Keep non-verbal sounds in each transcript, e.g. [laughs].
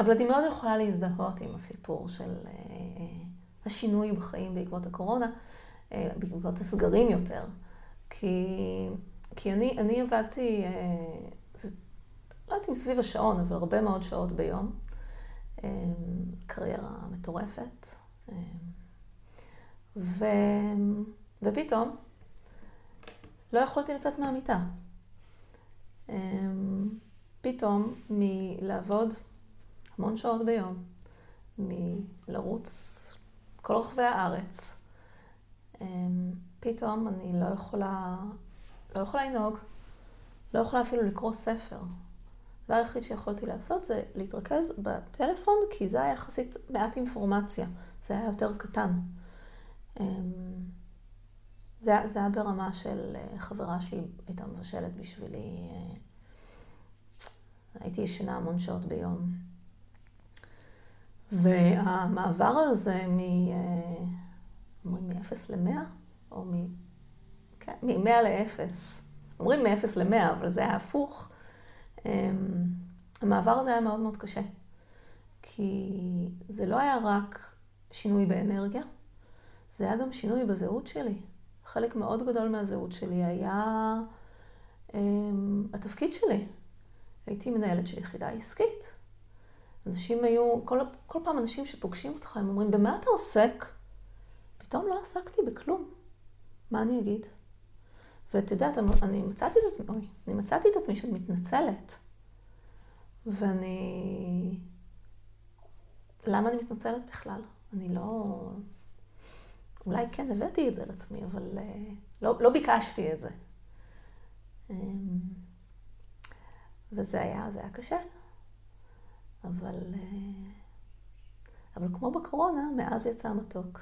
אבל אני מאוד יכולה להזדהות עם הסיפור של השינוי בחיים בעקבות הקורונה, בעקבות הסגרים יותר. כי, כי אני, אני עבדתי, לא יודעת אם סביב השעון, אבל הרבה מאוד שעות ביום. קריירה מטורפת. ו... ופתאום לא יכולתי לצאת מהמיטה. פתאום מלעבוד המון שעות ביום, מלרוץ כל רחבי הארץ, אמ, פתאום אני לא יכולה, לא יכולה לנהוג, לא יכולה אפילו לקרוא ספר. הדבר היחיד שיכולתי לעשות זה להתרכז בטלפון, כי זה היה יחסית מעט אינפורמציה, זה היה יותר קטן. אמ, זה, זה היה ברמה של אה, חברה שלי הייתה מבשלת בשבילי. אה, הייתי ישנה המון שעות ביום. והמעבר על מ... אה, אומרים מ-0 ל-100, או מ... כן, מ-100 ל-0. אומרים מ-0 ל-100, אבל זה היה הפוך. אמ, המעבר הזה היה מאוד מאוד קשה. כי זה לא היה רק שינוי באנרגיה, זה היה גם שינוי בזהות שלי. חלק מאוד גדול מהזהות שלי היה um, התפקיד שלי. הייתי מנהלת של יחידה עסקית. אנשים היו, כל, כל פעם אנשים שפוגשים אותך, הם אומרים, במה אתה עוסק? פתאום לא עסקתי בכלום. מה אני אגיד? ואת יודעת, אני מצאתי את עצמי, אוי, אני מצאתי את עצמי שאני מתנצלת. ואני... למה אני מתנצלת בכלל? אני לא... אולי כן הבאתי את זה לעצמי, אבל uh, לא, לא ביקשתי את זה. Um, וזה היה, זה היה קשה. אבל, uh, אבל כמו בקורונה, מאז יצא המתוק.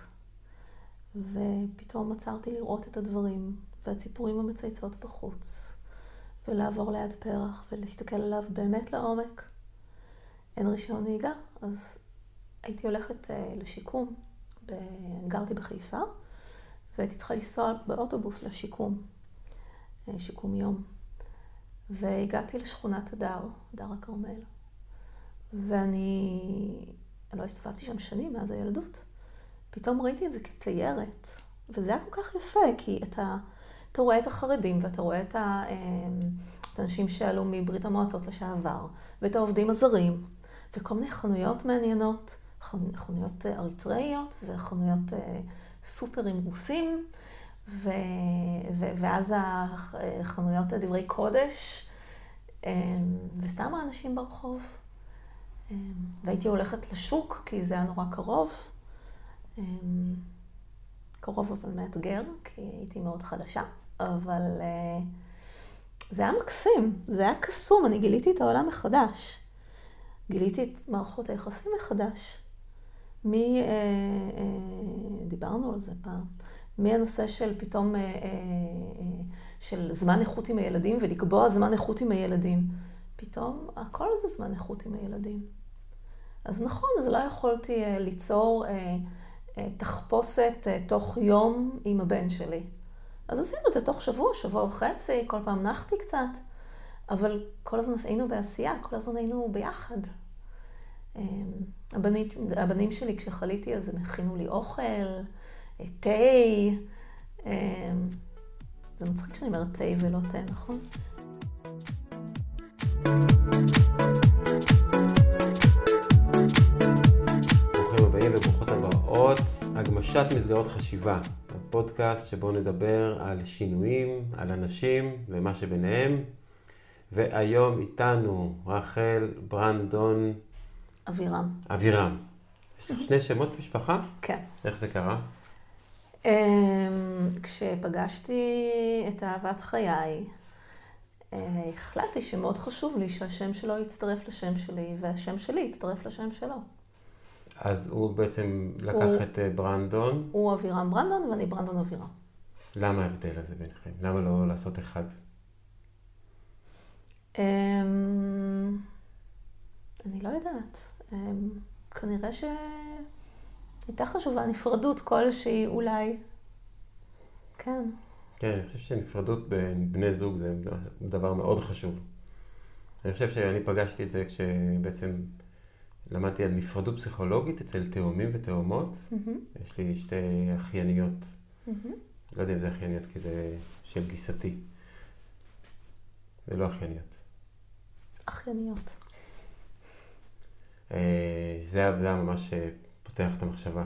ופתאום עצרתי לראות את הדברים, והציפורים המצייצות בחוץ, ולעבור ליד פרח, ולהסתכל עליו באמת לעומק. אין רישיון נהיגה, אז הייתי הולכת uh, לשיקום. גרתי בחיפה, והייתי צריכה לנסוע באוטובוס לשיקום, אה, שיקום יום. והגעתי לשכונת הדר, הדר הכרמל. ואני לא הסתובבתי שם שנים מאז הילדות. פתאום ראיתי את זה כתיירת, וזה היה כל כך יפה, כי אתה, אתה רואה את החרדים ואתה רואה את, ה, אה, את האנשים שעלו מברית המועצות לשעבר, ואת העובדים הזרים, וכל מיני חנויות מעניינות. חנויות אה, אריתראיות וחנויות אה, סופרים רוסים, ו... ו... ואז החנויות דברי קודש, אה, וסתם האנשים ברחוב. והייתי הולכת לשוק, כי זה היה נורא קרוב. קרוב אבל מאתגר, כי הייתי מאוד חדשה, אבל זה היה מקסים, זה היה קסום, אני גיליתי את העולם מחדש. גיליתי את מערכות היחסים מחדש. מי, אה, אה, דיברנו על זה פעם, מהנושא של פתאום, אה, של זמן איכות עם הילדים ולקבוע זמן איכות עם הילדים. פתאום הכל זה זמן איכות עם הילדים. אז נכון, אז לא יכולתי ליצור תחפושת תוך יום עם הבן שלי. אז עשינו את זה תוך שבוע, שבוע וחצי, כל פעם נחתי קצת, אבל כל הזמן היינו בעשייה, כל הזמן היינו ביחד. אמ, הבנים, הבנים שלי, כשחליתי, אז הם הכינו לי אוכל, אה, תה. אמ, זה מצחיק שאני אומרת תה ולא תה, נכון? הבאות, הגמשת מסגרות חשיבה, הפודקאסט שבו נדבר על שינויים, על אנשים ומה שביניהם. והיום איתנו רחל ברנדון אבירם. אבירם. יש לך שני שמות משפחה? כן. איך זה קרה? אמ, כשפגשתי את אהבת חיי, אה, החלטתי שמאוד חשוב לי שהשם שלו יצטרף לשם שלי, והשם שלי יצטרף לשם שלו. אז הוא בעצם לקח הוא, את אה, ברנדון? הוא אבירם ברנדון ואני ברנדון אבירם. למה ההבדל הזה ביניכם? למה לא לעשות אחד? אמ, אני לא יודעת. אמ, כנראה שהייתה חשובה נפרדות כלשהי, אולי. כן. כן, אני חושב שנפרדות בין בני זוג זה דבר מאוד חשוב. אני חושב שאני פגשתי את זה כשבעצם למדתי על נפרדות פסיכולוגית אצל תאומים ותאומות. יש לי שתי אחייניות. לא יודע אם זה אחייניות, כי זה של גיסתי. זה לא אחייניות. אחייניות. אה, זה היה, ממש אה, פותח את המחשבה.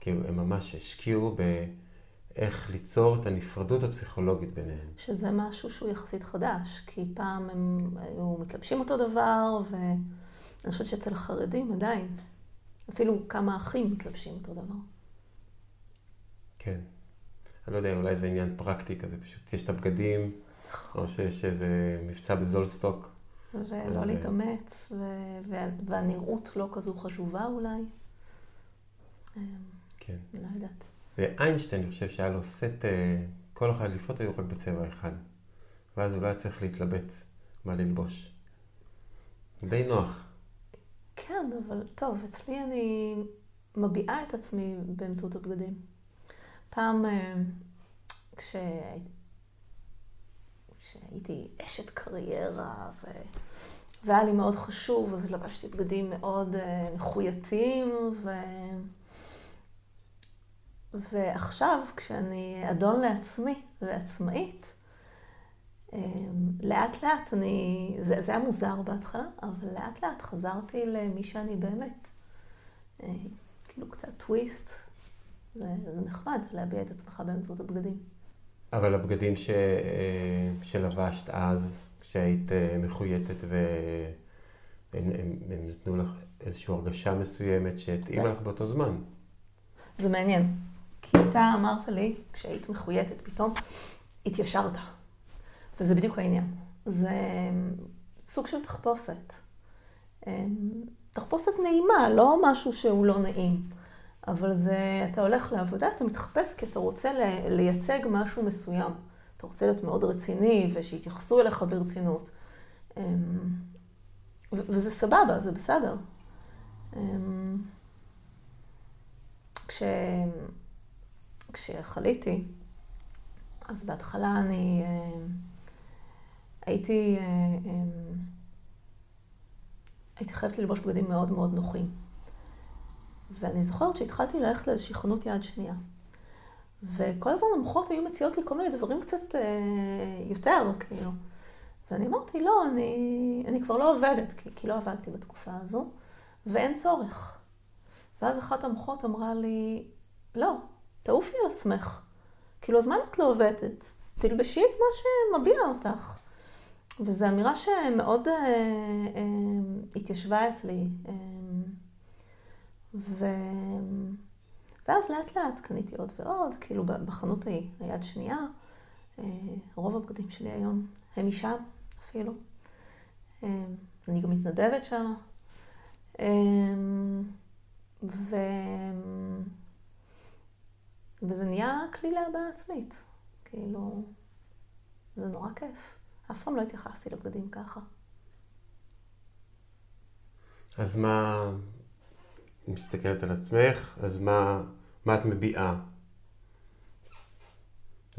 כאילו, הם ממש השקיעו באיך ליצור את הנפרדות הפסיכולוגית ביניהם. שזה משהו שהוא יחסית חדש, כי פעם הם היו מתלבשים אותו דבר, ואני חושבת שאצל החרדים עדיין, אפילו כמה אחים מתלבשים אותו דבר. כן. אני לא יודע, אולי זה עניין פרקטי כזה, פשוט יש את הבגדים, או שיש איזה מבצע בזולסטוק. ולא להתאמץ, והנראות לא כזו חשובה אולי. כן. לא יודעת. ואיינשטיין, אני חושב שהיה לו סט, אה, כל החליפות היו רק בצבע אחד. ואז הוא לא היה צריך להתלבט מה ללבוש. די נוח. כן, אבל טוב, אצלי אני מביעה את עצמי באמצעות הבגדים. פעם, אה, כשהייתי... כשהייתי אשת קריירה, ו... והיה לי מאוד חשוב, אז לבשתי בגדים מאוד uh, מחוייתים, ו... ועכשיו, כשאני אדון לעצמי ועצמאית, לאט לאט אני, זה, זה היה מוזר בהתחלה, אבל לאט לאט חזרתי למי שאני באמת. Uh, כאילו קצת טוויסט, זה, זה נחמד להביע את עצמך באמצעות הבגדים. אבל הבגדים ש... אה, שלבשת אז, כשהיית אה, מחויטת והם הם, הם נתנו לך איזושהי הרגשה מסוימת שהתאימה לך באותו זמן. זה מעניין, כי אתה אמרת לי, כשהיית מחויטת פתאום, התיישרת. וזה בדיוק העניין. זה סוג של תחפושת. תחפושת נעימה, לא משהו שהוא לא נעים. אבל זה, אתה הולך לעבודה, אתה מתחפש כי אתה רוצה לייצג משהו מסוים. אתה רוצה להיות מאוד רציני ושיתייחסו אליך ברצינות. אמ, וזה סבבה, זה בסדר. אמ, כש... כשחליתי, אז בהתחלה אני אמ, הייתי, הייתי חייבת ללבוש בגדים מאוד מאוד נוחים. ואני זוכרת שהתחלתי ללכת לאיזושהי חנות יד שנייה. וכל הזמן המוחות היו מציעות לי כל מיני דברים קצת אה, יותר, כאילו. ואני אמרתי, לא, אני, אני כבר לא עובדת, כי, כי לא עבדתי בתקופה הזו, ואין צורך. ואז אחת המוחות אמרה לי, לא, תעופי על עצמך. כאילו, אז מה אם את לא עובדת? תלבשי את מה שמביע אותך. וזו אמירה שמאוד אה, אה, התיישבה אצלי. אה, ו... ואז לאט לאט קניתי עוד ועוד, כאילו בחנות ההיא, היד שנייה, אה, רוב הבגדים שלי היום הם משם אפילו. אה, אני גם מתנדבת שם. אה, ו... וזה נהיה כלי להבעה עצמית. כאילו, זה נורא כיף. אף פעם לא התייחסתי לבגדים ככה. אז מה, מסתכלת על עצמך, אז מה, מה את מביעה?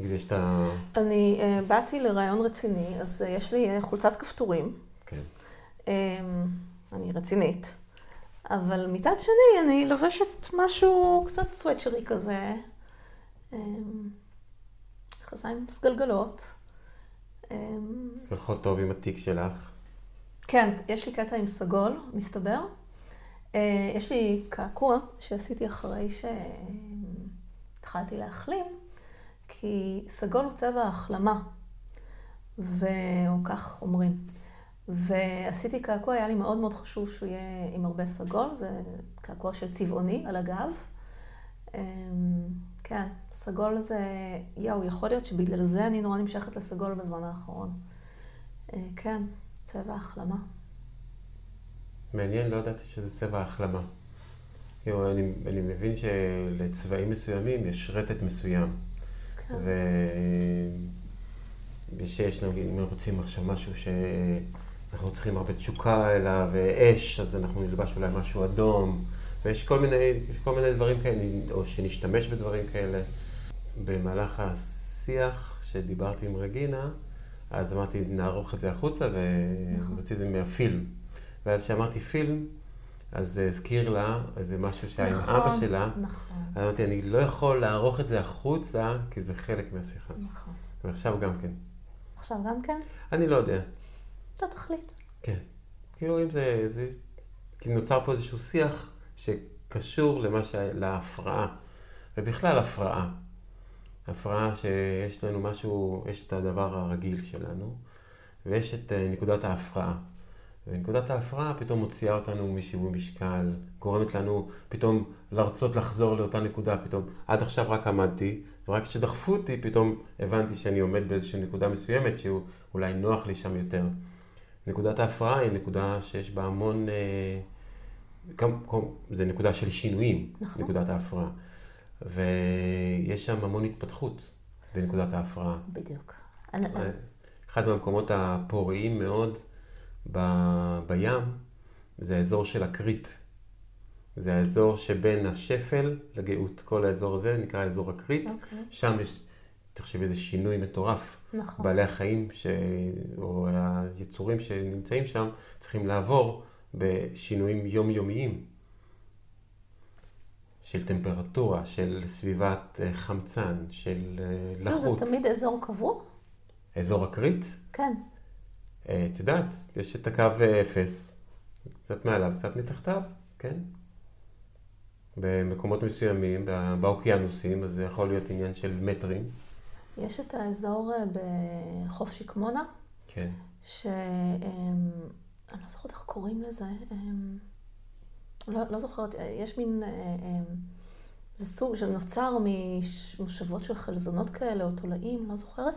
נגיד יש את ה... אני uh, באתי לרעיון רציני, אז uh, יש לי uh, חולצת כפתורים. כן. Um, אני רצינית. אבל מצד שני, אני לובשת משהו קצת סוואצ'רי כזה. Um, חזיים סגלגלות. Um, הולכות טוב עם התיק שלך. כן, יש לי קטע עם סגול, מסתבר. אה, יש לי קעקוע שעשיתי אחרי שהתחלתי להחלים, כי סגול הוא צבע החלמה, והוא כך אומרים. ועשיתי קעקוע, היה לי מאוד מאוד חשוב שהוא יהיה עם הרבה סגול, זה קעקוע של צבעוני על הגב. כן, סגול זה, יואו, יכול להיות שבגלל זה אני נורא נמשכת לסגול בזמן האחרון. אה, כן, צבע החלמה. מעניין, לא ידעתי שזה צבע החלמה. כאילו, אני, אני מבין שלצבעים מסוימים יש רטט מסוים. כן. ושיש, נגיד, אם רוצים עכשיו משהו שאנחנו צריכים הרבה תשוקה אליו, ואש, אז אנחנו נלבש אולי משהו אדום. ויש כל מיני, כל מיני דברים כאלה, או שנשתמש בדברים כאלה. במהלך השיח שדיברתי עם רגינה, אז אמרתי, נערוך את זה החוצה ונוציא את זה מהפילם. ואז כשאמרתי פילם, אז זה הזכיר לה איזה משהו שהיה נכון, עם אבא שלה. נכון, אז אמרתי, אני לא יכול לערוך את זה החוצה, כי זה חלק מהשיחה. נכון. ועכשיו גם כן. עכשיו גם כן, אני לא יודע. אתה תחליט. כן. כאילו אם זה, זה... כי נוצר פה איזשהו שיח שקשור למה ש... להפרעה. ובכלל הפרעה. הפרעה שיש לנו משהו, יש את הדבר הרגיל שלנו, ויש את אה, נקודת ההפרעה. ונקודת ההפרעה פתאום מוציאה אותנו משיווי משקל, גורמת לנו פתאום לרצות לחזור לאותה נקודה, פתאום עד עכשיו רק עמדתי, ורק כשדחפו אותי פתאום הבנתי שאני עומד באיזושהי נקודה מסוימת שהוא אולי נוח לי שם יותר. נקודת ההפרעה היא נקודה שיש בה המון, אה, גם, זה נקודה של שינויים, נכון. נקודת ההפרעה. ויש שם המון התפתחות בנקודת ההפרעה. בדיוק. אה, אחד מהמקומות הפוריים מאוד ב- בים זה האזור של הכרית. זה האזור שבין השפל לגאות. כל האזור הזה נקרא אזור הכרית. אוקיי. שם יש, תחשבי, איזה שינוי מטורף. נכון. בעלי החיים ש... או היצורים שנמצאים שם צריכים לעבור בשינויים יומיומיים. של טמפרטורה, של סביבת אה, חמצן, של אה, כאילו זה לחות. תמיד אזור קבוע? אזור הכרית, כן. אה, את יודעת, יש את הקו אפס, קצת מעליו, קצת מתחתיו, כן? במקומות מסוימים, בא- באוקיינוסים, אז זה יכול להיות עניין של מטרים, יש את האזור בחוף שקמונה, כן. שאני לא זוכרת איך קוראים לזה, אמ, לא, לא זוכרת, אה, יש מין, אה, אמ, זה סוג שנוצר ממושבות של חלזונות כאלה או תולעים, לא זוכרת,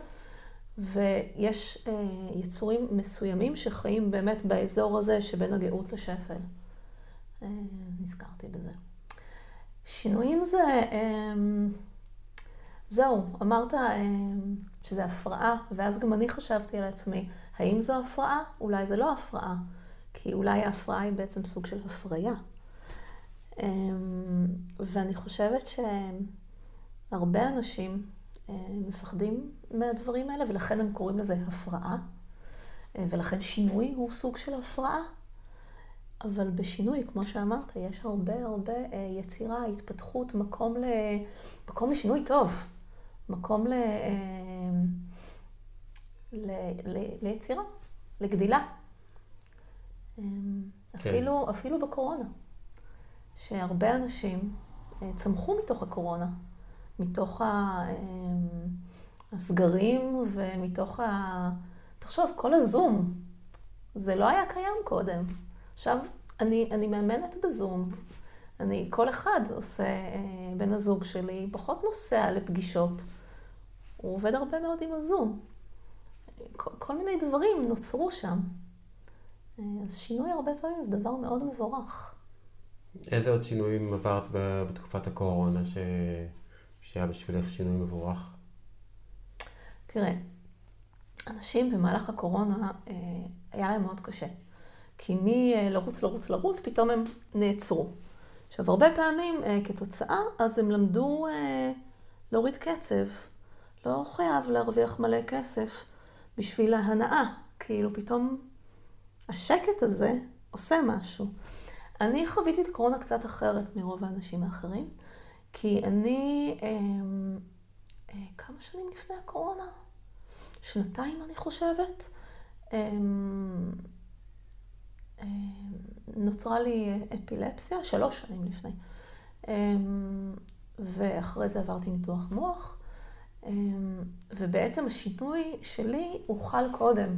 ויש אה, יצורים מסוימים שחיים באמת באזור הזה שבין הגאות לשפל. אה, נזכרתי בזה. שינויים זה, אמ, זהו, אמרת אמ, שזה הפרעה, ואז גם אני חשבתי על עצמי, האם זו הפרעה? אולי זה לא הפרעה, כי אולי ההפרעה היא בעצם סוג של הפריה. אמ, ואני חושבת שהרבה אנשים אה, מפחדים מהדברים האלה, ולכן הם קוראים לזה הפרעה, אה, ולכן שינוי הוא סוג של הפרעה. אבל בשינוי, כמו שאמרת, יש הרבה הרבה אה, יצירה, התפתחות, מקום, ל... מקום לשינוי טוב, מקום ל... אה, ל... ל... ליצירה, לגדילה. אה, אפילו, אפילו בקורונה, שהרבה אנשים אה, צמחו מתוך הקורונה, מתוך. אה, הסגרים ומתוך ה... תחשוב, כל הזום, זה לא היה קיים קודם. עכשיו, אני, אני מאמנת בזום. אני, כל אחד עושה, אה, בן הזוג שלי, פחות נוסע לפגישות. הוא עובד הרבה מאוד עם הזום. כל, כל מיני דברים נוצרו שם. אה, אז שינוי הרבה פעמים זה דבר מאוד מבורך. איזה עוד שינויים עברת בתקופת הקורונה ש... שהיה בשבילך שינוי מבורך? תראה, אנשים במהלך הקורונה, אה, היה להם מאוד קשה. כי מלרוץ, לרוץ, לרוץ, פתאום הם נעצרו. עכשיו, הרבה פעמים אה, כתוצאה, אז הם למדו אה, להוריד קצב. לא חייב להרוויח מלא כסף בשביל ההנאה. כאילו, פתאום השקט הזה עושה משהו. אני חוויתי את הקורונה קצת אחרת מרוב האנשים האחרים, כי אני, אה, אה, כמה שנים לפני הקורונה? שנתיים, אני חושבת. אה, נוצרה לי אפילפסיה, שלוש שנים לפני. אה, ואחרי זה עברתי ניתוח מוח, אה, ובעצם השינוי שלי הוא חל קודם.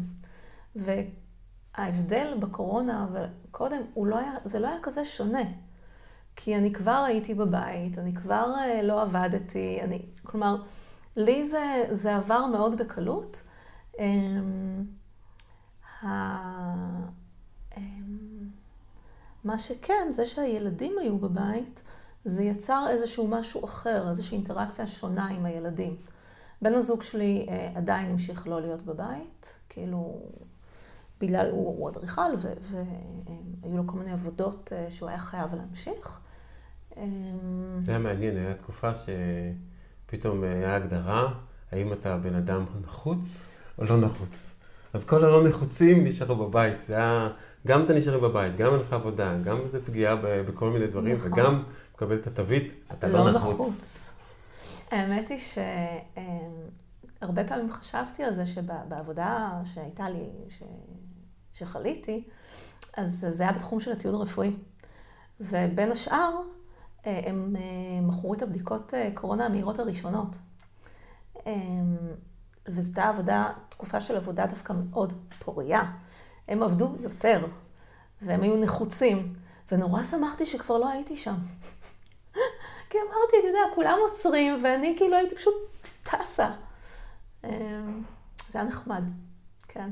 וההבדל בקורונה וקודם, הוא לא היה, זה לא היה כזה שונה. כי אני כבר הייתי בבית, אני כבר אה, לא עבדתי, אני, כלומר, לי זה, זה עבר מאוד בקלות. אמ, אמ, מה שכן, זה שהילדים היו בבית, זה יצר איזשהו משהו אחר, איזושהי אינטראקציה שונה עם הילדים. בן הזוג שלי אה, עדיין המשיך לא להיות בבית, כאילו, בגלל, הוא, הוא אדריכל, והיו לו כל מיני עבודות אה, שהוא היה חייב להמשיך. אמ, זה היה מעניין, הייתה תקופה שפתאום היה הגדרה, האם אתה בן אדם נחוץ או לא נחוץ. אז כל הלא נחוצים נשארו בבית, זה היה גם אתה נשאר בבית, גם אין לך עבודה, גם זה פגיעה בכל מיני דברים, נכון. וגם מקבל את התווית, אתה לא, לא נחוץ. נחוץ. האמת היא שהרבה פעמים חשבתי על זה שבעבודה שהייתה לי, ש... שחליתי, אז זה היה בתחום של הציוד הרפואי. ובין השאר, הם מכרו את הבדיקות קורונה המהירות הראשונות. וזו הייתה עבודה, תקופה של עבודה דווקא מאוד פוריה. הם עבדו יותר, והם היו נחוצים, ונורא שמחתי שכבר לא הייתי שם. [laughs] כי אמרתי, אתה יודע, כולם עוצרים, ואני כאילו הייתי פשוט טסה. אמ, זה היה נחמד, כן.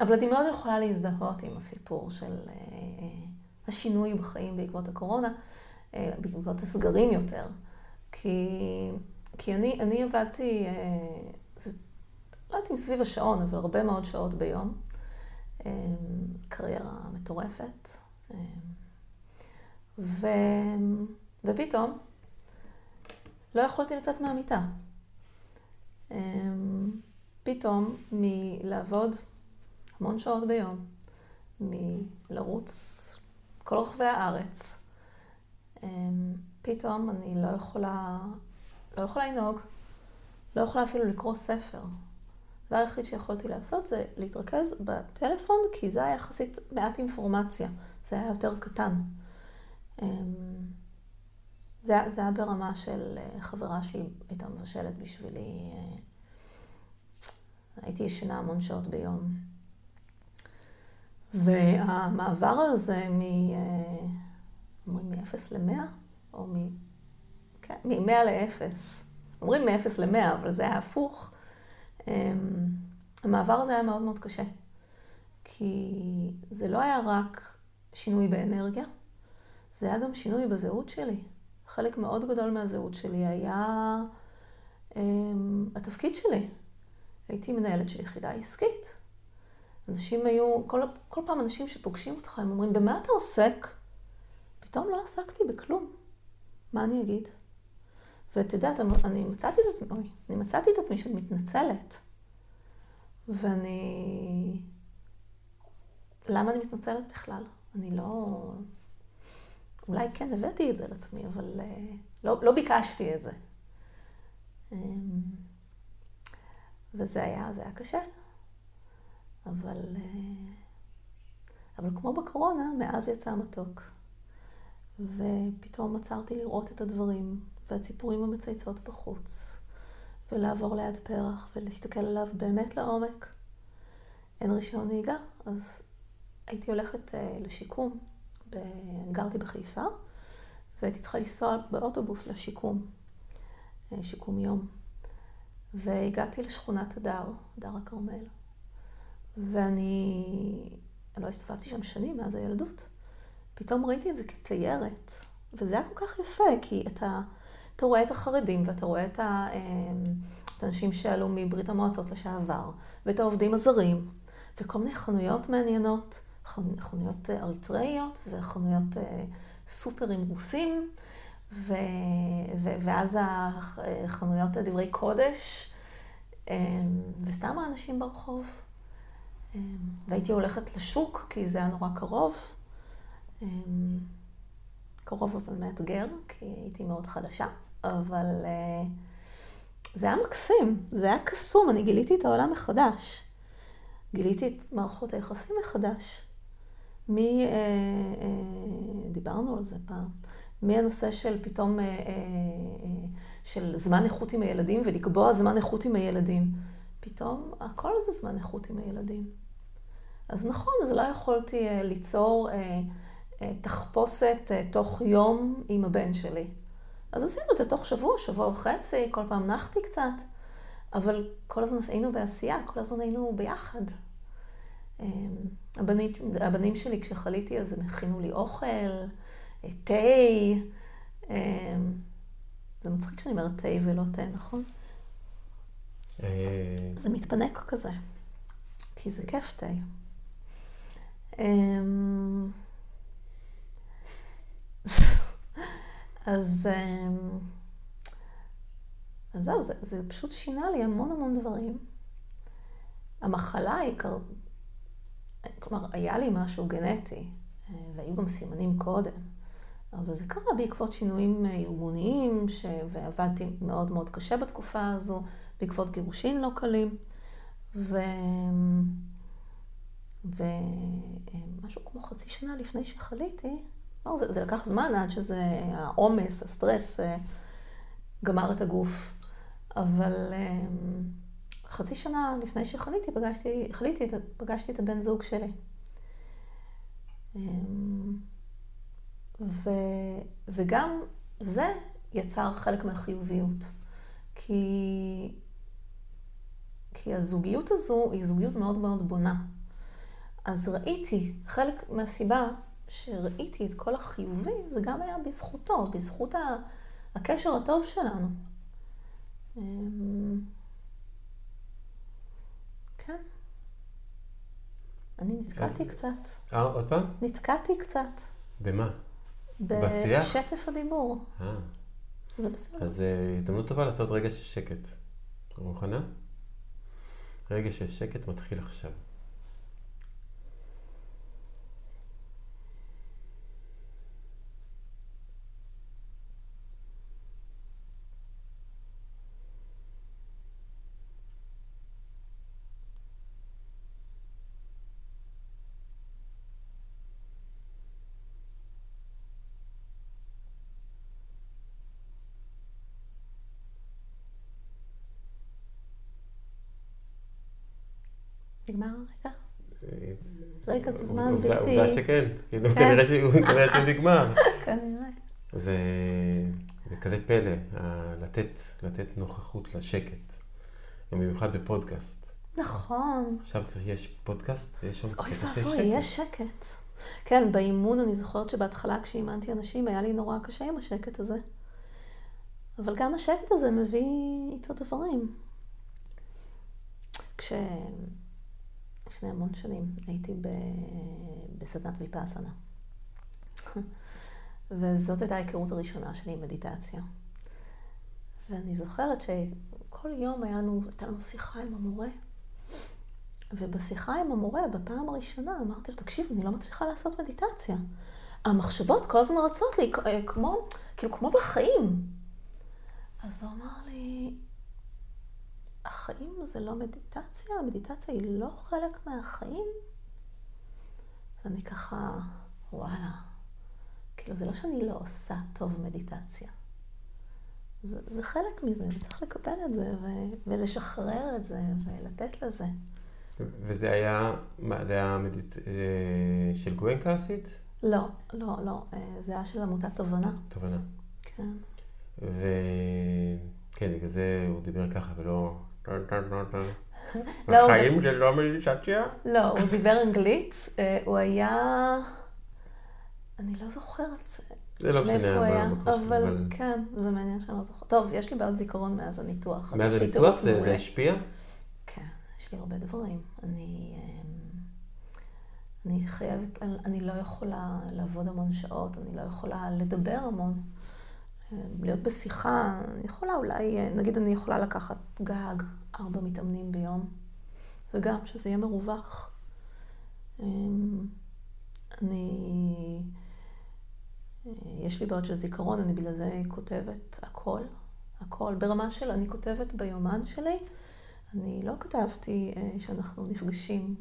אבל אני מאוד יכולה להזדהות עם הסיפור של אה, השינוי בחיים בעקבות הקורונה, אה, בעקבות הסגרים יותר. כי, כי אני, אני עבדתי, אה, לא יודעת אם סביב השעון, אבל הרבה מאוד שעות ביום. קריירה מטורפת. ו... ופתאום לא יכולתי לצאת מהמיטה. פתאום מלעבוד המון שעות ביום, מלרוץ כל רחבי הארץ, פתאום אני לא יכולה, לא יכולה לנהוג, לא יכולה אפילו לקרוא ספר. הדבר היחיד שיכולתי לעשות זה להתרכז בטלפון, כי זה היה יחסית מעט אינפורמציה, זה היה יותר קטן. אמ, זה, זה היה ברמה של אה, חברה שלי הייתה מבשלת בשבילי. אה, הייתי ישנה המון שעות ביום. והמעבר הזה מ... אה, אומרים מ-0 ל-100? או מ... כן, מ-100 ל-0. אומרים מ-0 ל-100, אבל זה היה הפוך. אמ, המעבר הזה היה מאוד מאוד קשה. כי זה לא היה רק שינוי באנרגיה, זה היה גם שינוי בזהות שלי. חלק מאוד גדול מהזהות שלי היה um, התפקיד שלי. הייתי מנהלת של יחידה עסקית. אנשים היו, כל, כל פעם אנשים שפוגשים אותך, הם אומרים, במה אתה עוסק? פתאום לא עסקתי בכלום. מה אני אגיד? ואת יודעת, אני מצאתי את עצמי, אוי, אני מצאתי את עצמי שאני מתנצלת. ואני... למה אני מתנצלת בכלל? אני לא... אולי כן הבאתי את זה לעצמי, אבל אה, לא, לא ביקשתי את זה. אמ, וזה היה, זה היה קשה. אבל, אה, אבל כמו בקורונה, מאז יצא מתוק. ופתאום עצרתי לראות את הדברים והציפורים המצייצות בחוץ, ולעבור ליד פרח ולהסתכל עליו באמת לעומק. אין רישיון נהיגה, אז הייתי הולכת uh, לשיקום. ב... גרתי בחיפה, והייתי צריכה לנסוע באוטובוס לשיקום, uh, שיקום יום. והגעתי לשכונת הדר, הדר הכרמל. ואני לא הסתובבתי שם שנים מאז הילדות. פתאום ראיתי את זה כתיירת, וזה היה כל כך יפה, כי אתה, אתה רואה את החרדים ואתה רואה אמ, את האנשים שעלו מברית המועצות לשעבר, ואת העובדים הזרים, וכל מיני חנויות מעניינות, חנויות אריתראיות וחנויות אה, סופרים רוסים, ו, ו, ואז החנויות דברי קודש, אמ, וסתם האנשים ברחוב. אמ, והייתי הולכת לשוק, כי זה היה נורא קרוב. קרוב אבל מאתגר, כי הייתי מאוד חדשה, אבל uh, זה היה מקסים, זה היה קסום, אני גיליתי את העולם מחדש. גיליתי את מערכות היחסים מחדש. מי, uh, uh, דיברנו על זה פעם, מהנושא של פתאום, uh, uh, של זמן איכות עם הילדים ולקבוע זמן איכות עם הילדים. פתאום הכל זה זמן איכות עם הילדים. אז נכון, אז לא יכולתי uh, ליצור... Uh, תחפושת אה, תוך יום עם הבן שלי. אז עשינו את זה תוך שבוע, שבוע וחצי, כל פעם נחתי קצת, אבל כל הזמן היינו בעשייה, כל הזמן היינו ביחד. אמ, הבנים, הבנים שלי, כשחליתי, אז הם הכינו לי אוכל, אה, תה. אמ, זה מצחיק שאני אומרת תה ולא תה, נכון? אה, זה מתפנק כזה, כי זה כיף תה. אמ, אז, אמ, אז זהו, זה, זה פשוט שינה לי המון המון דברים. המחלה היא, קר... כלומר, היה לי משהו גנטי, אה, והיו גם סימנים קודם, אבל זה קרה בעקבות שינויים אה, ארגוניים, ש... ועבדתי מאוד מאוד קשה בתקופה הזו, בעקבות גירושין לא קלים, ו... ומשהו כמו חצי שנה לפני שחליתי, זה, זה לקח זמן עד שזה, העומס, הסטרס, אה, גמר את הגוף. אבל חצי שנה לפני שחליתי, פגשתי, החליטי, פגשתי את הבן זוג שלי. אמ, ו, וגם זה יצר חלק מהחיוביות. כי, כי הזוגיות הזו היא זוגיות מאוד מאוד בונה. אז ראיתי, חלק מהסיבה שראיתי את כל החיובי, זה גם היה בזכותו, בזכות הקשר הטוב שלנו. אמ, כן. אני נתקעתי אה, קצת. אה, עוד פעם? נתקעתי קצת. במה? בשיח? בשטף הדיבור. אה. זה בסדר. אז uh, הזדמנות טובה לעשות רגע של שקט. מוכנה? רגע של שקט מתחיל עכשיו. נגמר הרגע? רגע זה זמן בלתי... עובדה שכן, כאילו כנראה שהוא נגמר. כנראה. [laughs] זה כזה פלא, לתת, לתת נוכחות לשקט, במיוחד בפודקאסט. נכון. עכשיו יש פודקאסט, יש שם אוי ואבוי, יש שקט. כן, באימון אני זוכרת שבהתחלה כשאימנתי אנשים היה לי נורא קשה עם השקט הזה. אבל גם השקט הזה מביא איתו דברים. כש... לפני המון שנים הייתי ב... בסדנת ויפאסנה. [laughs] וזאת הייתה ההיכרות הראשונה שלי עם מדיטציה. ואני זוכרת שכל יום היה לנו, הייתה לנו שיחה עם המורה. ובשיחה עם המורה, בפעם הראשונה, אמרתי לו, תקשיב, אני לא מצליחה לעשות מדיטציה. המחשבות כל הזמן רצות לי, אה, כמו, כאילו, כמו בחיים. אז הוא אמר לי, החיים זה לא מדיטציה, המדיטציה היא לא חלק מהחיים. ואני ככה, וואלה, כאילו זה לא שאני לא עושה טוב מדיטציה. זה, זה חלק מזה, וצריך לקבל את זה, ו, ולשחרר את זה, ולתת לזה. וזה היה, מה, זה היה מדיט... אה, של גואנקה עשית? לא, לא, לא, אה, זה היה של עמותת תובנה. תובנה. כן. וכן, בגלל זה הוא דיבר ככה ולא לא, [laughs] החיים זה לא מדיטציה? לא, הוא דיבר אנגלית, אה, הוא היה... אני לא זוכרת זה לא משנה מה המקום שלו, אבל כן, זה מעניין שאני לא זוכרת. טוב, יש לי בעיות זיכרון מאז הניתוח. מאז הניתוח זה השפיע? כן, יש לי הרבה דברים. אני... אמ, אני חייבת, אני לא יכולה לעבוד המון שעות, אני לא יכולה לדבר המון. להיות בשיחה, אני יכולה אולי, נגיד אני יכולה לקחת גג, ארבע מתאמנים ביום, וגם שזה יהיה מרווח. אמ, אני, יש לי בעיות של זיכרון, אני בגלל זה כותבת הכל, הכל. ברמה של אני כותבת ביומן שלי, אני לא כתבתי אה, שאנחנו נפגשים.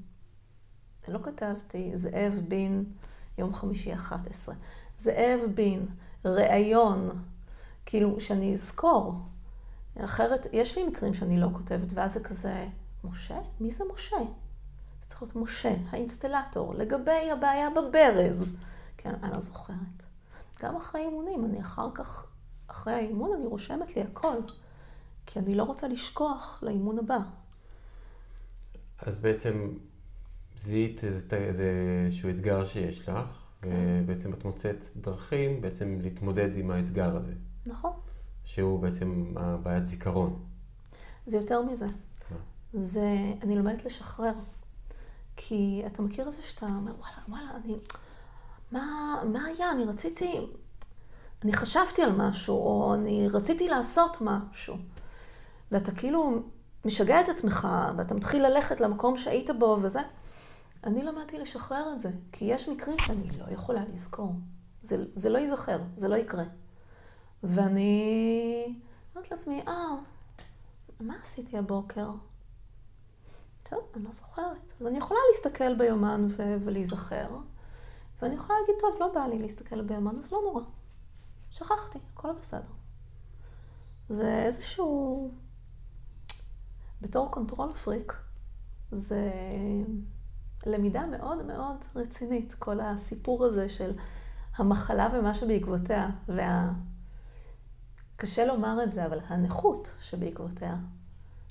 לא כתבתי זאב בין יום חמישי 11. זאב בין, ראיון, כאילו, שאני אזכור. אחרת, יש לי מקרים שאני לא כותבת, ואז זה כזה, משה? מי זה משה? זה צריך להיות משה, האינסטלטור, לגבי הבעיה בברז. כן, אני לא זוכרת. גם אחרי אימונים, אני אחר כך, אחרי האימון אני רושמת לי הכל, כי אני לא רוצה לשכוח לאימון הבא. אז בעצם זיהית איזשהו אתגר שיש לך, כן. ובעצם את מוצאת דרכים בעצם להתמודד עם האתגר הזה. נכון. שהוא בעצם הבעיית זיכרון. זה יותר מזה. זה, אני לומדת לשחרר. כי אתה מכיר את זה שאתה אומר, וואלה, וואלה, אני... מה, מה היה? אני רציתי... אני חשבתי על משהו, או אני רציתי לעשות משהו. ואתה כאילו משגע את עצמך, ואתה מתחיל ללכת למקום שהיית בו וזה. אני למדתי לשחרר את זה, כי יש מקרים שאני לא יכולה לזכור. זה, זה לא ייזכר, זה לא יקרה. ואני אומרת לעצמי, אה, מה עשיתי הבוקר? טוב, אני לא זוכרת. אז אני יכולה להסתכל ביומן ו- ולהיזכר, ואני יכולה להגיד, טוב, לא בא לי להסתכל ביומן, אז לא נורא. שכחתי, הכל בסדר. זה איזשהו... בתור control freak, זה למידה מאוד מאוד רצינית, כל הסיפור הזה של המחלה ומה שבעקבותיה, וה... קשה לומר את זה, אבל הנכות שבעקבותיה.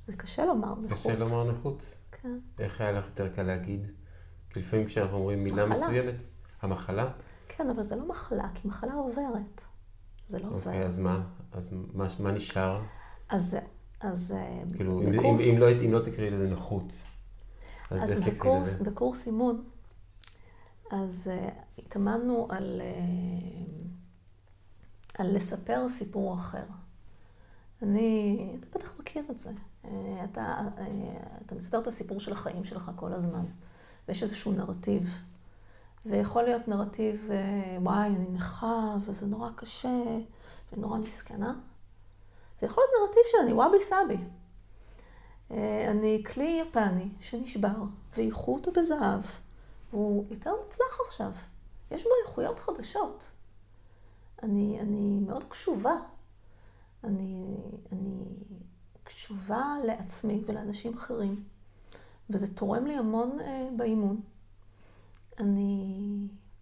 זה קשה לומר נכות. קשה לומר נכות? כן. איך היה לך יותר קל להגיד? כי לפעמים כשאנחנו אומרים מילה מחלה. מסוימת, המחלה? כן, אבל זה לא מחלה, כי מחלה עוברת. זה לא עובר. אוקיי, אז מה? אז מה, מה נשאר? אז. אז אה, כאילו, אם, אם, בקורס, אם, לא, אם לא תקראי לזה נכות, אז, אז בקורס, לזה? בקורס אימון, אז uh, התאמנו על, uh, על לספר סיפור אחר. אני, אתה בטח מכיר את זה. Uh, אתה, uh, אתה מספר את הסיפור של החיים שלך כל הזמן, ויש איזשהו נרטיב. ויכול להיות נרטיב, uh, וואי, אני נכה, וזה נורא קשה, ונורא מסכנה. ויכול להיות נרטיב של אני וואבי סאבי. אה, אני כלי יפני שנשבר, ואיכו אותו בזהב, והוא יותר מוצלח עכשיו. יש בו איכויות חדשות. אני, אני מאוד קשובה. אני, אני קשובה לעצמי ולאנשים אחרים, וזה תורם לי המון אה, באימון. אני,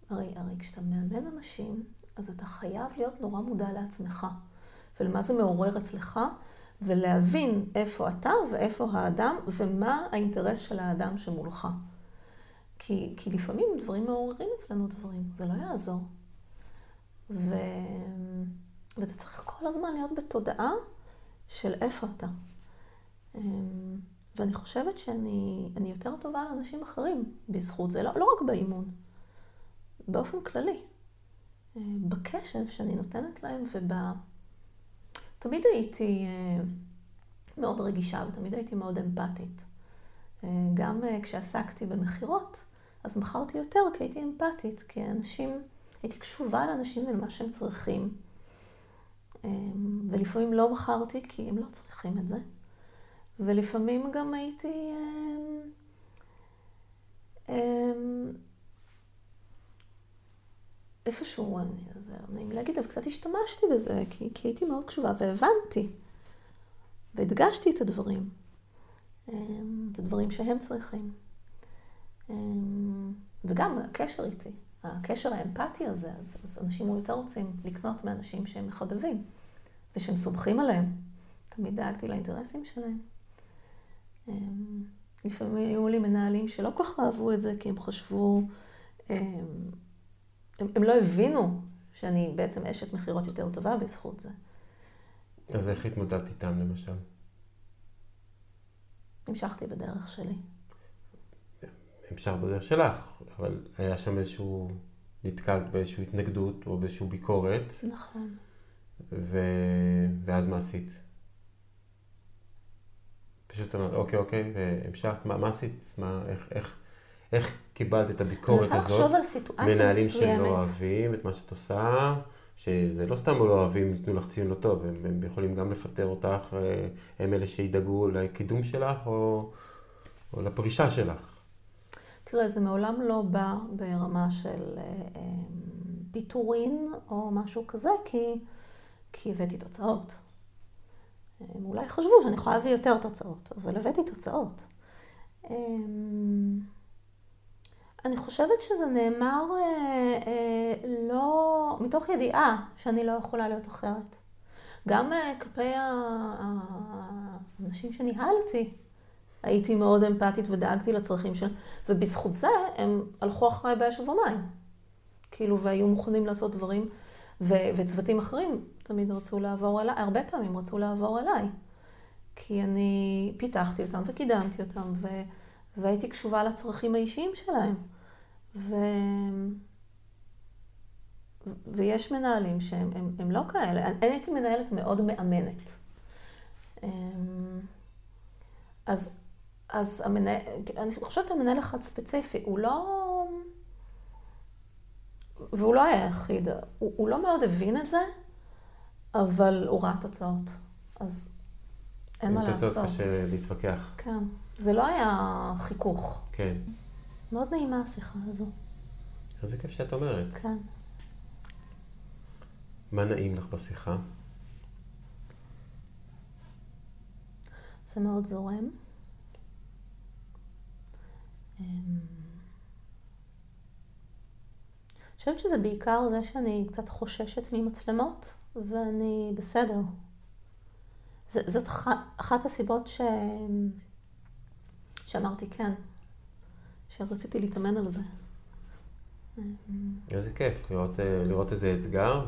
הרי, הרי כשאתה מאמן אנשים, אז אתה חייב להיות נורא מודע לעצמך, ולמה זה מעורר אצלך, ולהבין איפה אתה ואיפה האדם, ומה האינטרס של האדם שמולך. כי, כי לפעמים דברים מעוררים אצלנו דברים, זה לא יעזור. ו... ואתה צריך כל הזמן להיות בתודעה של איפה אתה. אמ, ואני חושבת שאני אני יותר טובה לאנשים אחרים בזכות זה, לא, לא רק באימון, באופן כללי. אה, בקשב שאני נותנת להם וב... תמיד הייתי אה, מאוד רגישה ותמיד הייתי מאוד אמפתית. אה, גם כשעסקתי במכירות, אז מכרתי יותר כי הייתי אמפתית, כי אנשים, הייתי קשובה לאנשים ולמה שהם צריכים. אה, ולפעמים לא מכרתי כי הם לא צריכים את זה. ולפעמים גם הייתי... אה, אה, איפשהו, אני, זה לא נעים להגיד, אבל קצת השתמשתי בזה, כי, כי הייתי מאוד קשובה והבנתי, והדגשתי את הדברים, אמ, את הדברים שהם צריכים. אמ, וגם הקשר איתי, הקשר האמפתי הזה, אז, אז אנשים יותר רוצים לקנות מאנשים שהם מחבבים, ושהם סומכים עליהם. תמיד דאגתי לאינטרסים שלהם. אמ, לפעמים היו לי מנהלים שלא כל כך אהבו את זה, כי הם חשבו... הם, הם לא הבינו שאני בעצם אשת מכירות יותר טובה בזכות זה. אז איך התמודדת איתם למשל? המשכתי בדרך שלי. המשכת בדרך שלך, אבל היה שם איזשהו, נתקלת באיזושהי התנגדות או באיזושהי ביקורת, נכון. ו... ואז מה עשית? פשוט אמרת, אוקיי, אוקיי, והמשכת, מה, מה עשית? מה, איך, איך, איך קיבלת את הביקורת אני הזאת? מנסה לחשוב על סיטואציה מנהלים שלא מסוימת. אוהבים את מה שאת עושה, שזה לא סתם לא אוהבים, ייתנו לך ציון לא טוב, הם, הם יכולים גם לפטר אותך, אה, הם אלה שידאגו לקידום שלך או, או לפרישה שלך. תראה, זה מעולם לא בא ברמה של אה, אה, פיטורין או משהו כזה, כי, כי הבאתי תוצאות. הם אולי חשבו שאני יכולה להביא יותר תוצאות, אבל הבאתי תוצאות. אמ, אני חושבת שזה נאמר אה, אה, לא, מתוך ידיעה שאני לא יכולה להיות אחרת. גם אה, כלפי האנשים שניהלתי, הייתי מאוד אמפתית ודאגתי לצרכים שלהם, ובזכות זה הם הלכו אחריי באש ובמים. כאילו, והיו מוכנים לעשות דברים, ו- וצוותים אחרים תמיד רצו לעבור אליי, הרבה פעמים רצו לעבור אליי. כי אני פיתחתי אותם וקידמתי אותם, ו- והייתי קשובה לצרכים האישיים שלהם. ו... ויש מנהלים שהם הם, הם לא כאלה. אני הייתי מנהלת מאוד מאמנת. אמ, אז אז המנהל, אני חושבת על מנהל אחד ספציפי, הוא לא... והוא לא היה היחיד, הוא, הוא לא מאוד הבין את זה, אבל הוא ראה תוצאות. אז אין מה לעשות. תוצאות קשה להתווכח. כן. זה לא היה חיכוך. כן. מאוד נעימה השיחה הזו. איזה כיף שאת אומרת. כן. מה נעים לך בשיחה? זה מאוד זורם. אמ, אני חושבת שזה בעיקר זה שאני קצת חוששת ממצלמות, ואני בסדר. ז, זאת אח, אחת הסיבות ש... שאמרתי כן, שרציתי להתאמן על זה. איזה כיף, לראות, אה, לראות איזה אתגר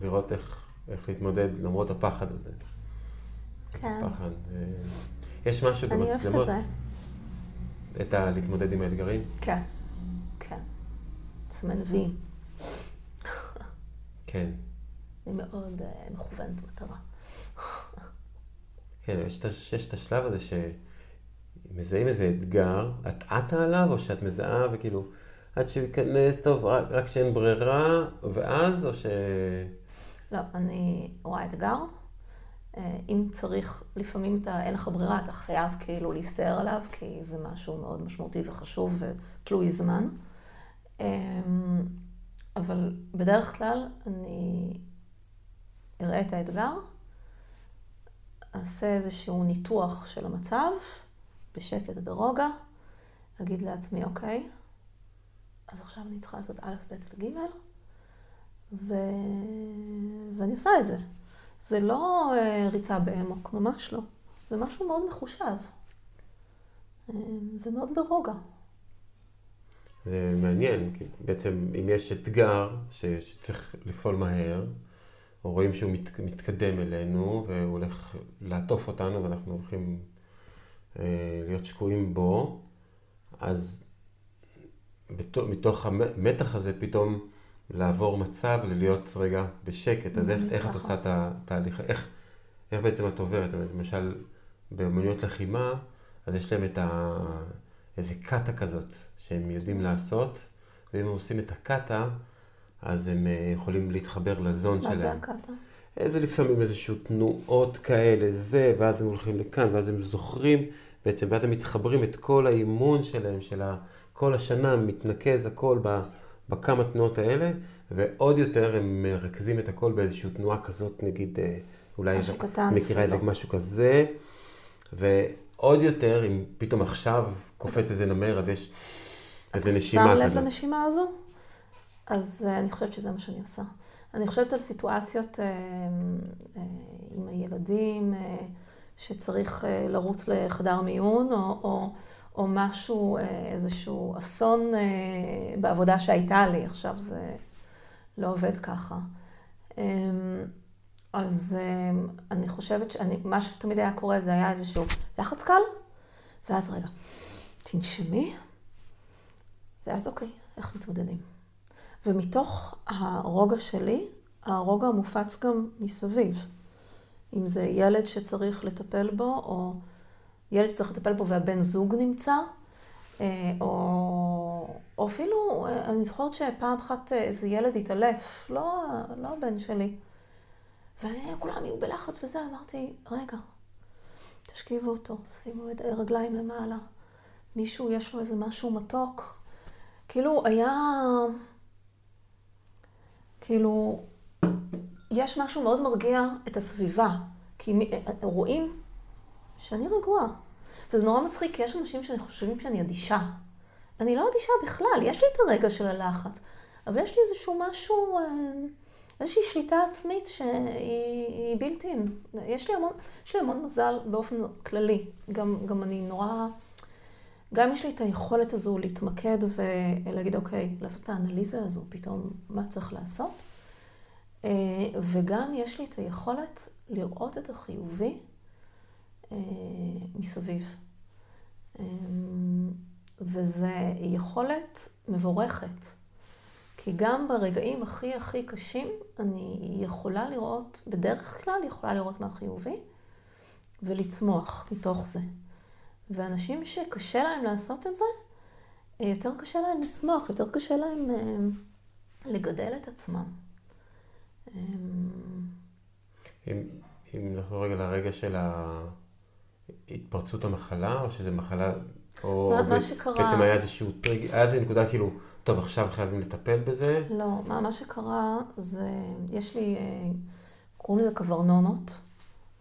ולראות איך, איך להתמודד למרות הפחד הזה. כן. פחד. אה, יש משהו אני אוהבת במצלמות, את זה. את ה... להתמודד עם האתגרים? כן, כן. סימן וי. כן. אני מאוד uh, מכוונת מטרה. כן, יש יש את השלב הזה שמזהים איזה אתגר, את עטה עליו, או שאת מזהה וכאילו, עד שהוא ייכנס, טוב, רק, רק שאין ברירה, ואז, או ש... לא, אני רואה אתגר. אה, אם צריך, לפעמים אתה, אין לך ברירה, אתה חייב כאילו להסתער עליו, כי זה משהו מאוד משמעותי וחשוב ותלוי זמן. אמ, אבל בדרך כלל אני אראה את האתגר, אעשה איזשהו ניתוח של המצב, בשקט, ברוגע, אגיד לעצמי, אוקיי, אז עכשיו אני צריכה לעשות א', ב' וג', ו... ואני עושה את זה. זה לא אה, ריצה באמוק, ממש לא. זה משהו מאוד מחושב. אה, ומאוד ברוגע. זה מעניין, כי בעצם אם יש אתגר שצריך לפעול מהר, או רואים שהוא מת, מתקדם אלינו והוא הולך לעטוף אותנו ואנחנו הולכים אה, להיות שקועים בו, אז בתו, מתוך המתח הזה פתאום לעבור מצב ללהיות רגע בשקט. אז איך, איך את. עושה את התהליך, איך, איך בעצם את עוברת? למשל, באמנויות לחימה, אז יש להם את ה... איזה קאטה כזאת שהם יודעים לעשות, ואם הם עושים את הקאטה, אז הם אה, יכולים להתחבר לזון מה זה שלהם. הקאטה? זה לפעמים איזשהו תנועות כאלה, זה, ואז הם הולכים לכאן, ואז הם זוכרים, בעצם, ואז הם מתחברים את כל האימון שלהם, של ה... כל השנה מתנקז הכל ב... בכמה תנועות האלה, ועוד יותר הם מרכזים את הכל באיזושהי תנועה כזאת, נגיד, אה, אולי משהו קטן מכירה איזה אפילו. משהו כזה, ועוד יותר, אם פתאום עכשיו קופץ איזה נמר, אז יש איזה אתה נשימה שם לב כזאת. לנשימה הזו? אז אה, אני חושבת שזה מה שאני עושה. אני חושבת על סיטואציות אה, אה, עם הילדים, אה, שצריך לרוץ לחדר מיון, או, או, או משהו, אה, איזשהו אסון אה, בעבודה שהייתה לי, עכשיו זה לא עובד ככה. אה, אז אה, אני חושבת שמה שתמיד היה קורה זה היה איזשהו לחץ קל, ואז רגע, תנשמי, ואז אוקיי, איך מתמודדים? ומתוך הרוגע שלי, הרוגע מופץ גם מסביב. אם זה ילד שצריך לטפל בו, או ילד שצריך לטפל בו והבן זוג נמצא, אה, או, או אפילו, אה, אני זוכרת שפעם אחת אה, איזה ילד התעלף, לא, לא הבן שלי. וכולם היו בלחץ וזה, אמרתי, רגע, תשכיבו אותו, שימו את הרגליים למעלה. מישהו, יש לו איזה משהו מתוק. כאילו, היה... כאילו, יש משהו מאוד מרגיע את הסביבה. כי רואים שאני רגועה. וזה נורא מצחיק, כי יש אנשים שחושבים שאני אדישה. אני לא אדישה בכלל, יש לי את הרגע של הלחץ. אבל יש לי איזשהו משהו, אה, איזושהי שליטה עצמית שהיא היא בלתי אין. יש יש לי המון מזל באופן כללי. גם, גם אני נורא... גם יש לי את היכולת הזו להתמקד ולהגיד, אוקיי, לעשות את האנליזה הזו, פתאום מה צריך לעשות. אה, וגם יש לי את היכולת לראות את החיובי מסביב. אה, וזו יכולת מבורכת. כי גם ברגעים הכי הכי קשים, אני יכולה לראות, בדרך כלל יכולה לראות מה חיובי, ולצמוח מתוך זה. ואנשים שקשה להם לעשות את זה, אה, יותר קשה להם לצמוח, יותר קשה להם אה, לגדל את עצמם. אמ, אם, אם נחזור רגע לרגע של התפרצות המחלה, או שזה מחלה, או... מה, מה שקרה... בעצם היה איזשהו טריג, היה איזו נקודה כאילו, טוב, עכשיו חייבים לטפל בזה? לא, מה, מה שקרה זה, יש לי, אה, קוראים לזה קברנומות,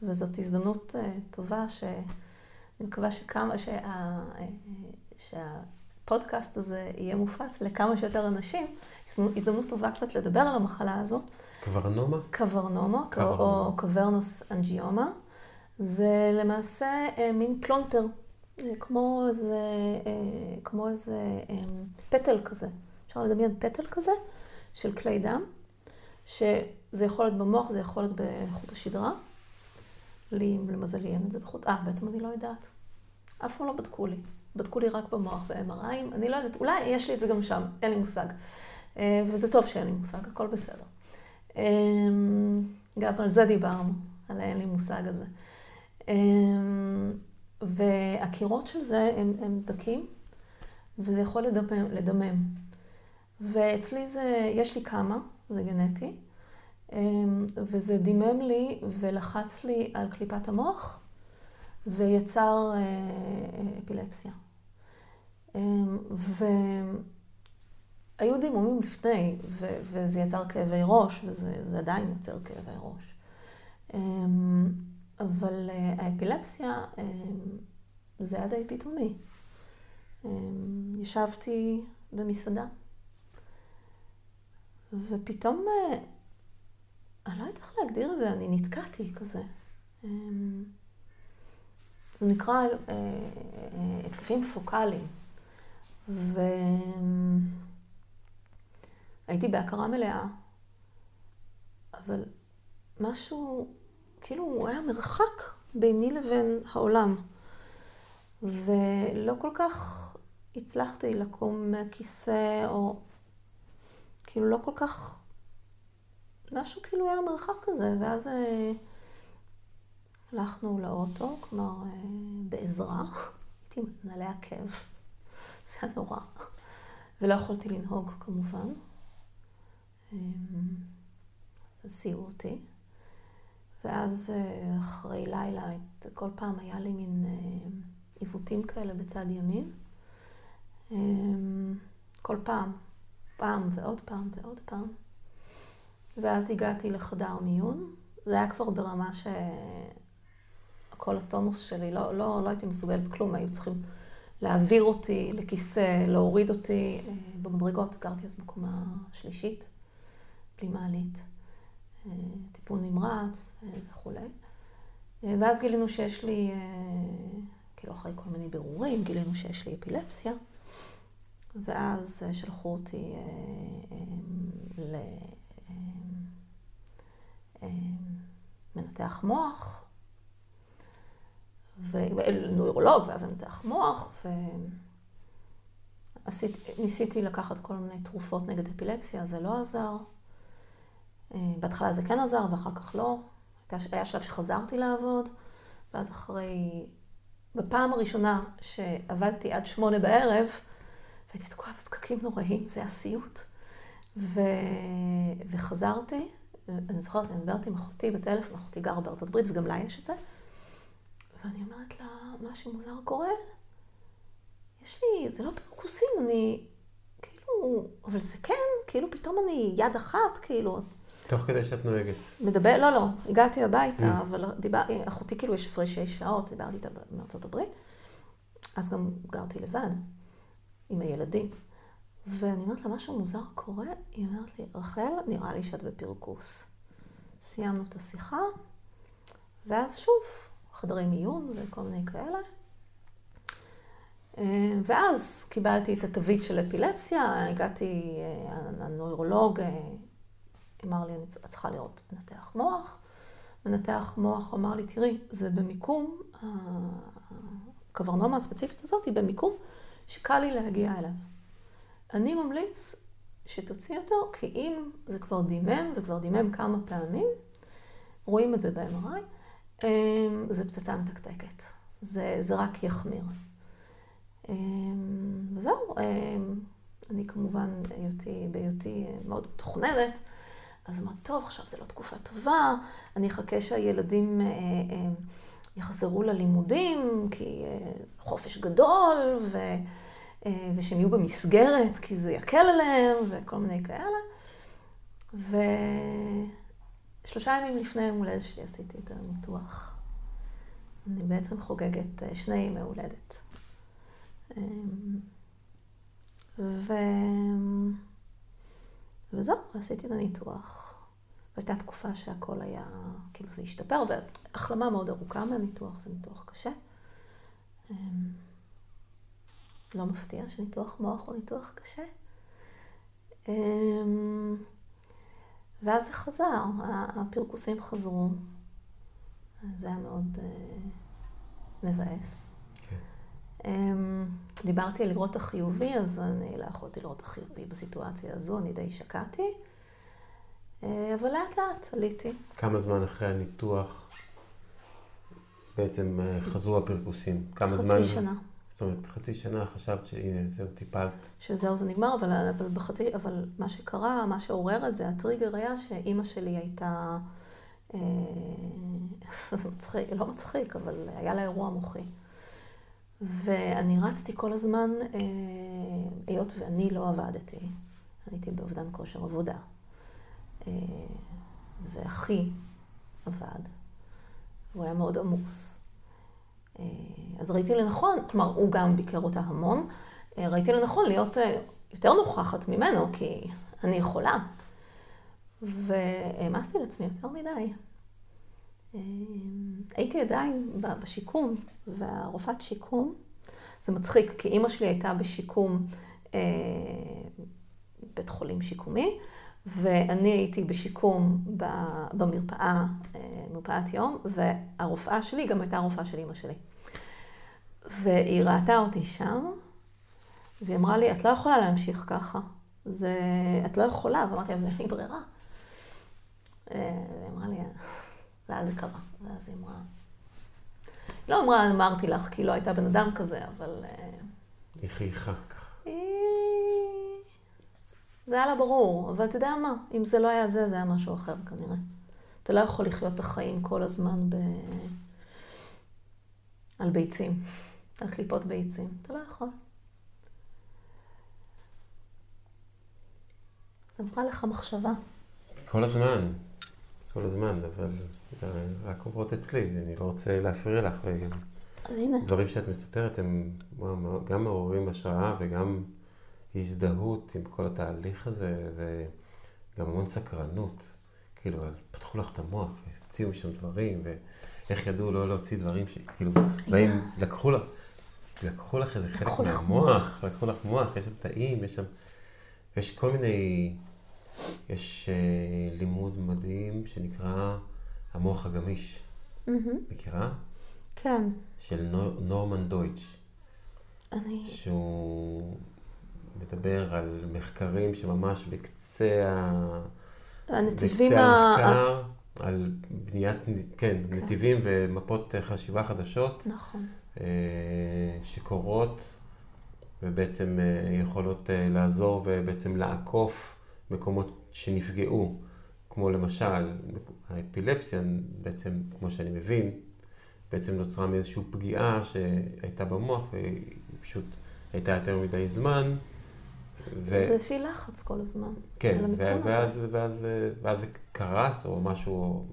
וזאת הזדמנות טובה שאני מקווה שכמה, שה... שה הפודקאסט הזה יהיה מופץ לכמה שיותר אנשים, הזדמנות טובה קצת לדבר על המחלה הזו. קברנומה? קברנומות, או, או cavernous angioma. זה למעשה אה, מין פלונטר, אה, כמו איזה, אה, כמו איזה פטל כזה. אפשר לדמיין פטל כזה של כלי דם, שזה יכול להיות במוח, זה יכול להיות בחוט השדרה. לי, למזלי, אין את זה בחוט... אה, בעצם אני לא יודעת. אף פעם לא בדקו לי. בדקו לי רק במוח ב-MRI, אני לא יודעת, אולי יש לי את זה גם שם, אין לי מושג. וזה טוב שאין לי מושג, הכל בסדר. גם על זה דיברנו, על האין לי מושג הזה. אה, והקירות של זה הם, הם דקים, וזה יכול לדמם, לדמם. ואצלי זה, יש לי כמה, זה גנטי, וזה דימם לי ולחץ לי על קליפת המוח, ויצר אפילפסיה. אמ, והיו דימומים לפני, וזה יצר כאבי ראש, וזה עדיין יוצר כאבי ראש. אבל אה, האפילפסיה אמ, זה היה די פתאומי. ישבתי במסעדה, ופתאום, אה, אני לא יודעת איך להגדיר את זה, אני נתקעתי כזה. זה נקרא אה, התקפים פוקאליים. והייתי בהכרה מלאה, אבל משהו, כאילו, היה מרחק ביני לבין העולם. ולא כל כך הצלחתי לקום מהכיסא, או כאילו לא כל כך, משהו כאילו היה מרחק כזה, ואז אה, הלכנו לאוטו, כלומר, אה, בעזרה, [laughs] הייתי מנהלי עקב. [laughs] זה היה נורא. ולא יכולתי לנהוג כמובן. אמ, אז הסיעו אותי. ואז אה, אחרי לילה, כל פעם היה לי מין אה, עיוותים כאלה בצד ימין. אמ, כל פעם, פעם ועוד פעם ועוד פעם. ואז הגעתי לחדר מיון. זה היה כבר ברמה שכל הטונוס שלי, לא, לא, לא הייתי מסוגלת כלום, היו צריכים להעביר אותי לכיסא, להוריד אותי אה, במדרגות, גרתי אז בקומה שלישית, בלי מעלית, טיפול נמרץ אה, וכולי. ואז גילינו שיש לי, כאילו אחרי כל מיני בירורים, גילינו שיש לי אפילפסיה, ואז שלחו אותי למנתח מוח. ונוירולוג, ואז מנתח מוח, וניסיתי לקחת כל מיני תרופות נגד אפילפסיה, זה לא עזר. אה, בהתחלה זה כן עזר, ואחר כך לא. היה שלב שחזרתי לעבוד, ואז אחרי... בפעם הראשונה שעבדתי עד שמונה בערב, והייתי תקועה בפקקים נוראים, זה היה סיוט. ו... וחזרתי, אני זוכרת, אני מדברת עם אחותי בטלפון, אחותי גרה בארצות הברית, וגם לה יש את זה. ואני אומרת לה, משהו מוזר קורה? יש לי, זה לא פרקוסים, אני, כאילו, אבל זה כן, כאילו פתאום אני יד אחת, כאילו. תוך כדי שאת נוהגת. מדבר, לא, לא, הגעתי הביתה, mm. אבל דיבר, אחותי כאילו יש הפרשי שעות, דיברתי איתה מארצות הברית, אז גם גרתי לבד, עם הילדים. ואני אומרת לה, משהו מוזר קורה? היא אומרת לי, רחל, נראה לי שאת בפרקוס. סיימנו את השיחה, ואז שוב, חדרי מיון וכל מיני כאלה. אה, ואז קיבלתי את התווית של אפילפסיה, הגעתי, אה, הנוירולוג אה, אמר לי, את צריכה לראות מנתח מוח. מנתח מוח אמר לי, תראי, זה במיקום, הקברנומה הספציפית הזאת היא במיקום שקל לי להגיע אליו. אני ממליץ שתוציא אותו, כי אם זה כבר דימם, וכבר דימם כמה פעמים, רואים את זה ב-MRI, אמ, זה פצצה מתקתקת. זה, זה רק יחמיר. וזהו, אני כמובן, בהיותי מאוד מתוכננת, אז אמרתי, טוב, עכשיו זו לא תקופה טובה, אני אחכה שהילדים יחזרו ללימודים, כי חופש גדול, ו... ושהם יהיו במסגרת, כי זה יקל עליהם, וכל מיני כאלה. ושלושה ימים לפני יום הולדת שלי עשיתי את הניתוח. אני בעצם חוגגת שני ימי הולדת. ו... וזהו, עשיתי את הניתוח. והייתה תקופה שהכל היה, כאילו זה השתפר, והחלמה מאוד ארוכה מהניתוח, זה ניתוח קשה. לא מפתיע שניתוח מוח הוא ניתוח קשה. ואז זה חזר, הפרכוסים חזרו. זה היה מאוד מבאס. אמ, דיברתי על לראות החיובי, אז אני לא יכולתי לראות החיובי בסיטואציה הזו, אני די שקעתי. אה, אבל לאט לאט עליתי. כמה זמן אחרי הניתוח בעצם אה, חזרו הפרכוסים? כמה חצי זמן? חצי שנה. זאת אומרת, חצי שנה חשבת שהנה, זהו, טיפלת. שזהו, זה נגמר, אבל, אבל בחצי, אבל מה שקרה, מה שעורר את זה, הטריגר היה שאימא שלי הייתה, אה, [laughs] זה מצחיק, לא מצחיק, אבל היה לה אירוע מוחי. ואני רצתי כל הזמן, אה, היות ואני לא עבדתי, הייתי באובדן כושר עבודה. אה, ואחי עבד, הוא היה מאוד עמוס. אה, אז ראיתי לנכון, כלומר, הוא גם ביקר אותה המון, ראיתי לנכון להיות יותר נוכחת ממנו, כי אני יכולה. והעמסתי לעצמי יותר מדי. הייתי עדיין בשיקום, והרופאת שיקום, זה מצחיק, כי אימא שלי הייתה בשיקום, אה, בית חולים שיקומי, ואני הייתי בשיקום במרפאה, אה, מרפאת יום, והרופאה שלי גם הייתה הרופאה של אימא שלי. והיא ראתה אותי שם, והיא אמרה לי, את לא יכולה להמשיך ככה. זה, את לא יכולה, ואמרתי, אבל אין לי ברירה. אה, והיא אמרה לי, ואז זה קרה. ואז היא אמרה, היא לא אמרה, אמרתי לך, כי לא הייתה בן אדם כזה, אבל... אה, היא חייכה ככה. זה היה לה ברור, אבל אתה יודע מה, אם זה לא היה זה, זה היה משהו אחר כנראה. אתה לא יכול לחיות את החיים כל הזמן ב... על ביצים, על קליפות ביצים. אתה לא יכול. עברה לך מחשבה. כל הזמן. כל הזמן, אבל רק עוברות אצלי, אני לא רוצה להפריע לך. וגם אז הנה. דברים שאת מספרת הם גם מעוררים השראה וגם הזדהות עם כל התהליך הזה, וגם המון סקרנות. כאילו, פתחו לך את המוח, והציעו משם דברים, ואיך ידעו לא להוציא דברים ש... כאילו, באים, לקחו לך, לקחו לך איזה חלק מהמוח, לקחו לך מוח, יש שם תאים, יש שם, יש כל מיני... יש uh, לימוד מדהים שנקרא המוח הגמיש. Mm-hmm. מכירה? כן. של נור, נורמן דויטש. אני... שהוא מדבר על מחקרים שממש בקצה ה... הנתיבים בקצה המחקר, ה... על בניית, כן, כן, נתיבים ומפות חשיבה חדשות. נכון. אה, שקורות ובעצם אה, יכולות לעזור ובעצם לעקוף מקומות שנפגעו, כמו למשל האפילפסיה, בעצם, כמו שאני מבין, בעצם נוצרה מאיזושהי פגיעה שהייתה במוח והיא פשוט הייתה יותר מדי זמן. ו... זה הפעיל לחץ כל הזמן. כן, ואז, ואז, ואז, ואז זה קרס או משהו,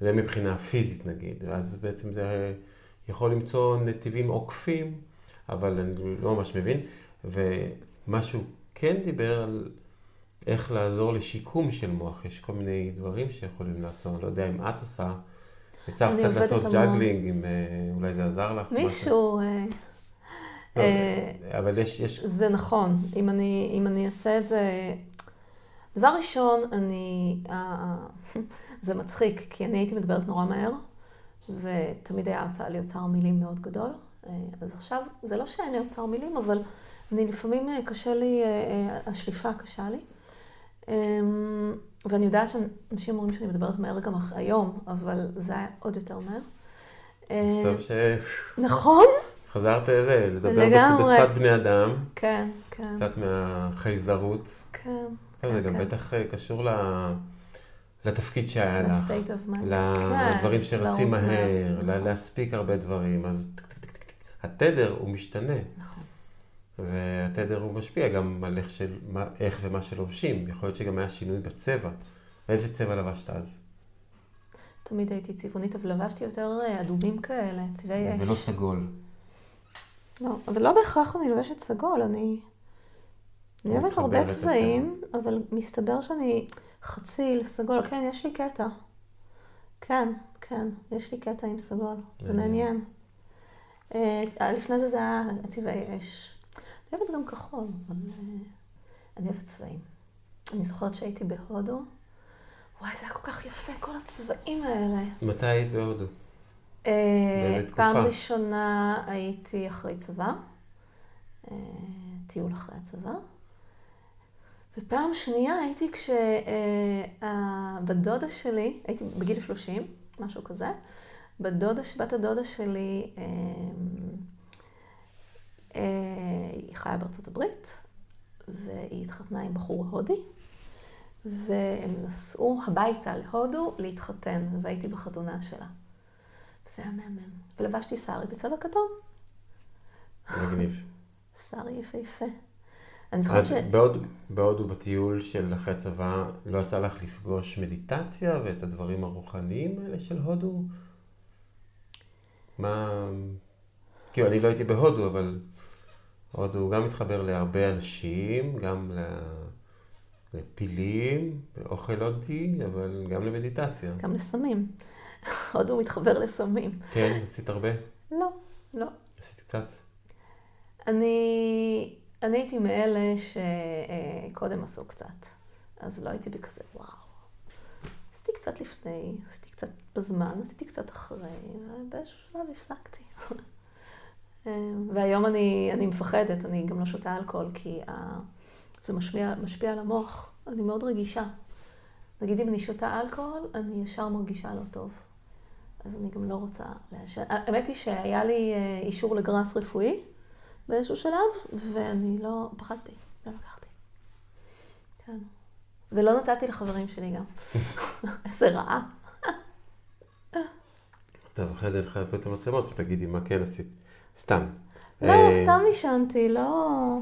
זה מבחינה פיזית נגיד, ואז בעצם זה יכול למצוא נתיבים עוקפים, אבל אני לא ממש מבין, ומשהו כן דיבר על... איך לעזור לשיקום של מוח. יש כל מיני דברים שיכולים לעשות, אני לא יודע אם את עושה. יצא קצת לעשות juggling, אם אה, אולי זה עזר לך. מישהו... אה, לא, אה, אבל יש, יש... זה נכון. אם אני, אם אני אעשה את זה... דבר ראשון, אני... [laughs] זה מצחיק, כי אני הייתי מדברת נורא מהר, ותמיד היה לי אוצר מילים מאוד גדול. אז עכשיו, זה לא שאין לי אוצר מילים, אבל אני לפעמים קשה לי, השליפה קשה לי. אמ, ואני יודעת שאנשים אומרים שאני מדברת מהר גם היום, אבל זה היה עוד יותר מהר. אה, אז טוב נכון? שחזרת לזה, לדבר. בשפת בני אדם, כן, כן, קצת מהחייזרות. כן. זה כן, גם כן. בטח אה, לך לתפקיד שהיה לך. ל-state of mind. כן, לדברים שרצים מהר. ל- להספיק הרבה דברים, אז. התדר הוא משתנה, נכון. והתדר הוא משפיע גם על איך, של, מה, איך ומה שלובשים. יכול להיות שגם היה שינוי בצבע. איזה צבע לבשת אז? תמיד הייתי צבעונית, אבל לבשתי יותר אה, אדומים כאלה, צבעי אש. ולא סגול. לא, אבל לא בהכרח אני לובשת סגול, אני... אני אוהבת הרבה צבעים, אבל מסתבר שאני חציל, סגול, כן, יש לי קטע. כן, כן, יש לי קטע עם סגול, זה מעניין. מעניין. אה, לפני זה זה היה צבעי אש. אני אוהבת גם כחול, אבל אה, אני אוהבת צבעים. אני זוכרת שהייתי בהודו, וואי, זה היה כל כך יפה, כל הצבעים האלה. מתי היית בהודו? אה? פעם ראשונה הייתי אחרי צבא, אה, טיול אחרי הצבא, ופעם שנייה הייתי כשבת דודה שלי, הייתי בגיל 30, משהו כזה, בת דודה, בת הדודה שלי, היא חיה בארצות הברית, והיא התחתנה עם בחור הודי, והם נסעו הביתה להודו להתחתן, והייתי בחתונה שלה. זה היה מהמם. ולבשתי סארי בצבע כתום. מגניב. [laughs] סארי יפהפה. אני זוכרת ש... בהודו, בהודו בטיול של אחרי הצבא, לא יצא לך לפגוש מדיטציה ואת הדברים הרוחניים האלה של הודו? מה... כאילו, אני לא הייתי בהודו, אבל הודו גם מתחבר להרבה אנשים, גם. לפילים, לאוכל הודי, אבל גם למדיטציה. גם לסמים. [laughs] הודו מתחבר לסמים. כן, עשית הרבה? לא, לא. עשית קצת? אני, אני הייתי מאלה שקודם עשו קצת. אז לא הייתי בכזה, וואו. עשיתי קצת לפני, עשיתי קצת בזמן, עשיתי קצת אחרי, ובאיזשהו שלב הפסקתי. [laughs] והיום אני, אני מפחדת, אני גם לא שותה אלכוהול, כי ה... זה משפיע, משפיע על המוח. אני מאוד רגישה. נגיד אם אני שותה אלכוהול, אני ישר מרגישה לא טוב. אז אני גם לא רוצה לעשן. האמת היא שהיה לי אה, אישור לגראס רפואי באיזשהו שלב, ואני לא, פחדתי, לא לקחתי. כן. ולא נתתי לחברים שלי גם. [laughs] איזה רעה. טוב, אחרי זה לפה את המצלמות ותגידי מה כן עשית. סתם. לא, אה, סתם עישנתי, לא...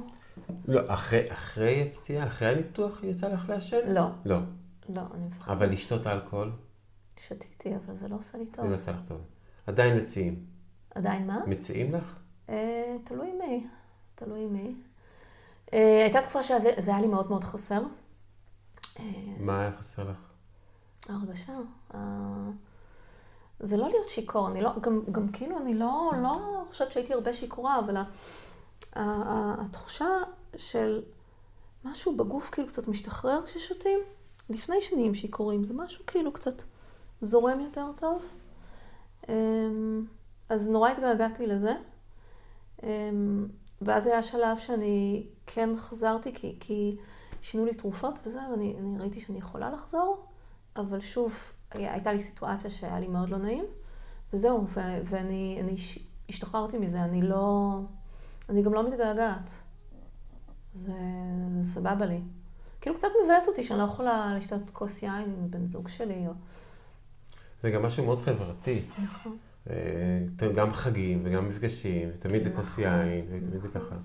לא, אחרי, אחרי הפציעה, אחרי הניתוח יצא לך לעשן? לא, לא. לא, אני מפחדת. אבל לשתות אלכוהול, שתיתי, אבל זה לא עושה לי טוב. זה לא יצא לך טוב. עדיין מציעים. עדיין מה? מציעים לך? אה, תלוי מי, תלוי מי. אה, הייתה תקופה שזה זה היה לי מאוד מאוד חסר. אה, מה היה חסר לך? ההרגשה. זה לא להיות שיכור, אני לא, גם, גם כאילו אני לא, לא חושבת שהייתי הרבה שיכורה, אבל התחושה של משהו בגוף כאילו קצת משתחרר כששותים, לפני שנהיים שיכורים, זה משהו כאילו קצת זורם יותר טוב. אמ, אז נורא התגעגעתי לזה. אמ, ואז היה שלב שאני כן חזרתי, כי, כי שינו לי תרופות וזה, ואני אני ראיתי שאני יכולה לחזור, אבל שוב, הייתה לי סיטואציה שהיה לי מאוד לא נעים, וזהו, ו, ואני השתחררתי מזה, אני לא, אני גם לא מתגעגעת. זה סבבה לי. כאילו קצת מבאס אותי שאני לא יכולה לשתות כוס יין עם בן זוג שלי, או... זה גם משהו מאוד חברתי. נכון. אה, גם חגים וגם מפגשים, ותמיד זה כוס נכון, יין, ותמיד זה ככה.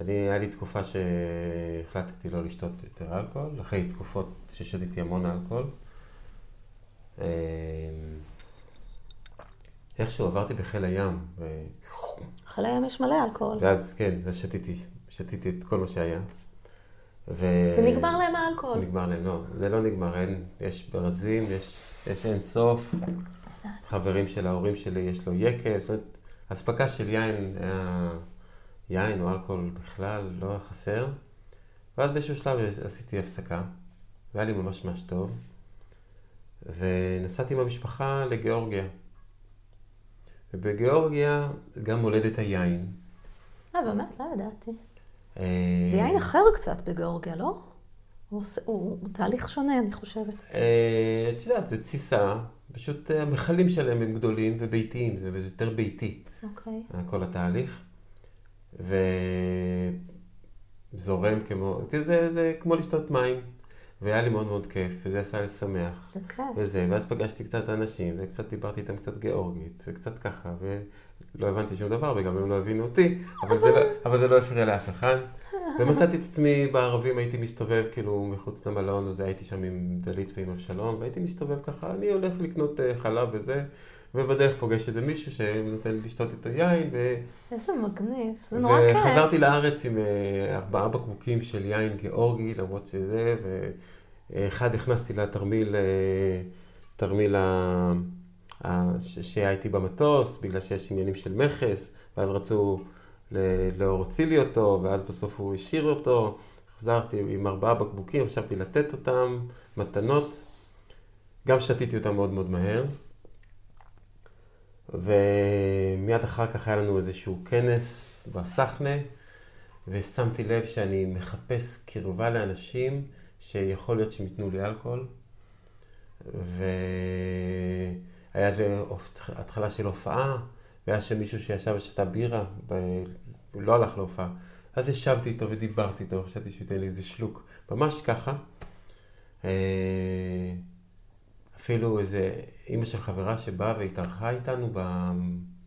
אני, היה לי תקופה שהחלטתי לא לשתות יותר אלכוהול, אחרי תקופות ששתיתי המון אלכוהול. אה, איכשהו עברתי בחיל הים, ו... חיל הים יש מלא אלכוהול. ואז כן, אז שתיתי, שתיתי את כל מה שהיה. ו... ונגמר להם האלכוהול. נגמר להם, לא, זה לא נגמר, אין, יש ברזים, יש, יש אין סוף. חברים של ההורים שלי, יש לו יקב, זאת אומרת, אספקה של יין היה, יין או אלכוהול בכלל לא היה חסר. ואז באיזשהו שלב עשיתי הפסקה, והיה לי ממש ממש טוב. ונסעתי עם המשפחה לגיאורגיה. ובגיאורגיה גם מולדת היין. אה, באמת? לא ידעתי. אה, זה יין אחר קצת בגיאורגיה, לא? הוא, עושה- הוא, הוא תהליך שונה, אני חושבת. אה, את יודעת, זה תסיסה פשוט אה, המכלים שלהם הם גדולים וביתיים, זה יותר ביתי, אוקיי. כל התהליך. וזורם כמו, זה כמו לשתות מים. והיה לי מאוד מאוד כיף, וזה עשה לי שמח. זה כיף. וזה, ואז פגשתי קצת אנשים, וקצת דיברתי איתם קצת גיאורגית, וקצת ככה, ולא הבנתי שום דבר, וגם הם לא הבינו אותי, אבל זה לא, אבל זה לא הפריע לאף אחד. [laughs] ומצאתי את עצמי בערבים, הייתי מסתובב כאילו מחוץ למלון, וזה הייתי שם עם דלית ועם אבשלום, והייתי מסתובב ככה, אני הולך לקנות אה, חלב וזה, ובדרך פוגש איזה מישהו שנותן לי לשתות איתו יין, ו... איזה מגניב, זה נורא כיף. וחזרתי לארץ עם אה, ארבעה בקבוקים של יין גיאורגי, למרות שזה, ואחד הכנסתי לתרמיל, אה, תרמיל ה... שהיה איתי במטוס, בגלל שיש עניינים של מכס, ואז רצו להוציא לי אותו, ואז בסוף הוא השאיר אותו. חזרתי עם ארבעה בקבוקים, חשבתי לתת אותם, מתנות. גם שתיתי אותם מאוד מאוד מהר. ומיד אחר כך היה לנו איזשהו כנס בסחנה, ושמתי לב שאני מחפש קרבה לאנשים שיכול להיות שהם ייתנו לי אלכוהול. והיה איזה התחלה של הופעה, והיה שם מישהו שישב ושתה בירה, הוא לא הלך להופעה. אז ישבתי איתו ודיברתי איתו, חשבתי שהוא ייתן לי איזה שלוק, ממש ככה. אפילו איזה אימא של חברה שבאה והתארחה איתנו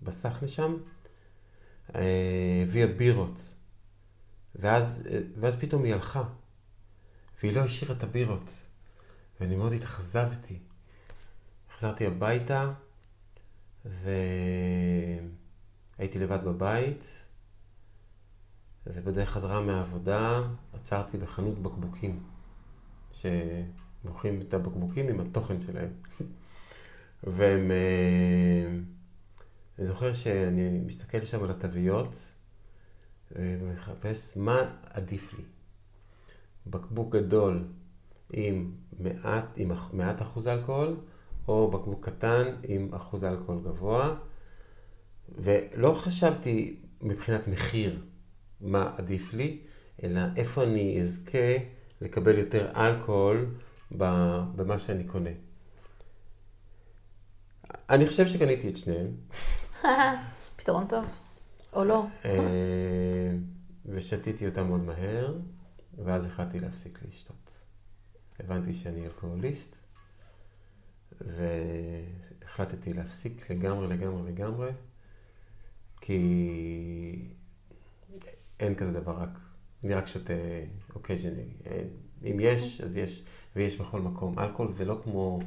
בסחנה שם, אה, הביאה בירות. ואז, ואז פתאום היא הלכה, והיא לא השאירה את הבירות. ואני מאוד התאכזבתי. חזרתי הביתה, והייתי לבד בבית, ובדרך חזרה מהעבודה עצרתי בחנות בקבוקים, שמוכרים את הבקבוקים עם התוכן שלהם. [laughs] והם... אה, אני זוכר שאני מסתכל שם על התוויות ומחפש מה עדיף לי. בקבוק גדול עם מעט, עם מעט אחוז אלכוהול, או בקבוק קטן עם אחוז אלכוהול גבוה. ולא חשבתי מבחינת מחיר מה עדיף לי, אלא איפה אני אזכה לקבל יותר אלכוהול במה שאני קונה. אני חושב שקניתי את שניהם. [laughs] פתרון טוב, או לא. אה, ושתיתי אותם מאוד מהר, ואז החלטתי להפסיק לשתות. הבנתי שאני אלכוהוליסט, והחלטתי להפסיק לגמרי, לגמרי, לגמרי, כי אין כזה דבר רק, אני רק שותה אוקייז'ני. אם יש, אז יש, ויש בכל מקום. אלכוהול זה לא כמו...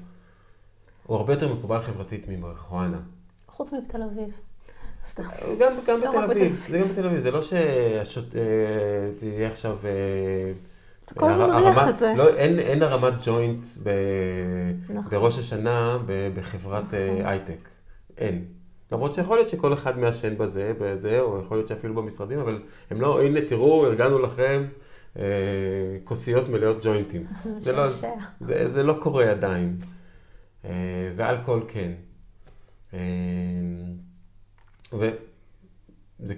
הוא הרבה יותר מקובל חברתית ממריחואנה. חוץ מבתל אביב. גם, גם לא בתל אביב, זה גם בתל אביב, זה לא שתהיה אה, עכשיו... אה, אתה כל הזמן מריח את זה. לא, אין, אין הרמת ג'וינט ב, נכון. בראש השנה בחברת אה, נכון. הייטק. אין. למרות שיכול להיות שכל אחד מעשן בזה, בזה, או יכול להיות שאפילו במשרדים, אבל הם לא, הנה תראו, ארגנו לכם אה, כוסיות מלאות ג'וינטים. [laughs] זה, לא, זה, זה לא קורה עדיין. אה, ואלכוהול כן. אה, וזה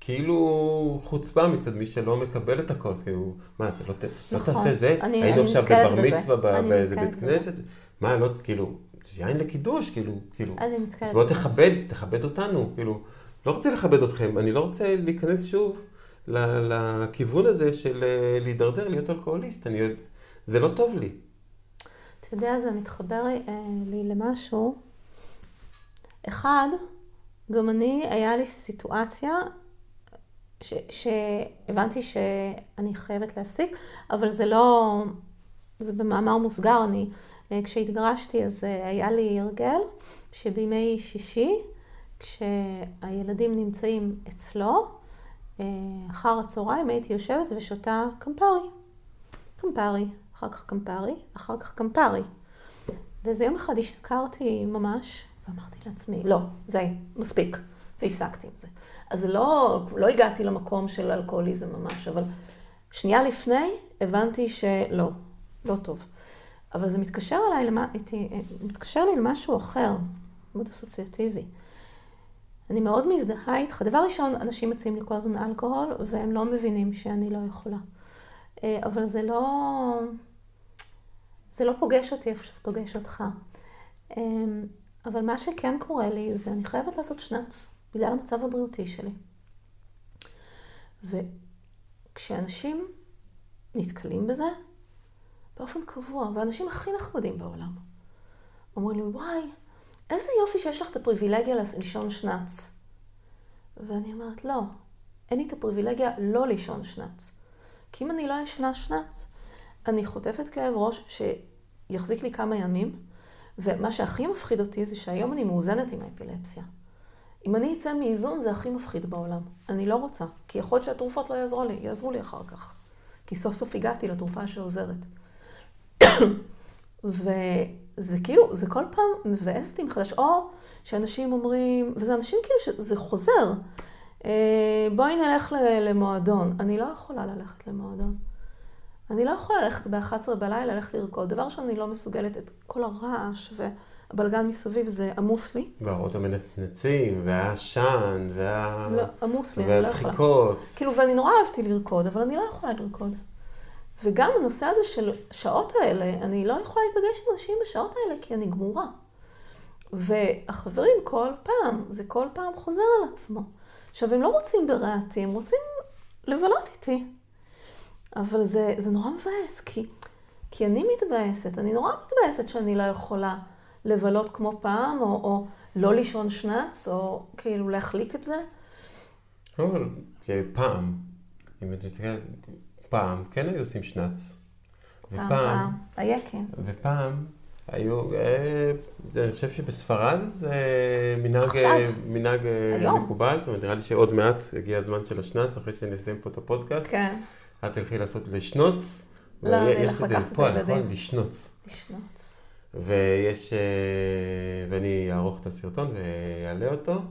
כאילו חוצפה מצד מי שלא מקבל את הכוס, כאילו, מה, אתה לא, לא נכון. תעשה זה? אני, היינו אני עכשיו בבר מצווה באיזה בית כנסת? מה, לא, כאילו, יין לקידוש, כאילו, כאילו, אני נתקלת בוא תכבד, תכבד אותנו, כאילו, לא רוצה לכבד אתכם, אני לא רוצה להיכנס שוב לכיוון הזה של אה, להידרדר, להיות אלכוהוליסט, אני יודע, זה לא טוב לי. אתה יודע, זה מתחבר אה, לי למשהו. אחד, גם אני, היה לי סיטואציה ש, שהבנתי שאני חייבת להפסיק, אבל זה לא, זה במאמר מוסגר, אני, אה, כשהתגרשתי אז היה לי הרגל שבימי שישי, כשהילדים נמצאים אצלו, אחר הצהריים הייתי יושבת ושותה קמפרי. קמפרי. אחר כך קמפרי, אחר כך קמפרי. ואיזה יום אחד השתכרתי ממש, ואמרתי לעצמי, לא, זה מספיק, והפסקתי עם זה. אז לא, לא הגעתי למקום של אלכוהוליזם ממש, אבל שנייה לפני הבנתי שלא, לא טוב. אבל זה מתקשר אליי, למה, איתי, מתקשר לי למשהו אחר, מאוד אסוציאטיבי. אני מאוד מזדהה איתך. דבר ראשון, אנשים מציעים לי כל הזמן אלכוהול, והם לא מבינים שאני לא יכולה. אה, אבל זה לא... זה לא פוגש אותי איפה שזה פוגש אותך. אמ, אבל מה שכן קורה לי זה אני חייבת לעשות שנץ, בגלל המצב הבריאותי שלי. וכשאנשים נתקלים בזה, באופן קבוע, והאנשים הכי נחמדים בעולם, אומרים לי, וואי, איזה יופי שיש לך את הפריבילגיה לישון שנץ. ואני אומרת, לא, אין לי את הפריבילגיה לא לישון שנץ. כי אם אני לא ישנה שנץ, אני חוטפת כאב ראש שיחזיק לי כמה ימים, ומה שהכי מפחיד אותי זה שהיום אני מאוזנת עם האפילפסיה. אם אני אצא מאיזון זה הכי מפחיד בעולם. אני לא רוצה, כי יכול להיות שהתרופות לא יעזרו לי, יעזרו לי אחר כך. כי סוף סוף הגעתי לתרופה שעוזרת. [coughs] וזה כאילו, זה כל פעם מבאס אותי מחדש. או שאנשים אומרים, וזה אנשים כאילו שזה חוזר. אה, בואי נלך למועדון. אני לא יכולה ללכת למועדון. אני לא יכולה ללכת ב-11 בלילה, ללכת לרקוד. דבר ראשון, אני לא מסוגלת את כל הרעש והבלגן מסביב, זה עמוס לי. והאורות המנצנצים, והעשן, וה... לא, עמוס לי, אני לא יכולה. והדחיקות. כאילו, ואני נורא אהבתי לרקוד, אבל אני לא יכולה לרקוד. וגם הנושא הזה של שעות האלה, אני לא יכולה להיפגש עם אנשים בשעות האלה, כי אני גמורה. והחברים כל פעם, זה כל פעם חוזר על עצמו. עכשיו, הם לא רוצים ברעתי, הם רוצים לבלות איתי. אבל זה, זה נורא מבאס, כי, כי אני מתבאסת, אני נורא מתבאסת שאני לא יכולה לבלות כמו פעם, או, או לא לישון שנץ, או כאילו להחליק את זה. אבל פעם, אם את מסתכלת, פעם כן היו עושים שנץ. פעם, פעם, היקים. ופעם היו, אה, אני חושב שבספרד זה מנהג, מנהג אה, מקובל, זאת אומרת, נראה לי שעוד מעט הגיע הזמן של השנץ, אחרי שאני אסיים פה את הפודקאסט. כן. את תלכי לעשות לשנוץ. לא, אני אלך לקחת את הילדים. נכון? לשנוץ. לשנוץ. ויש, אה, ואני אערוך את הסרטון ואעלה אותו.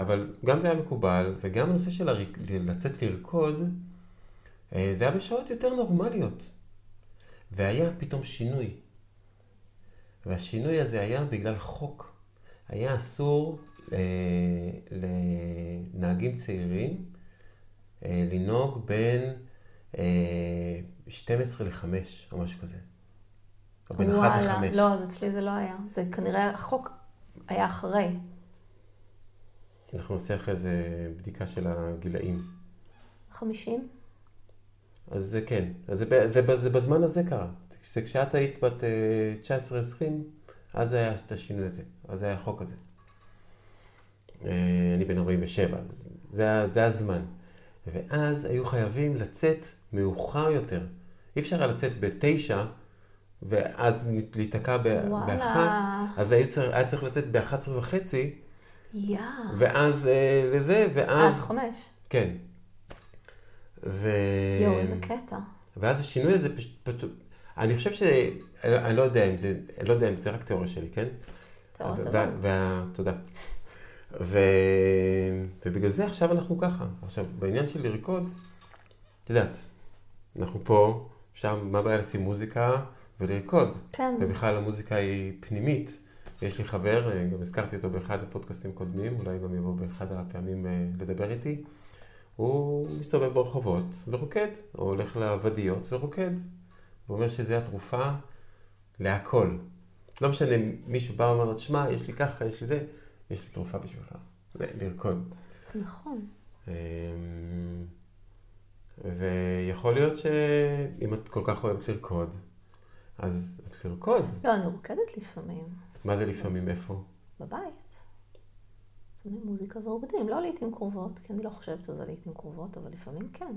אבל גם זה היה מקובל, וגם הנושא של לצאת לרקוד, זה היה בשעות יותר נורמליות. והיה פתאום שינוי. והשינוי הזה היה בגלל חוק. היה אסור אה, לנהגים צעירים אה, לנהוג בין אה, 12 ל-5 או משהו כזה. או בין 1 ל-5. לא, אז אצלי זה לא היה. זה כנראה, החוק היה אחרי. אנחנו נעשה אחרי זה בדיקה של הגילאים. 50? אז זה כן, אז זה, זה, זה בזמן הזה קרה. זה כשאת היית בת 19-20, אה, אז היה את השינוי הזה, אז היה החוק הזה. אה, אני בן 47, זה, זה הזמן. ואז היו חייבים לצאת מאוחר יותר. אי אפשר היה לצאת בתשע, ואז להיתקע באחת, אז היה צריך, היה צריך לצאת באחת עשרה וחצי, yeah. ואז אה, לזה, ואז... עד חמש. כן. ו... יואו, איזה קטע. ואז השינוי הזה פשוט... אני חושב ש... אני לא יודע אם זה... אני לא יודע אם זה רק תיאוריה שלי, כן? תיאוריה טובה. וה... תודה. ו... ובגלל זה עכשיו אנחנו ככה. עכשיו, בעניין של לרקוד, את יודעת, אנחנו פה, אפשר, מה הבעיה לשים מוזיקה ולרקוד? כן. ובכלל המוזיקה היא פנימית. יש לי חבר, גם הזכרתי אותו באחד הפודקאסטים הקודמים, אולי גם יבוא באחד הפעמים אה, לדבר איתי. הוא מסתובב ברחובות ורוקד, או הולך לוודיות ורוקד. הוא אומר שזה התרופה להכל. לא משנה, מישהו בא ואומר, שמע, יש לי ככה, יש לי זה, יש לי תרופה בשבילך, לרקוד. זה נכון. אמ, ויכול להיות שאם את כל כך אוהבת לרקוד, אז, אז לרקוד. לא, אני רוקדת לפעמים. מה זה לפעמים? איפה? בבית. שמים מוזיקה ועובדים, לא לעיתים קרובות, כי אני לא חושבת שזה לעיתים קרובות, אבל לפעמים כן.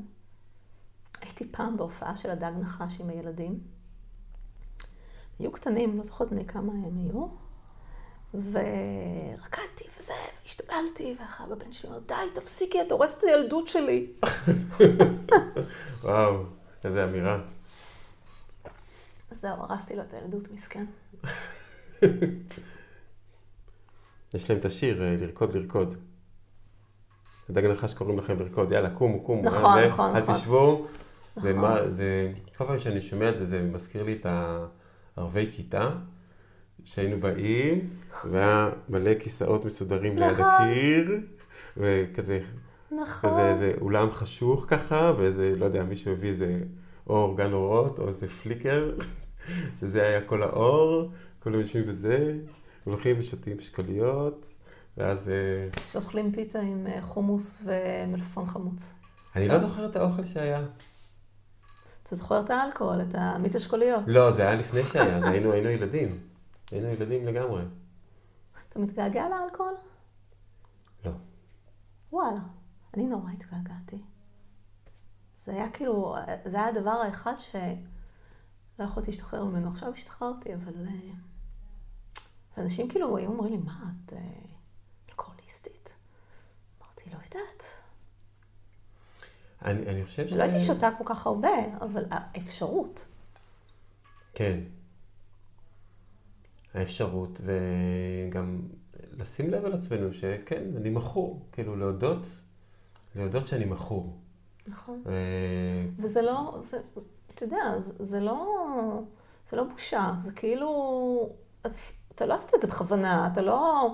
הייתי פעם בהופעה של הדג נחש עם הילדים. היו קטנים, לא זוכרת בני כמה הם היו. ורקדתי וזה, והשתוללתי, ואחר הבן שלי אומר, די, תפסיקי, את הורסת את הילדות שלי. [laughs] וואו, איזה אמירה. אז זהו, הרסתי לו את הילדות, מסכן. [laughs] יש להם את השיר, אה, לרקוד, לרקוד. דג נחש קוראים לכם לרקוד, יאללה, קומו, קומו. נכון, נכון, נכון. אל תשבו. נכון. ומה, זה, כל פעם שאני שומע את זה, זה מזכיר לי את הערבי כיתה, שהיינו באים, והיה מלא כיסאות מסודרים ליד נכון. הקיר, וכזה, נכון. כזה איזה אולם חשוך ככה, ואיזה, לא יודע, מישהו הביא איזה אור, גן אורות, או איזה פליקר, [laughs] שזה היה כל האור, כולם יושבים בזה, הולכים ושותים שקליות, ואז... אה, ואוכלים פיתה עם אה, חומוס ומלפפון חמוץ. אני לא זוכר את האוכל שהיה. אתה זוכר את האלכוהול, את המיץ אשכוליות? לא, זה היה לפני שהיה, זה היינו, היינו ילדים. היינו ילדים לגמרי. אתה מתגעגע לאלכוהול? לא. וואלה, אני נורא התגעגעתי. זה היה כאילו, זה היה הדבר האחד שלא יכולתי להשתחרר ממנו. עכשיו השתחררתי, אבל... אה, ואנשים כאילו היו אומרים לי, מה, את אה, אלכוהוליסטית? אמרתי, לא יודעת. אני, אני חושב ש... לא הייתי שותה כל כך הרבה, אבל האפשרות. כן. האפשרות, וגם לשים לב על עצמנו שכן, אני מכור. כאילו, להודות, להודות שאני מכור. נכון. ו... וזה לא, זה, אתה יודע, זה, זה לא, זה לא בושה, זה כאילו, אתה לא עשית את זה בכוונה, אתה לא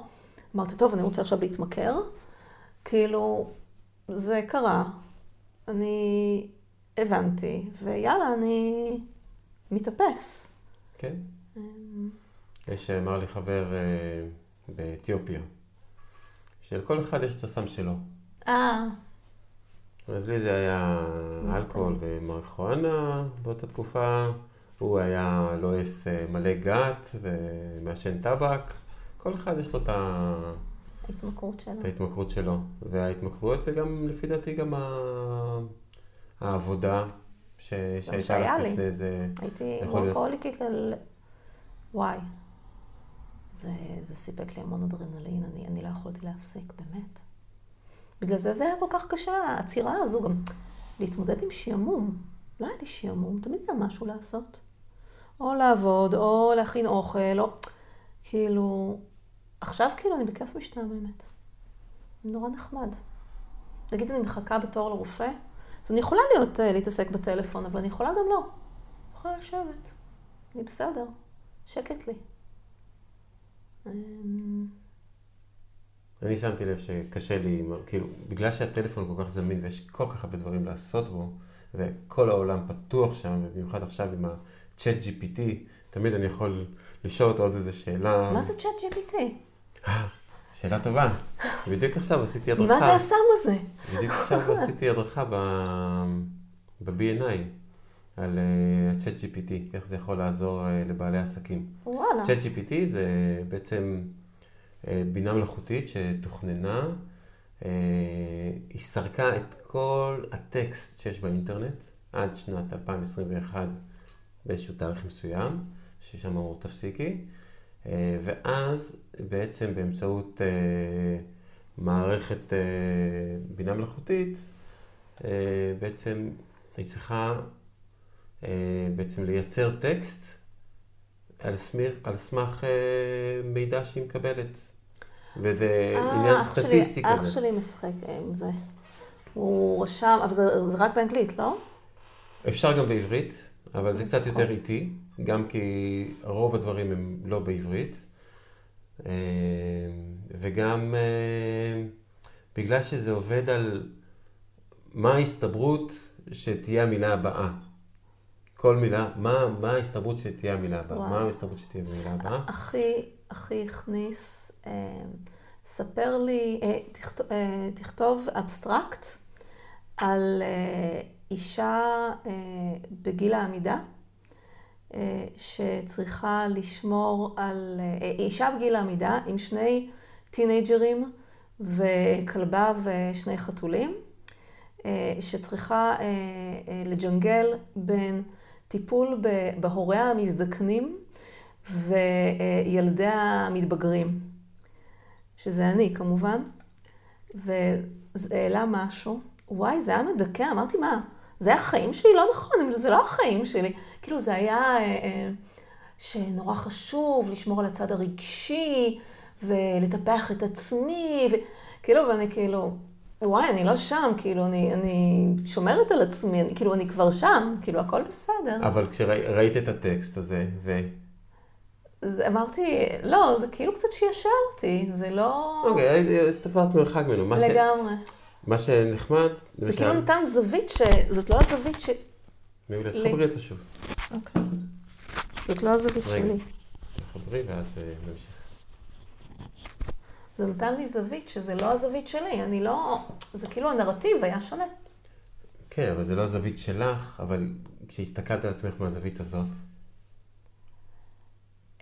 אמרת, טוב, אני רוצה עכשיו להתמכר, כאילו, זה קרה, אני הבנתי, ויאללה, אני מתאפס. כן. אמ, יש, אמר לי חבר אה, באתיופיה, שלכל אחד יש את הסם שלו. אה, אז לי זה היה אלכוהול ומריחואנה באותה תקופה. הוא היה לועס אה, מלא גת ומעשן טבק. כל אחד יש לו את ה- ההתמכרות שלו. את ההתמכרות שלו. וההתמכרות זה גם, לפי דעתי, גם ה- העבודה ש- שהייתה לך לי. לפני זה. הייתי יכול להיות. וורקהוליקית ל... וואי. זה, זה סיפק לי המון אדרנלין, אני, אני לא יכולתי להפסיק, באמת. בגלל זה זה היה כל כך קשה, העצירה הזו, גם להתמודד עם שעמום. לא היה לי שעמום, תמיד היה משהו לעשות. או לעבוד, או להכין אוכל, או... כאילו... עכשיו כאילו אני בכיף משתעממת. נורא נחמד. נגיד אני מחכה בתור לרופא, אז אני יכולה להיות, אה, להתעסק בטלפון, אבל אני יכולה גם לא. אני יכולה לשבת. אני בסדר. שקט לי. אמ, אני שמתי לב שקשה לי, כאילו, בגלל שהטלפון כל כך זמין ויש כל כך הרבה דברים לעשות בו, וכל העולם פתוח שם, ובמיוחד עכשיו עם ה-chat GPT, תמיד אני יכול לשאול אותו עוד איזה שאלה. מה זה צ'אט GPT? אה, שאלה טובה. בדיוק עכשיו עשיתי הדרכה. מה זה הסם הזה? בדיוק עכשיו [laughs] עשיתי הדרכה ב-B&I על אה, ה-chat GPT, איך זה יכול לעזור אה, לבעלי עסקים. וואלה. chat GPT זה בעצם בינה מלאכותית שתוכננה, היא סרקה את כל הטקסט שיש באינטרנט עד שנת 2021 באיזשהו תאריך מסוים, ששם אמרו תפסיקי, אה, ואז בעצם באמצעות אה, מערכת אה, בינה מלאכותית, בעצם היא צריכה בעצם לייצר טקסט על סמך, על סמך מידע שהיא מקבלת. וזה עניין אח סטטיסטי אח כזה. שלי משחק עם זה. הוא רשם, אבל זה, זה רק באנגלית, לא? אפשר גם בעברית, אבל זה קצת נכון. יותר איטי, גם כי רוב הדברים הם לא בעברית. אה, וגם אה, בגלל שזה עובד על מה ההסתברות שתהיה המילה הבאה. כל מילה, מה, מה ההסתברות שתהיה המילה הבאה? וואו. מה ההסתברות שתהיה המילה הבאה? אחי, אחי הכניס, אה, ספר לי, אה, תכתוב, אה, תכתוב abstract על אה, אישה אה, בגיל העמידה, אה, שצריכה לשמור על, אה, אישה בגיל העמידה עם שני טינאייג'רים וכלבה ושני חתולים, שצריכה לג'נגל בין טיפול בהוריה המזדקנים וילדי המתבגרים, שזה אני כמובן, וזה העלה משהו, וואי, זה היה מדכא, אמרתי, מה, זה החיים שלי? לא נכון, זה לא החיים שלי. כאילו, זה היה אה, אה, שנורא חשוב לשמור על הצד הרגשי, ולטפח את עצמי, וכאילו, ואני כאילו, וואי, אני לא שם, כאילו, אני, אני שומרת על עצמי, אני, כאילו, אני כבר שם, כאילו, הכל בסדר. אבל כשראית את הטקסט הזה, ו... אז אמרתי, לא, זה כאילו קצת שישר אותי, זה לא... אוקיי, אז תפרת מרחק ממנו. מה ש- לגמרי. מה שנחמד, זה כאילו נתן זווית ש... זאת לא הזווית ש... מעולה. תחברי אותו שוב. אוקיי. זאת לא הזווית. שלי. תחברי ואז אה, נמשיך. זה נתן לי זווית שזה לא הזווית שלי, אני לא... זה כאילו הנרטיב היה שונה. כן, אבל זה לא הזווית שלך, אבל כשהסתכלת על עצמך מהזווית הזאת,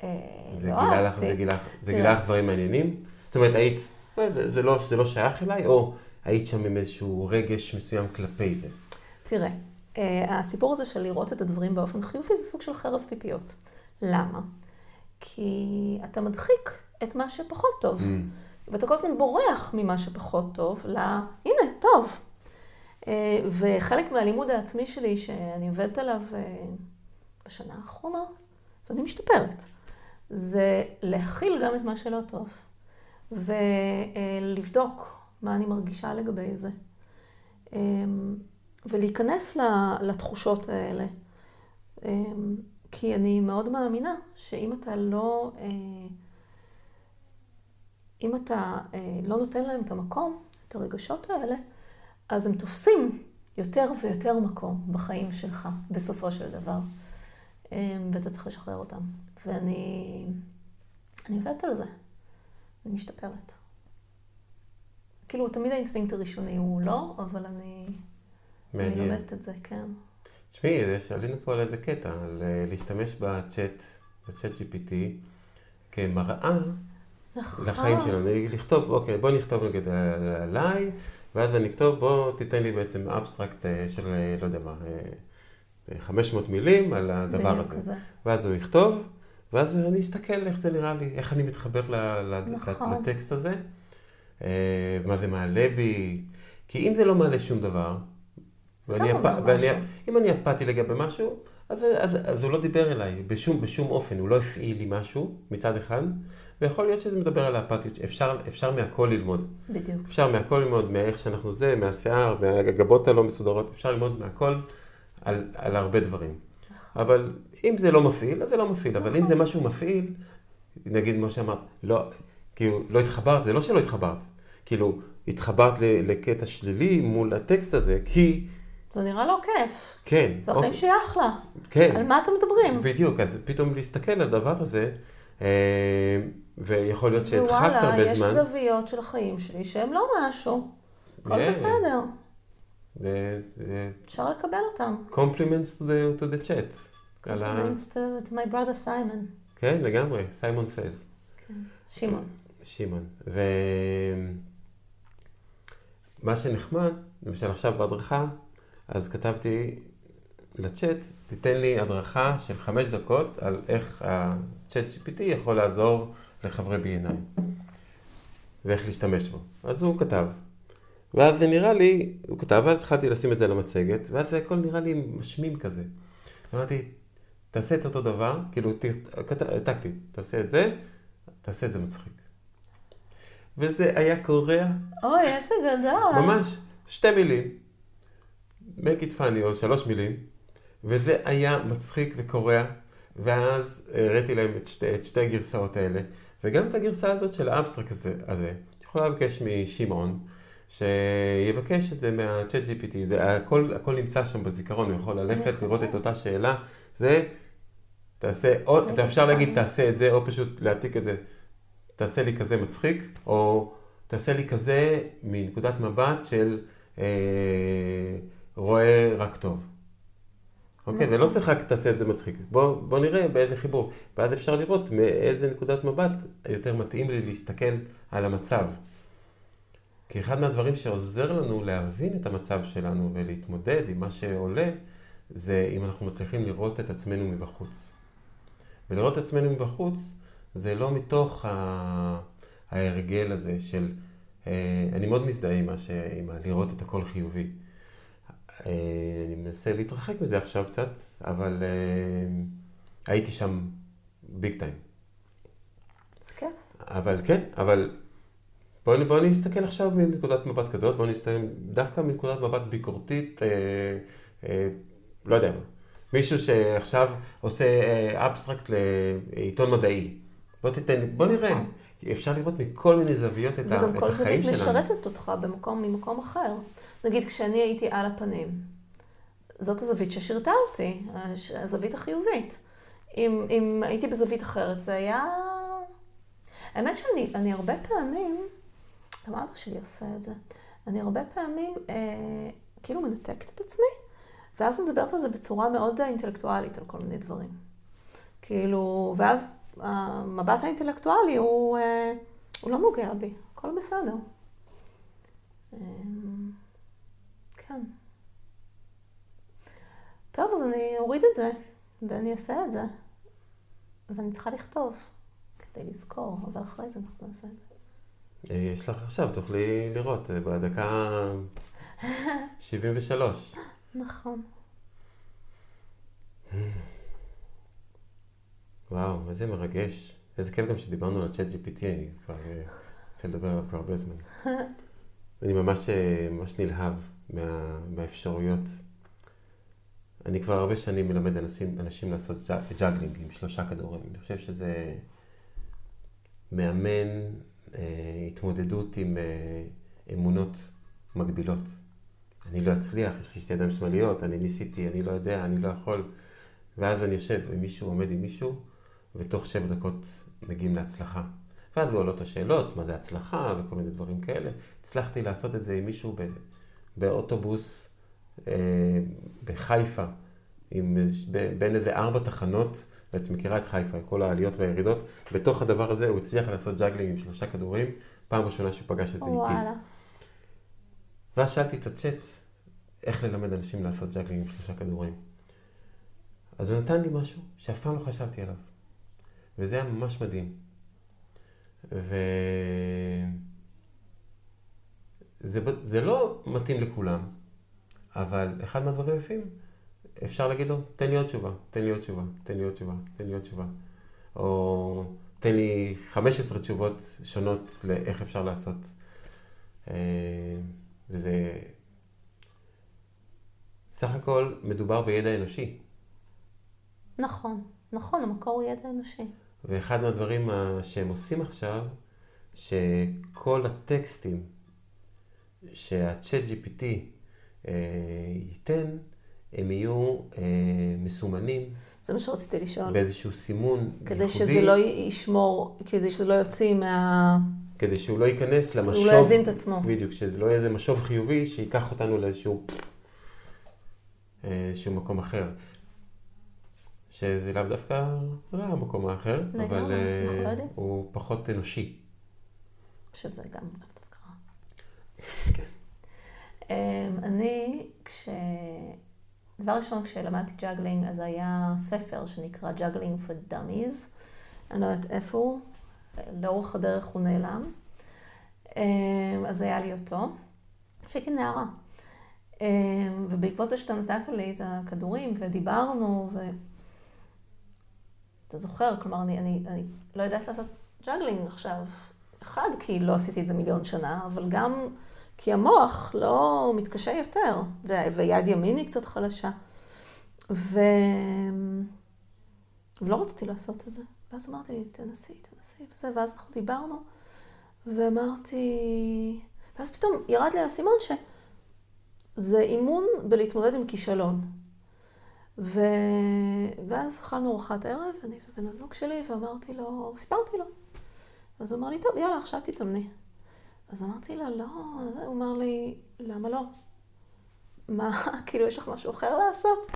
אה, זה לא אהבתי. זה גילה, לך- דברים מעניינים? זאת אומרת, היית, זה, זה, לא, זה לא שייך אליי, או היית שם עם איזשהו רגש מסוים כלפי זה? תראה, אה, הסיפור הזה של לראות את הדברים באופן חיובי זה סוג של חרב פיפיות. למה? כי אתה מדחיק את מה שפחות טוב, Mm. ואתה כל הזמן בורח ממה שפחות טוב, ל... הנה, טוב. אה, וחלק מהלימוד העצמי שלי, שאני עובדת עליו אה, בשנה האחרונה, ואני משתפרת, זה להכיל גם את מה שלא טוב, ולבדוק מה אני מרגישה לגבי זה. אמ, ולהיכנס לתחושות האלה. אמ, כי אני מאוד מאמינה שאם אתה לא, אה, אם אתה אה, לא נותן להם את המקום, את הרגשות האלה, אז הם תופסים יותר ויותר מקום בחיים שלך, בסופו של דבר. אמ, ואתה צריך לשחרר אותם. ואני אני עובדת על זה. אני משתפרת. כאילו, תמיד האינסטינקט הראשוני הוא לא, אבל אני, אני מעניין. לומדת את זה, כן. תשמעי, עלינו פה על איזה קטע, על אה, להשתמש בצ'אט, ב ChatGPT, כמראה נכון. לחיים שלנו. לכתוב, אוקיי, בוא נכתוב נגיד על- עליי, ואז אני אכתוב, בוא תיתן לי בעצם abstract אה, של, אה, לא יודע מה, אה, 500 מילים על הדבר הזה. כזה. ואז הוא יכתוב, ואז אני אסתכל איך זה נראה לי, איך אני מתחבר ל- נכון. לטקסט הזה, אה, מה זה מעלה בי, כי אם זה לא מעלה שום דבר, ואני אפ- ואני-. אם אני אפאתי לגבי משהו, אז, אז, אז הוא לא דיבר אליי בשום, בשום אופן, הוא לא הפעיל לי משהו מצד אחד, ויכול להיות שזה מדבר על האפתיות, אפשר, אפשר מהכל ללמוד. בדיוק. אפשר מהכל ללמוד, מאיך שאנחנו זה, מהשיער, מהגבות הלא מסודרות, אפשר ללמוד מהכל על, על הרבה דברים. אבל אם זה לא מפעיל, אז זה לא מפעיל, אבל אם זה משהו מפעיל, נגיד כמו שאמרת, לא, כאילו, לא התחברת, זה לא שלא התחברת, כאילו, התחברת לקטע שלילי מול הטקסט הזה, כי, זה נראה לו כיף. כן, והחיים אוקיי, שלי אחלה. כן, על מה אתם מדברים? בדיוק, אז פתאום להסתכל על הדבר הזה, אה, ויכול להיות שהדחקת הרבה יש זמן. זוויות של החיים שלי שהן לא משהו. הכל כן. בסדר. אפשר לקבל אותם. compliments to the, to the chat. ה... Compliments to, to my brother Simon. כן, לגמרי, סיימון סייז. שמעון. שמעון. ומה שנחמד, למשל עכשיו בהדרכה, אז כתבתי לצ'אט, תיתן לי הדרכה של חמש דקות על איך הצ'אט GPT יכול לעזור לחברי B&I ואיך להשתמש בו. אז הוא כתב. ואז זה נראה לי, הוא כתב, ואז התחלתי לשים את זה למצגת, ואז הכל נראה לי משמים כזה. אמרתי, תעשה את אותו דבר, כאילו, העתקתי, תעשה את זה, תעשה את זה מצחיק. וזה היה קורע, אוי, איזה גדול. ממש, שתי מילים, make it funny, או שלוש מילים, וזה היה מצחיק וקורע, ואז הראיתי להם את שתי, את שתי הגרסאות האלה, וגם את הגרסה הזאת של האבסטרק הזה, הזה. את יכולה לבקש משמעון, שיבקש את זה מה-chat GPT, זה הכל, הכל נמצא שם בזיכרון, הוא יכול ללכת. לראות את אותה שאלה, זה, תעשה, או, אתה אפשר להגיד תעשה את זה, או פשוט להעתיק את זה, תעשה לי כזה מצחיק, או תעשה לי כזה מנקודת מבט של אה, רואה רק טוב. אוקיי, זה לא צריך רק תעשה את זה מצחיק. בוא, בוא נראה באיזה חיבור. ואז אפשר לראות מאיזה נקודת מבט יותר מתאים לי להסתכל על המצב. כי אחד מהדברים שעוזר לנו להבין את המצב שלנו ולהתמודד עם מה שעולה, זה אם אנחנו מצליחים לראות את עצמנו מבחוץ. ולראות את עצמנו מבחוץ, זה לא מתוך ה... ההרגל הזה של... אה, אני מאוד מזדהה עם, ש... עם. לראות את הכל חיובי. אה, אני מנסה להתרחק מזה עכשיו קצת, אבל אה, הייתי שם ביג טיים. זה כיף. אבל כן, אבל בואו בוא נסתכל עכשיו מנקודת מבט כזאת, בואו נסתכל דווקא מנקודת מבט ביקורתית, אה, אה, לא יודע מה. מישהו שעכשיו עושה אבסטרקט לעיתון מדעי. בוא תיתן, בוא נראה. נכון. כי אפשר לראות מכל מיני זוויות את, זה ה, גם את כל החיים זווית שלנו. משרתת אותך במקום, ממקום אחר. נגיד, כשאני הייתי על הפנים, זאת הזווית ששירתה אותי, הזווית החיובית. אם, אם הייתי בזווית אחרת, זה היה... האמת שאני אני הרבה פעמים, גם אבא שלי עושה את זה, אני הרבה פעמים אה, כאילו מנתקת את עצמי, ואז מדברת על זה בצורה מאוד אינטלקטואלית, על כל מיני דברים. כאילו, ואז המבט האינטלקטואלי הוא, אה, הוא לא נוגע בי, הכל בסדר. אה, כן. טוב, אז אני אוריד את זה, ואני אעשה את זה. ואני צריכה לכתוב כדי לזכור, אבל אחרי זה אנחנו נעשה את זה. אה, יש לך עכשיו, תוכלי לראות, בדקה [laughs] 73. נכון. וואו, איזה מרגש. איזה כיף גם שדיברנו על ChatGPT, אני כבר אה, רוצה לדבר עליו כבר הרבה זמן. [laughs] אני ממש, ממש נלהב מה, מהאפשרויות. אני כבר הרבה שנים מלמד אנשים, אנשים לעשות juggling עם שלושה כדורים. אני חושב שזה מאמן אה, התמודדות עם אה, אמונות מגבילות. אני לא אצליח, יש לי שתי ידיים שמאליות, אני ניסיתי, אני לא יודע, אני לא יכול. ואז אני יושב עם מישהו, עומד עם מישהו, ותוך שבע דקות מגיעים להצלחה. ואז עולות השאלות, מה זה הצלחה וכל מיני דברים כאלה. הצלחתי לעשות את זה עם מישהו באוטובוס אה, בחיפה, עם, בין איזה ארבע תחנות, ואת מכירה את חיפה, כל העליות והירידות, בתוך הדבר הזה הוא הצליח לעשות juggling עם שלושה כדורים, פעם ראשונה שהוא פגש את זה וואלה. איתי. ואז שאלתי את הצ'אט, איך ללמד אנשים לעשות juggling עם שלושה כדורים. אז הוא נתן לי משהו שאף פעם לא חשבתי עליו, וזה היה ממש מדהים. ו... זה, זה לא מתאים לכולם, אבל אחד מהדברים היפים, אפשר להגיד לו, תן לי עוד תשובה, תן לי עוד תשובה, תן לי עוד תשובה, תן לי עוד תשובה. או תן לי 15 תשובות שונות לאיך אפשר לעשות. אה, וזה... סך הכל מדובר בידע אנושי. נכון, נכון, המקור הוא ידע אנושי. ואחד מהדברים שהם עושים עכשיו, שכל הטקסטים שהצ'אט GPT אה, ייתן, הם יהיו אה, מסומנים. זה מה שרציתי לשאול. באיזשהו סימון כדי ייחודי. כדי שזה לא ישמור, כדי שזה לא יוציא מה... כדי שהוא לא ייכנס למשוב. שהוא לא יזין את עצמו. בדיוק, שזה לא יהיה איזה משוב חיובי שייקח אותנו לאיזשהו איזשהו מקום אחר. שזה לאו דווקא רע המקום האחר, אבל uh, הוא פחות אנושי. שזה גם לאו דווקא רע. כן. Um, אני, כש... דבר ראשון, כשלמדתי juggling, אז היה ספר שנקרא Juggling for Dummies. אני לא יודעת איפה הוא, לאורך הדרך הוא נעלם. אמ, אז היה לי אותו, כשהייתי נערה. אמ, ובעקבות זה שאתה נתת לי את הכדורים ודיברנו, ו... אתה זוכר, כלומר, אני, אני, אני לא יודעת לעשות juggling עכשיו. אחד, כי לא עשיתי את זה מיליון שנה, אבל גם כי המוח לא מתקשה יותר, ויד ימין היא קצת חלשה. ו... ולא רציתי לעשות את זה. ואז אמרתי לי, תנסי, תנסי, וזה, ואז אנחנו דיברנו, ואמרתי... ואז פתאום ירד לי האסימון שזה אימון בלהתמודד עם כישלון. ו... ואז אכלנו ארוחת ערב, אני ובן הזוג שלי, ואמרתי לו, סיפרתי לו. אז הוא אמר לי, טוב, יאללה, עכשיו תתאמני. אז אמרתי לה, לא, הוא אמר לי, למה לא? מה, [laughs] כאילו, יש לך משהו אחר לעשות?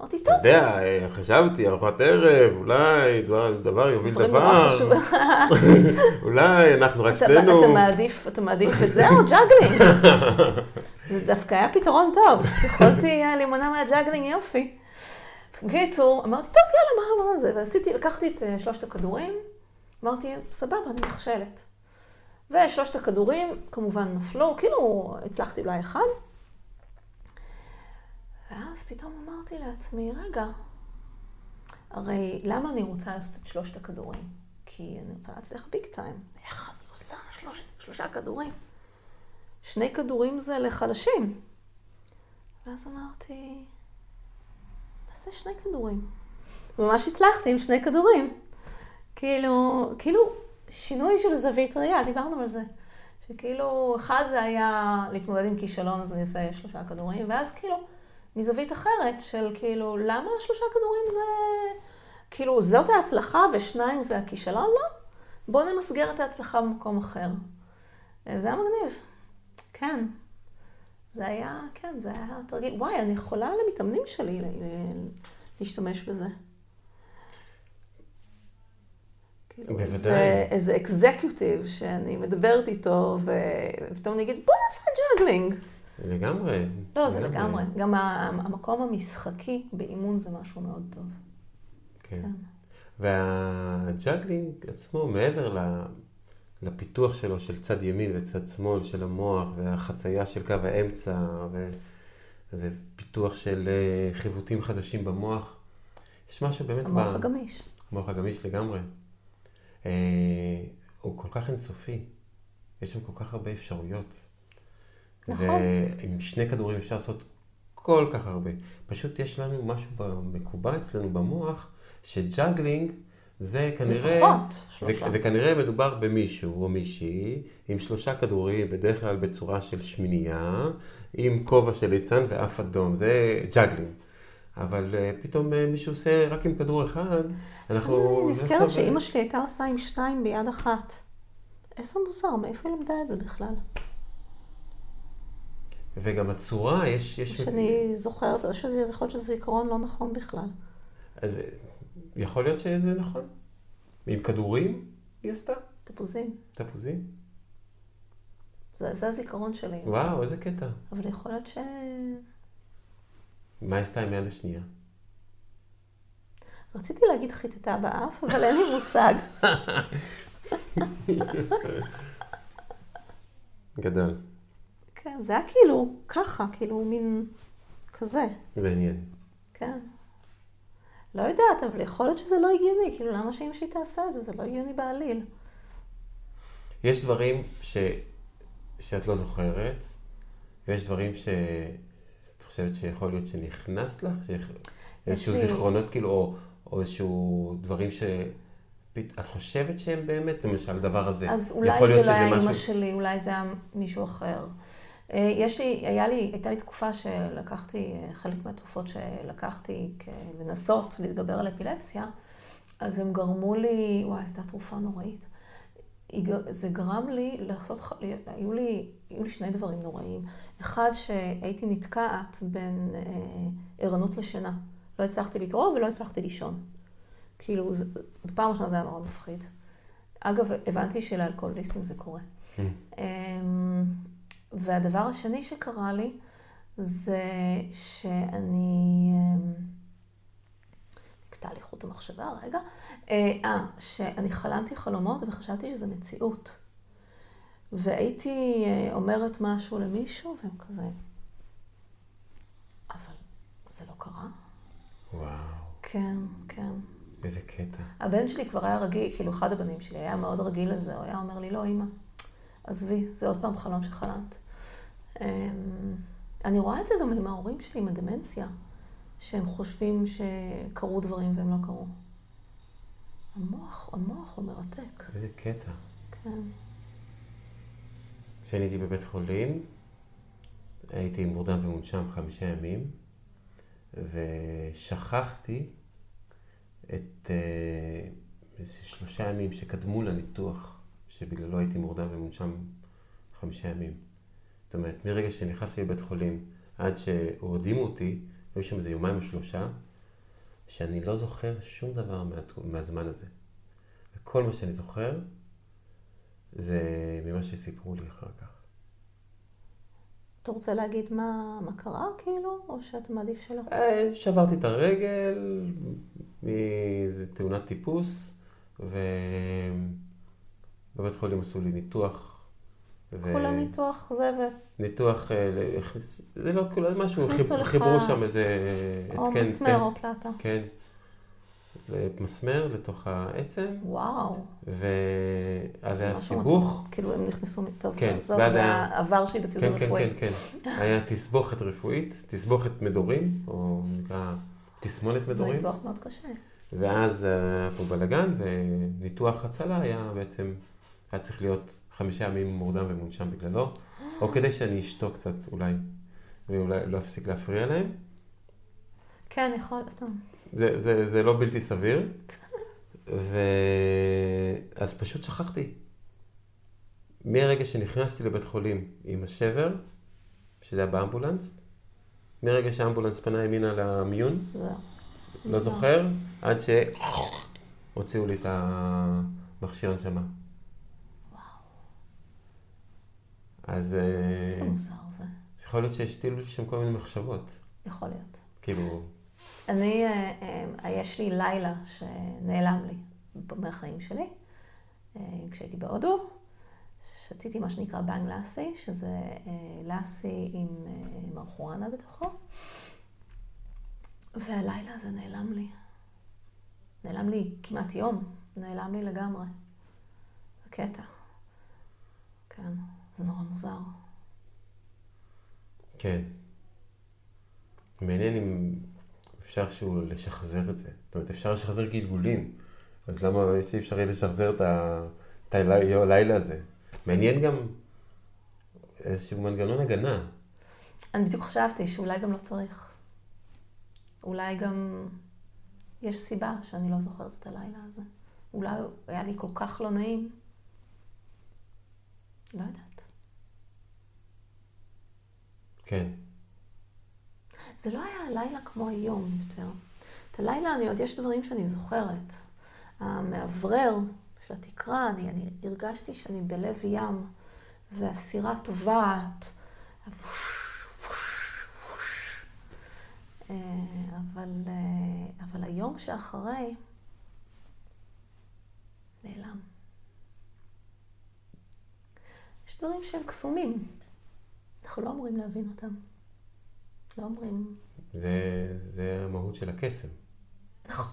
אמרתי, טוב. אתה יודע, חשבתי, ארוחת ערב, אולי דבר יוביל דבר. [laughs] אולי אנחנו רק שנינו. אתה מעדיף את זה או juggling? [laughs] זה דווקא היה פתרון טוב. יכולתי להימנע מה juggling, יופי. בקיצור, אמרתי, טוב, יאללה, מה, מה זה? ועשיתי, לקחתי את אה, שלושת הכדורים, אמרתי, סבבה, אני נכשלת. ושלושת הכדורים כמובן נפלו, כאילו הצלחתי אולי אחד. ואז פתאום אמרתי לעצמי, רגע, הרי למה אני רוצה לעשות את שלושת הכדורים? כי אני רוצה להצליח big time. איך אני עושה שלוש, שלושה כדורים? שני כדורים זה לחלשים. ואז אמרתי, נעשה שני כדורים. ממש הצלחתי עם שני כדורים. כאילו, כאילו, שינוי של זווית ראייה, דיברנו על זה. שכאילו, אחד זה היה להתמודד עם כישלון, אז אני אעשה שלושה כדורים, ואז כאילו, מזווית אחרת של כאילו, למה שלושה כדורים זה כאילו, זאת ההצלחה ושניים זה הכישלון? לא. בואו נמסגר את ההצלחה במקום אחר. זה היה מגניב. כן. זה היה, כן, זה היה תרגיל. וואי, אני יכולה למתאמנים שלי להשתמש בזה. כאילו, איזה, איזה executive שאני מדברת איתו, ופתאום אני אגיד, בוא נעשה juggling. לגמרי. לא, זה לגמרי. גם המקום המשחקי באימון זה משהו מאוד טוב. כן. כן. והג'אגלינג עצמו, מעבר לפיתוח שלו של צד ימין וצד שמאל של המוח, והחצייה של קו האמצע, ו... ופיתוח של אה, חיווטים חדשים במוח, יש משהו באמת... המוח ב... הגמיש. המוח הגמיש לגמרי. אה, הוא כל כך אינסופי, יש שם כל כך הרבה אפשרויות. נכון. ועם שני כדורים אפשר לעשות כל כך הרבה. פשוט יש לנו משהו מקובע אצלנו במוח, ש juggling זה כנראה... לפחות שלושה. וכנראה מדובר במישהו או מישהי עם שלושה כדורים, בדרך כלל בצורה של שמינייה, עם כובע של ליצן ואף אדום. זה juggling. אבל אה, פתאום אה, מישהו עושה רק עם כדור אחד, אנחנו... אני נזכרת שאימא שלי הייתה עושה עם שניים ביד אחת. איזה מוזר, מאיפה היא למדה את זה בכלל? וגם הצורה, יש... יש... שאני זוכרת, יכול להיות שזה זיכרון לא נכון בכלל. אז יכול להיות שזה נכון. עם כדורים היא עשתה? תפוזים. תפוזים? זה, זה הזיכרון שלי. וואו, איזה קטע. אבל יכול להיות ש... מה היא עשתה עם יד השנייה? רציתי להגיד חיטטה באף, אבל אין לי מושג. [laughs] גדול. כן, זה היה כאילו ככה, כאילו מין כזה. מעניין. כן. לא יודעת, אבל יכול להיות שזה לא הגיוני, כאילו למה שאמא שלי תעשה את זה? זה לא הגיוני בעליל. יש דברים ש... שאת לא זוכרת, ויש דברים שאת חושבת שיכול להיות שנכנס לך, שיכ... איזשהו לי... זיכרונות כאילו, או, או איזשהו דברים ש... את חושבת שהם באמת, למשל, הדבר הזה. אז אולי זה לא היה אימא שלי, אולי זה היה מישהו אחר. אה, יש לי, היה לי, הייתה לי תקופה שלקחתי, אה, חלק מהתרופות שלקחתי לנסות להתגבר על אפילפסיה, אז הם גרמו לי, וואי, זו הייתה תרופה נוראית. זה גרם לי לעשות, היו לי, היו לי שני דברים נוראים. אחד, שהייתי נתקעת בין אה, ערנות לשינה. לא הצלחתי להתעורר ולא הצלחתי לישון. כאילו, זה, בפעם ראשונה זה היה נורא מפחיד. אגב, הבנתי שלאלכוהוליסטים זה קורה. Mm. והדבר השני שקרה לי, זה שאני... אמ, נקטע לי חוט המחשבה, רגע. אה, אה, שאני חלמתי חלומות וחשבתי שזה מציאות. והייתי אה, אומרת משהו למישהו, והם כזה, אבל זה לא קרה. וואו. כן, כן. איזה קטע. הבן שלי כבר היה רגיל, כאילו אחד הבנים שלי היה מאוד רגיל לזה, הוא היה אומר לי, לא, אמא, עזבי, זה עוד פעם חלום שחלמת. אמ, אני רואה את זה גם עם ההורים שלי, עם הדמנציה, שהם חושבים שקרו דברים והם לא קרו. המוח, המוח הוא מרתק. איזה קטע. כן. כשאני הייתי בבית חולים, הייתי מורדם ומונשם חמישה ימים, ושכחתי את אה, שלושה ימים שקדמו לניתוח, שבגללו הייתי מורדם ומונשם חמישה ימים. זאת אומרת, מרגע שנכנסתי לבית חולים עד שהורדימו אותי, היו שם איזה יומיים או שלושה, שאני לא זוכר שום דבר מה, מהזמן הזה. וכל מה שאני זוכר זה ממה שסיפרו לי אחר כך. אתה רוצה להגיד מה, מה קרה, כאילו, או שאתה מעדיף שלא? אה, שברתי את הרגל מאיזה תאונת טיפוס, ובבית חולים עשו לי ניתוח ו... כולה ניתוח ו... ניתוח, אה, זה לא כולה משהו, חיברו שם איזה... או כן, מסמר כן, או פלטה. כן. מסמר לתוך העצם. וואו. ואז היה סיבוך. כאילו הם נכנסו טוב, כן, עזוב, זה היה העבר שלי בציוד כן, הרפואי. כן, כן, כן. היה תסבוכת רפואית, תסבוכת מדורים, או נקרא תסמונת מדורים. זה ניתוח מאוד קשה. ואז היה פה בלאגן, וניתוח הצלה היה בעצם, היה צריך להיות חמישה ימים מורדם ומונשם בגללו, או כדי שאני אשתוק קצת אולי, ואולי לא אפסיק להפריע להם. כן, יכול, סתם. זה, זה, זה לא בלתי סביר. ואז פשוט שכחתי. מהרגע שנכנסתי לבית חולים עם השבר, שזה היה באמבולנס, מרגע שהאמבולנס פנה ימינה למיון, זהו. לא זוכר, עד שהוציאו לי את המכשיר הנשמה. אז אה, איזה מוזר זה. יכול להיות שהשתילו שם כל מיני מחשבות. יכול להיות. כאילו, אני, אה, אה, יש לי לילה שנעלם לי מהחיים שלי. כשהייתי בהודו, שתיתי מה שנקרא בנג לאסי, שזה לאסי עם מרחואנה בתוכו. והלילה הזה נעלם לי. נעלם לי כמעט יום, נעלם לי לגמרי. זה קטע. כן, זה נורא מוזר. כן. מעניין אם אפשר איכשהו לשחזר את זה. זאת אומרת, אפשר לשחזר גלגולים. אז למה שאי אפשר יהיה לשחזר את ה- את הלי- הלילה הזה? מעניין גם איזשהו מנגנון הגנה. אני בדיוק חשבתי שאולי גם לא צריך. אולי גם יש סיבה שאני לא זוכרת את הלילה הזה. אולי היה לי כל כך לא נעים. לא יודעת. כן. זה לא היה לילה כמו היום יותר. את הלילה אני עוד, יש דברים שאני זוכרת. המאוורר של התקרה, אני, אני הרגשתי שאני בלב ים, והסירה טובעת. אה, אבל, אה, אבל היום שאחרי, נעלם. יש דברים שהם קסומים. אנחנו לא אמורים להבין אותם. לא אומרים, זה, זה המהות של הקסם. נכון.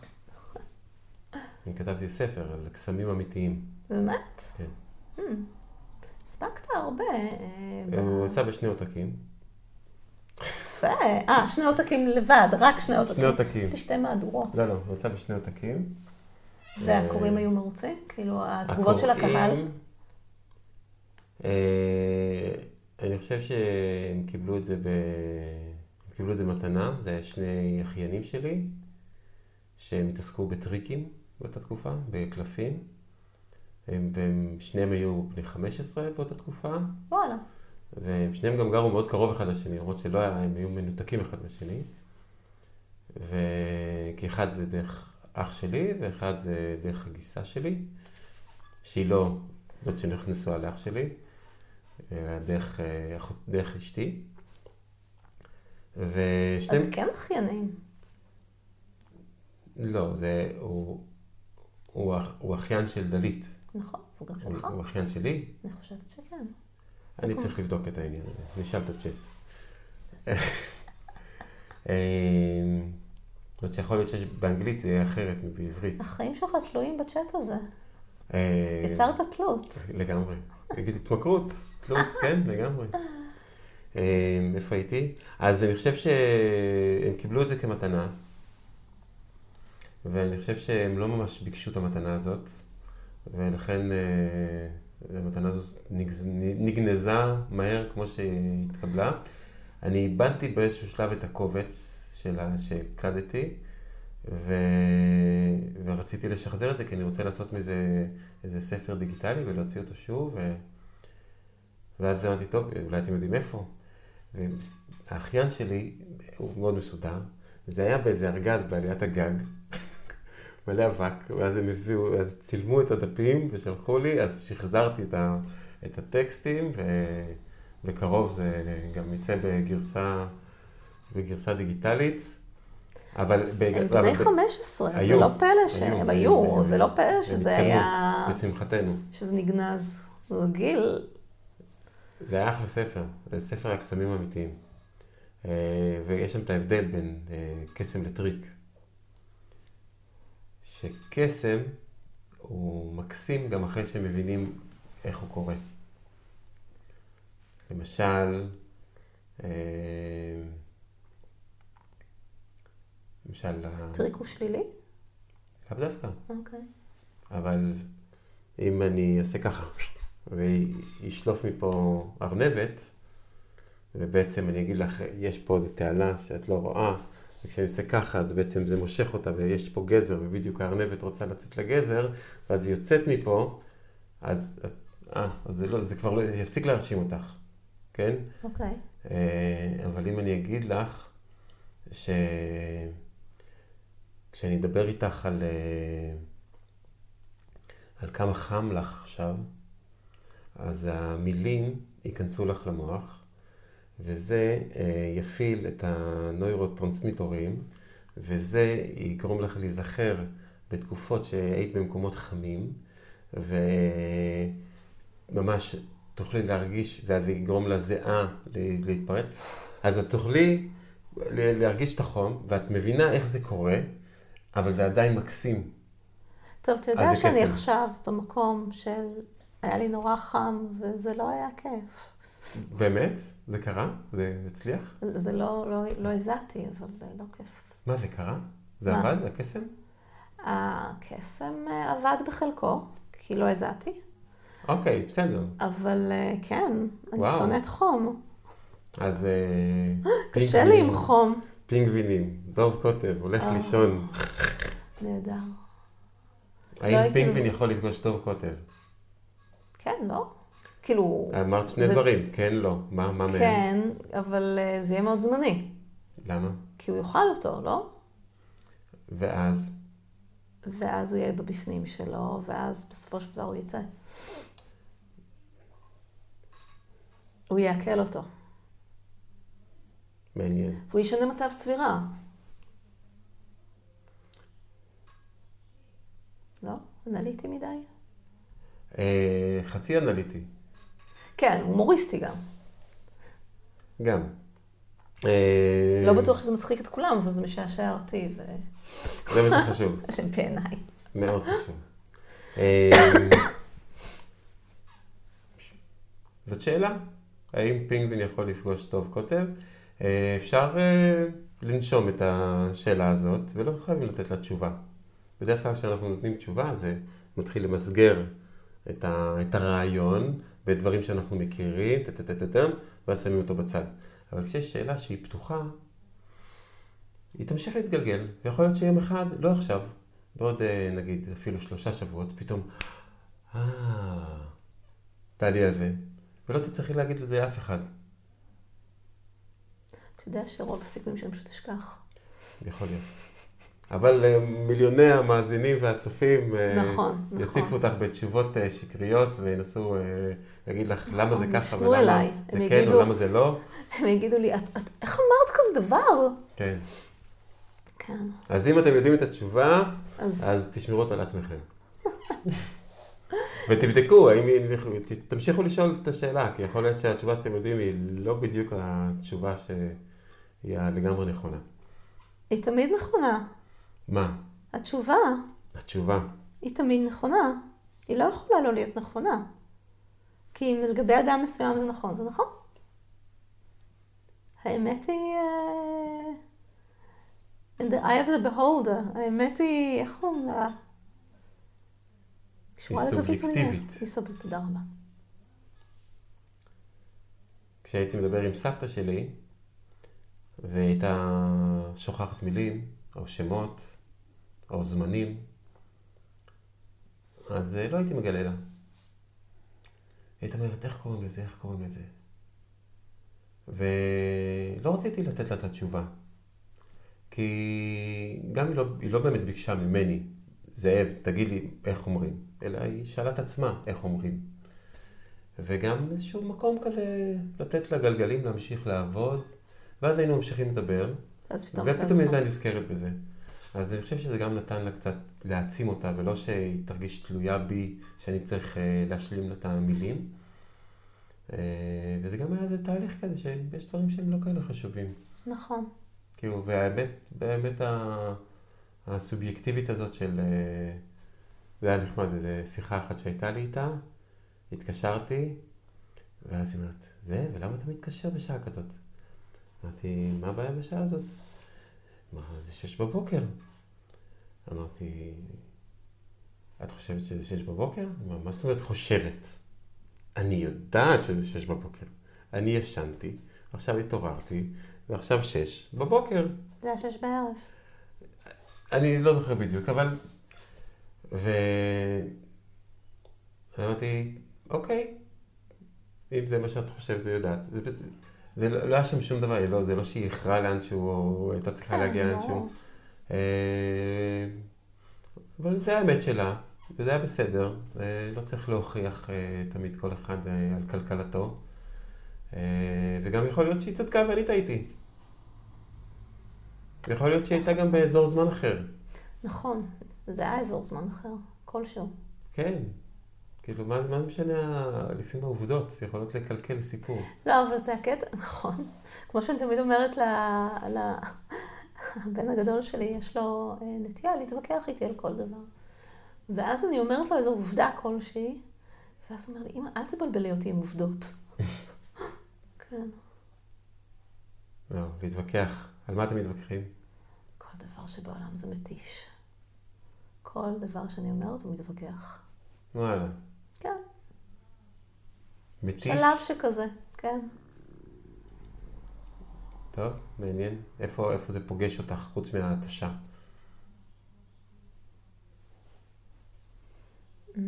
אני כתבתי ספר על קסמים אמיתיים. באמת? כן. Hmm. הספקת הרבה. אה, הוא יצא בשני עותקים. יפה. אה, שני עותקים לבד, רק שני עותקים. שני עותקים. שתי מהדורות. לא, לא, הוא יצא בשני עותקים. והקוראים אה, היו מרוצים? כאילו, התגובות של הקהל? אני חושב שהם קיבלו את זה ב... הם קיבלו את זה מתנה, זה היה שני אחיינים שלי, שהם התעסקו בטריקים באותה תקופה, בקלפים. הם, והם, שניהם היו בני 15 באותה תקופה, וואלה. ושניהם גם גרו מאוד קרוב אחד לשני, למרות שלא היה, הם היו מנותקים אחד מהשני. ו... כי אחד זה דרך אח שלי, ואחד זה דרך הגיסה שלי, שהיא לא זאת שנכנסו לאח שלי, אלא דרך, אה, דרך אשתי. אז ושניהם... זה כן אחיינים. לא, זה... הוא, הוא, הוא אחיין של דלית. נכון, הוא גם שלך. הוא אחיין שלי. אני חושבת שכן. אני צריך לבדוק את העניין הזה, נשאל את הצ'אט. [laughs] אמ, זאת שיכול להיות שבאנגלית זה יהיה אחרת מבעברית. החיים שלך תלויים בצ'אט הזה. אה, יצרת תלות. לגמרי. תגיד התמכרות, תלות, כן, לגמרי. אה, איפה הייתי? אז אני חושב שהם קיבלו את זה כמתנה, ואני חושב שהם לא ממש ביקשו את המתנה הזאת, ולכן אה, המתנה הזאת נגנזה מהר כמו שהיא התקבלה. אני איבדתי באיזשהו שלב את הקובץ שלה שהקלדתי, ו... ורציתי לשחזר את זה, כי אני רוצה לעשות מזה איזה ספר דיגיטלי ולהוציא אותו שוב, ו... ואז אמרתי, טוב, אולי אתם יודעים איפה. והאחיין שלי, הוא מאוד מסודר, זה היה באיזה ארגז בעליית הגג, [laughs] מלא אבק, ואז הם הביאו, אז צילמו את הדפים ושלחו לי, אז שחזרתי את, ה... את הטקסטים, ו... בקרוב זה גם יצא בגרסה, בגרסה דיגיטלית. אבל... הם בני ב- 15, זה היו, לא פלא שהם היו, היו, הם- זה לא פלא שזה היה... לשמחתנו. שזה נגנז. זה גיל. זה היה אחלה ספר, זה ספר הקסמים האמיתיים. אה, ויש שם את ההבדל בין אה, קסם לטריק. שקסם הוא מקסים גם אחרי שמבינים איך הוא קורה. למשל, אה, למשל, טריק הוא שלילי? לאו דווקא, אוקיי. אבל אם אני אעשה ככה וישלוף מפה ארנבת, ובעצם אני אגיד לך, יש פה איזו תעלה שאת לא רואה, וכשאני עושה ככה, אז בעצם זה מושך אותה, ויש פה גזר, ובדיוק הארנבת רוצה לצאת לגזר, ואז היא יוצאת מפה, אז, אז, אה, אז זה, לא, זה כבר לא, יפסיק להרשים אותך, כן? אוקיי. אה, אבל אם אני אגיד לך, ש... כשאני אדבר איתך על, אה, על כמה חם לך עכשיו, אז המילים ייכנסו לך למוח, וזה אה, יפעיל את הנוירוטרנסמיטורים, וזה יגרום לך להיזכר בתקופות שהיית במקומות חמים, וממש תוכלי להרגיש, ואז יגרום לזיעה להתפרץ. אז את תוכלי להרגיש את החום, ואת מבינה איך זה קורה, אבל זה עדיין מקסים. טוב, אתה יודע שאני קסם. עכשיו במקום של היה לי נורא חם, וזה לא היה כיף. באמת? זה קרה? זה הצליח? זה לא, לא, לא הזעתי, אבל לא כיף. מה, זה קרה? זה מה? עבד, הקסם? הקסם אה, עבד בחלקו, כי לא הזעתי. אוקיי, בסדר. אבל אה, כן, אני שונאת חום. אז... אה, [gasps] קשה לי עם חום. פינגווינים, דוב קוטב, הולך לישון. נהדר. האם לא פינגווין יכול לפגוש דוב קוטב? כן, לא? כאילו... אמרת שני זה... דברים, כן, לא. מה, מה מהם? כן, אבל uh, זה יהיה מאוד זמני. למה? כי הוא יאכל אותו, לא? ואז? ואז הוא יהיה בבפנים שלו, ואז בסופו של דבר הוא יצא. הוא יעכל אותו. מעניין. והוא ישנה מצב צבירה. לא? אנליטי מדי? אה, חצי אנליטי. כן, הומוריסטי גם. גם. לא בטוח שזה מצחיק את כולם, אבל זה משעשע אותי. ו... זה מה שחשוב. [laughs] בעיניי. מאוד חשוב. אה, זאת שאלה, האם פינגווין יכול לפגוש טוב כותב? אה, אפשר לנשום את השאלה הזאת, ולא חייבים לתת לה תשובה. בדרך כלל כשאנחנו נותנים תשובה, זה מתחיל למסגר את, ה, את הרעיון בדברים שאנחנו מכירים, טטטטטם, ואז שמים אותו בצד. אבל כשיש שאלה שהיא פתוחה, היא תמשיך להתגלגל, ויכול להיות שיום אחד, לא עכשיו, בעוד אה, נגיד אפילו שלושה שבועות, פתאום, אה, תעלי על זה, ולא תצטרכי להגיד לזה אף אחד. אתה יודע שרוב הסיכויים שאני פשוט אשכח. יכול להיות. אבל אה, מיליוני המאזינים והצופים אה, נכון, נכון. יוסיפו אותך בתשובות אה, שקריות וינסו להגיד לך נכון, למה זה ככה ולמה אליי. זה כן יגידו, או למה זה לא. הם יגידו לי, את, את, איך אמרת כזה דבר? כן. כן. אז אם אתם יודעים את התשובה, אז, אז תשמרו אותה לעצמכם. [laughs] ותבדקו, האם תמשיכו לשאול את השאלה, כי יכול להיות שהתשובה שאתם יודעים היא לא בדיוק התשובה שהיא לגמרי נכונה. היא תמיד נכונה. מה? התשובה. התשובה. היא תמיד נכונה. היא לא יכולה לא להיות נכונה. כי אם לגבי אדם מסוים זה נכון, זה נכון. האמת היא... Uh, in the eye of the beholder. האמת היא, איך אומרים לה? היא סובייקטיבית. היא סובייקטיבית, תודה רבה. כשהייתי מדבר עם סבתא שלי, והייתה שוכחת מילים או שמות, או זמנים, אז אה, לא הייתי מגלה לה. הייתה אומרת, איך קוראים לזה, איך קוראים לזה? ולא רציתי לתת לה את התשובה. כי גם היא לא, היא לא באמת ביקשה ממני, זאב, תגיד לי איך אומרים, אלא היא שאלה את עצמה איך אומרים. וגם איזשהו מקום כזה לתת לגלגלים להמשיך לעבוד, ואז היינו ממשיכים לדבר, ופתאום היא הייתה נזכרת בזה. אז אני חושב שזה גם נתן לה קצת להעצים אותה, ולא שהיא תרגיש תלויה בי, שאני צריך uh, להשלים לה את המילים. Uh, וזה גם היה איזה תהליך כזה, שיש דברים שהם לא כאלה חשובים. נכון. כאילו, והאמת, באמת הסובייקטיבית הזאת של... Uh, זה היה נחמד, איזו שיחה אחת שהייתה לי איתה, התקשרתי, ואז היא אומרת, זה, ולמה אתה מתקשר בשעה כזאת? אמרתי, מה הבעיה בשעה הזאת? מה, זה שש בבוקר. אמרתי, את חושבת שזה שש בבוקר? מה זאת אומרת חושבת? אני יודעת שזה שש בבוקר. אני ישנתי, עכשיו התעוררתי, ועכשיו שש בבוקר. זה היה שש בערב. אני לא זוכר בדיוק, אבל... ואמרתי, אוקיי, אם זה מה שאת חושבת ויודעת, זה. זה לא, לא היה שם שום דבר, לא, זה לא שהיא איחרה לאנשהו, או הייתה צריכה כן, להגיע לא. לאנשהו. אה, אבל זה האמת שלה, וזה היה בסדר. אה, לא צריך להוכיח אה, תמיד כל אחד על כלכלתו. וגם יכול להיות שהיא צדקה ואני טעיתי. יכול להיות שהיא הייתה גם באזור זמן אחר. נכון, זה היה אזור זמן אחר, כלשהו. כן. כאילו, מה, מה זה משנה לפעמים העובדות? יכולות לקלקל סיפור. לא, אבל זה הקטע, נכון. כמו שאני תמיד אומרת ל... ל... הבן הגדול שלי, יש לו אה, נטייה להתווכח איתי על כל דבר. ואז אני אומרת לו איזו עובדה כלשהי, ואז הוא אומר לי, אמא, אל תבלבלי אותי עם עובדות. [laughs] כן, לא, להתווכח. על מה אתם מתווכחים? כל דבר שבעולם זה מתיש. כל דבר שאני אומרת הוא מתווכח. וואלה. כן, מתיש? שלב שכזה, כן. טוב, מעניין. איפה, איפה זה פוגש אותך חוץ מההתשה? Mm.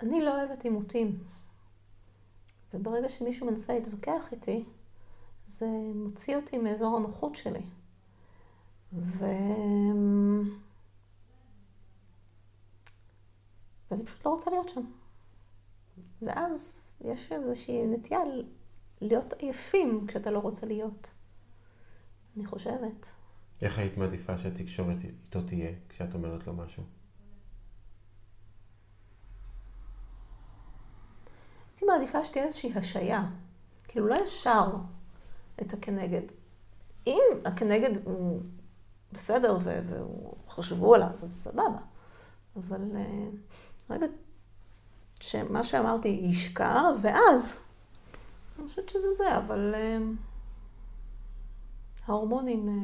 אני לא אוהבת עימותים. וברגע שמישהו מנסה להתווכח איתי, זה מוציא אותי מאזור הנוחות שלי. ו... ואני פשוט לא רוצה להיות שם. ואז יש איזושהי נטייה להיות עייפים כשאתה לא רוצה להיות. אני חושבת. איך היית מעדיפה שהתקשורת איתו תהיה כשאת אומרת לו משהו? הייתי מעדיפה שתהיה איזושהי השעיה. כאילו, לא ישר את הכנגד. אם הכנגד הוא בסדר וחשבו עליו, אז סבבה. אבל אה, רגע שמה שאמרתי ישקע, ואז, אני חושבת שזה זה, אבל אה, ההורמונים אה,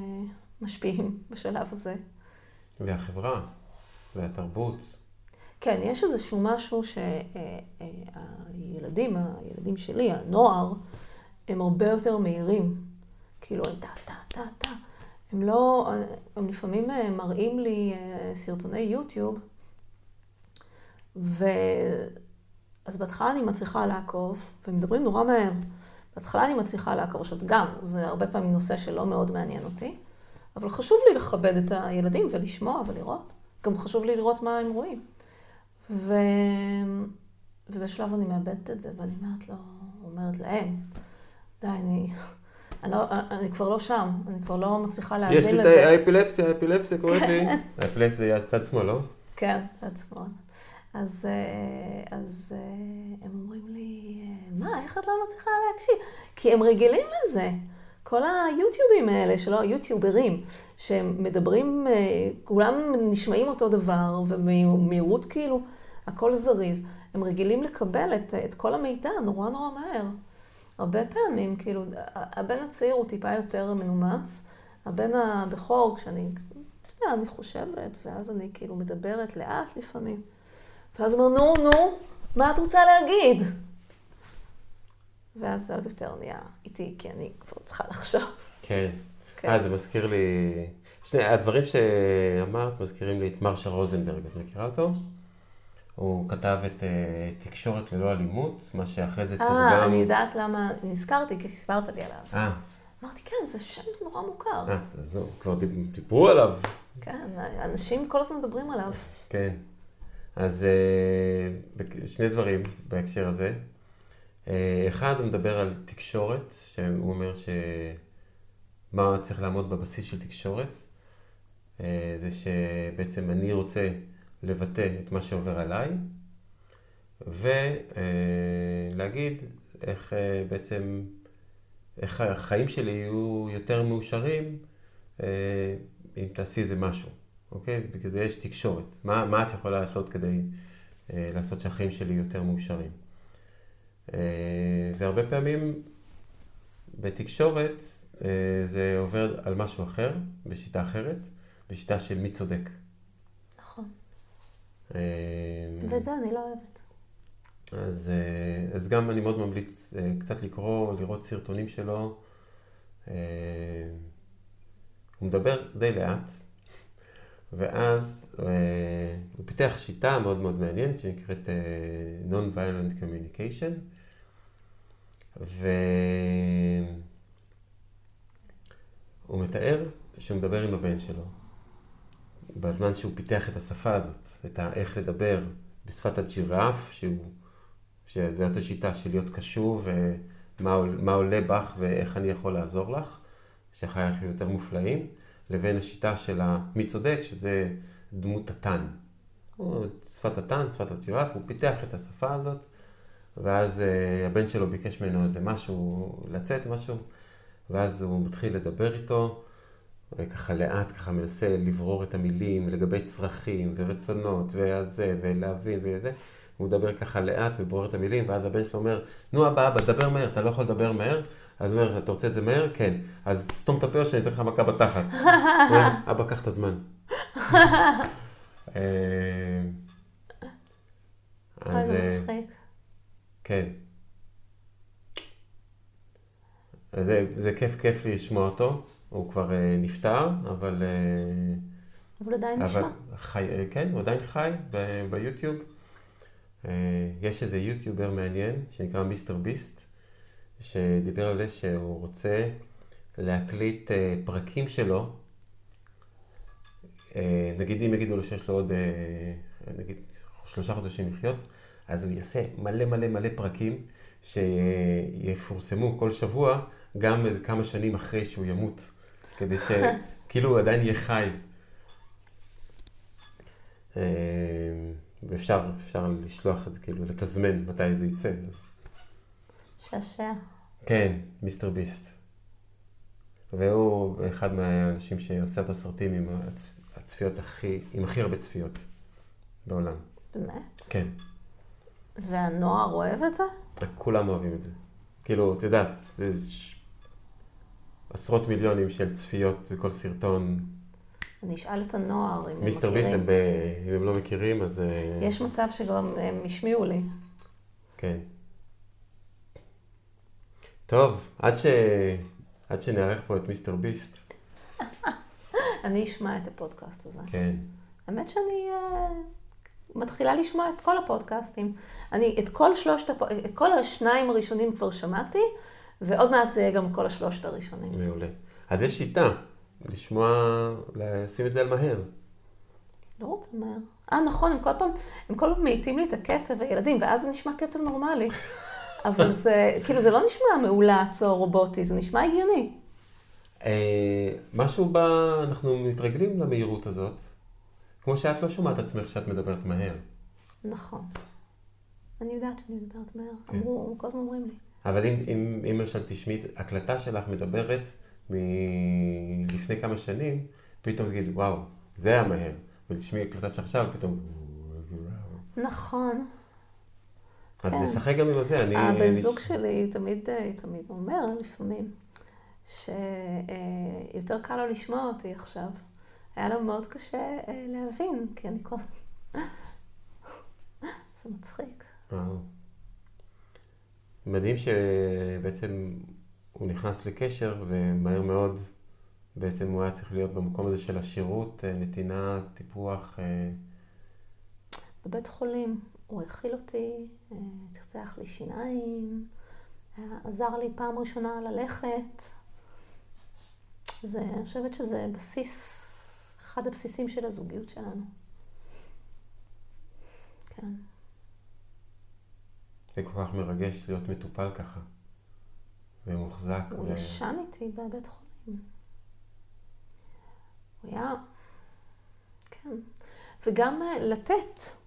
משפיעים [laughs] בשלב הזה. והחברה, והתרבות. כן, יש איזשהו משהו שהילדים, הילדים שלי, הנוער, הם הרבה יותר מהירים. כאילו, הם טה, טה, טה, טה. הם לא, הם לפעמים אה, מראים לי אה, סרטוני יוטיוב, ו... אז בהתחלה אני מצליחה לעקוב, ומדברים נורא מהר. בהתחלה אני מצליחה לעקוב. עכשיו, גם, זה הרבה פעמים נושא שלא מאוד מעניין אותי, אבל חשוב לי לכבד את הילדים ולשמוע ולראות. גם חשוב לי לראות מה הם רואים. ו... ובשלב אני מאבדת את זה, ואני אומרת לו, אומרת להם, די, אני, אני, לא, אני כבר לא שם, אני כבר לא מצליחה יש להאזין לי את לזה. האפילפסיה, האפילפסיה קוראת לי. האפילפסיה זה צד שמאל, לא? כן, צד שמאל. אז, אה, אז אה, הם אומרים לי, אה, מה, איך את לא מצליחה להקשיב? כי הם רגילים לזה. כל היוטיובים האלה, שלא, יוטיוברים, שהם מדברים, כולם נשמעים אותו דבר, ובמהירות כאילו, הכל זריז. הם רגילים לקבל את, את כל המידע נורא נורא מהר. הרבה פעמים, כאילו, הבן הצעיר הוא טיפה יותר מנומס, הבן הבכור, כשאני, אתה יודע, אני חושבת, ואז אני כאילו מדברת לאט לפעמים. ואז הוא אומר, נו, נו, מה את רוצה להגיד? ואז זה עוד יותר נהיה איתי, כי אני כבר צריכה לחשוב. כן. כן. אה, זה מזכיר לי... שני, הדברים שאמרת מזכירים לי את מרשל רוזנברג, את מכירה אותו? הוא כתב את uh, תקשורת ללא אלימות, מה שאחרי זה תורגם... אה, אני יודעת למה נזכרתי, כי סיפרת לי עליו. אה, אמרתי, כן, זה שם נורא מוכר. אה, אז נו, כבר דיב- דיברו עליו. כן, אנשים כל הזמן מדברים עליו. כן. אז אה, שני דברים בהקשר הזה. אה, אחד, הוא מדבר על תקשורת, שהוא אומר שמה צריך לעמוד בבסיס של תקשורת. אה, זה שבעצם אני רוצה לבטא את מה שעובר עליי, ולהגיד איך בעצם, איך החיים שלי יהיו יותר מאושרים אם תעשי איזה משהו. אוקיי? בגלל זה יש תקשורת. מה, מה את יכולה לעשות כדי אה, לעשות שהחיים שלי יותר מאושרים? אה, והרבה פעמים בתקשורת אה, זה עובר על משהו אחר, בשיטה אחרת, בשיטה של מי צודק. נכון. אה, ואת זה אני לא אוהבת. אז, אה, אז גם אני מאוד ממליץ אה, קצת לקרוא, לראות סרטונים שלו. אה, הוא מדבר די לאט, ואז הוא פיתח שיטה מאוד מאוד מעניינת שנקראת Non-Violent Communication, והוא מתאר שהוא מדבר עם הבן שלו, בזמן שהוא פיתח את השפה הזאת, את איך לדבר בשפת הג'ירף, שהוא שזאת השיטה של להיות קשוב, ומה עולה בך ואיך אני יכול לעזור לך, שחייך יותר מופלאים, לבין השיטה של מי צודק, שזה דמות התן. שפת התן, שפת הג'ירף, הוא פיתח את השפה הזאת, ואז uh, הבן שלו ביקש ממנו איזה משהו, לצאת משהו, ואז הוא מתחיל לדבר איתו, וככה לאט, ככה מנסה לברור את המילים לגבי צרכים ורצונות, וזה, ולהבין וזה. הוא מדבר ככה לאט ובורר את המילים, ואז הבן שלו אומר, נו אבא, אבא, דבר מהר, אתה לא יכול לדבר מהר? אז הוא אומר, אתה רוצה את זה מהר? כן. אז סתום את הפה או שאני אתן לך מכה בתחת. [laughs] הוא אומר, אבא, קח את הזמן. [laughs] אה, אז... זה מצחיק. כן. זה, זה כיף, כיף לי לשמוע אותו. הוא כבר uh, נפטר, אבל... Uh, אבל עדיין נשמע. חי, כן, הוא עדיין חי ב- ביוטיוב. אה, יש איזה יוטיובר מעניין שנקרא מיסטר ביסט, שדיבר על זה שהוא רוצה להקליט אה, פרקים שלו. אה, נגיד אם יגידו לו שיש לו עוד נגיד שלושה חודשים לחיות, אז הוא יעשה מלא מלא מלא פרקים שיפורסמו כל שבוע, גם כמה שנים אחרי שהוא ימות, כדי שכאילו [laughs] הוא עדיין יהיה חי. ואפשר לשלוח את זה, כאילו, לתזמן מתי זה יצא. אז... שעשע. כן, מיסטר ביסט. והוא אחד מהאנשים שעושה את הסרטים עם הצפיות הכי, עם הכי הרבה צפיות בעולם. באמת? כן. והנוער אוהב את זה? כולם אוהבים את זה. כאילו, את יודעת, זה עשרות מיליונים של צפיות בכל סרטון. אני אשאל את הנוער אם הם מכירים. מיסטר ביסט, אם הם לא מכירים, אז... אה, יש מצב שגם הם השמיעו לי. כן. טוב, עד, ש... עד שנערך פה את מיסטר ביסט. [laughs] אני אשמע את הפודקאסט הזה. כן. האמת שאני uh, מתחילה לשמוע את כל הפודקאסטים. אני את כל שלושת, הפ... את כל השניים הראשונים כבר שמעתי, ועוד מעט זה יהיה גם כל השלושת הראשונים. מעולה. אז יש שיטה. לשמוע, לשים את זה על מהר. לא רוצה מהר. אה, נכון, הם כל פעם, הם כל פעם מאיטים לי את הקצב, הילדים, ואז זה נשמע קצב נורמלי. [laughs] אבל זה, כאילו, זה לא נשמע מאולץ או רובוטי, זה נשמע הגיוני. אה, משהו ב... אנחנו מתרגלים למהירות הזאת, כמו שאת לא שומעת עצמך שאת מדברת מהר. נכון. אני יודעת שאני מדברת מהר. כן. אמרו, כל הזמן אומרים לי. אבל אם למשל תשמעי, הקלטה שלך מדברת מלפני כמה שנים, פתאום תגיד, וואו, זה היה מהר. ולשמי הקלטה שעכשיו, פתאום... נכון. אז כן. נשחק גם עם זה, אני... הבן. זוג שלי תמיד, תמיד אומר לפעמים, שיותר קל לו לשמוע אותי עכשיו. היה לו מאוד קשה אה, להבין, כי אני כל הזמן... [laughs] זה מצחיק. מדהים שבעצם הוא נכנס לקשר ומהר מאוד בעצם הוא היה צריך להיות במקום הזה של השירות, אה, נתינה, טיפוח. אה. בבית חולים הוא הכיל אותי, אה, צחצח לי שיניים, עזר לי פעם ראשונה ללכת. זה, אני חושבת שזה בסיס, אחד הבסיסים של הזוגיות שלנו. כן. זה כל כך מרגש להיות מטופל ככה. ומוחזק. הוא ו... ישן איתי בבית חולים. הוא היה, כן. וגם אה, לתת.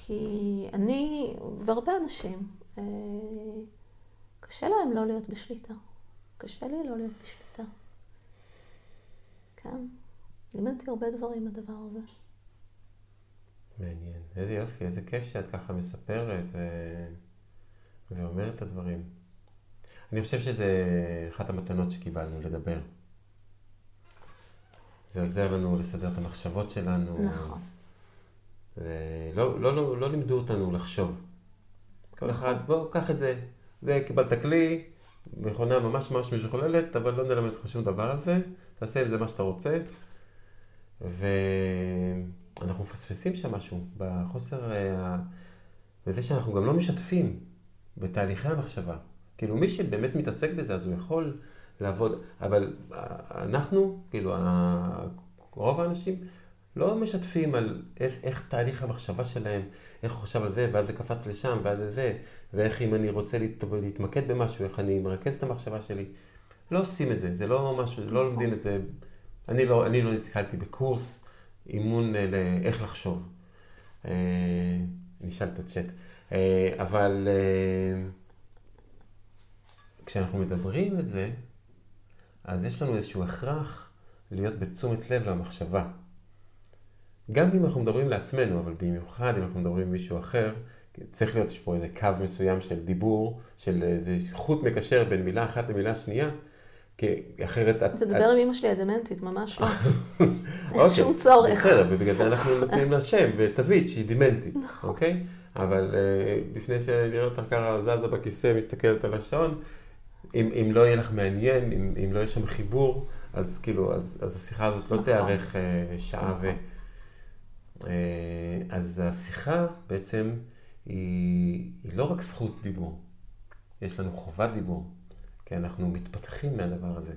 כי אני והרבה אנשים, אה, קשה להם לא להיות בשליטה. קשה לי לא להיות בשליטה. כן. לימדתי הרבה דברים הדבר הזה. מעניין. איזה יופי, איזה כיף שאת ככה מספרת ו... ואומרת את הדברים. אני חושב שזה אחת המתנות שקיבלנו, לדבר. זה עוזר לנו לסדר את המחשבות שלנו. נכון. ולא לא, לא, לא לימדו אותנו לחשוב. כל אחד, בוא, קח את זה. זה, קיבלת כלי, מכונה ממש ממש משוכללת, אבל לא נלמד אותך שום דבר על זה, תעשה עם זה מה שאתה רוצה. ואנחנו מפספסים שם משהו, בחוסר, אה, בזה שאנחנו גם לא משתפים בתהליכי המחשבה. כאילו, מי שבאמת מתעסק בזה, אז הוא יכול לעבוד, אבל אנחנו, כאילו, רוב האנשים, לא משתפים על איך, איך תהליך המחשבה שלהם, איך הוא חשב על זה, ואז זה קפץ לשם, ואז זה, ואיך אם אני רוצה להת, להתמקד במשהו, איך אני מרכז את המחשבה שלי. לא עושים את זה, זה לא משהו, לא לומדים את זה. אני לא, אני לא נתקלתי בקורס אימון אה, לאיך לחשוב. אה, נשאל את הצ'אט. אה, אבל כשאנחנו מדברים את זה, אז יש לנו איזשהו הכרח להיות בתשומת לב למחשבה. גם אם אנחנו מדברים לעצמנו, אבל במיוחד אם אנחנו מדברים עם מישהו אחר, צריך להיות פה איזה קו מסוים של דיבור, של איזה חוט מקשר בין מילה אחת למילה שנייה, כי אחרת את... תדבר עם אמא שלי הדמנטית, ממש לא. [laughs] אין שום צורך. בסדר, ובגלל זה אנחנו נותנים לה שם ותווית שהיא דמנטית, נכון. אוקיי? אבל אה, לפני שנראה אותך ככה זזה בכיסא, מסתכלת על השעון, אם לא יהיה לך מעניין, אם לא יהיה שם חיבור, אז כאילו, אז השיחה הזאת לא נכון. תארך אה, שעה ו... אה, אז השיחה בעצם היא, היא לא רק זכות דיבור, יש לנו חובת דיבור, כי אנחנו מתפתחים מהדבר הזה.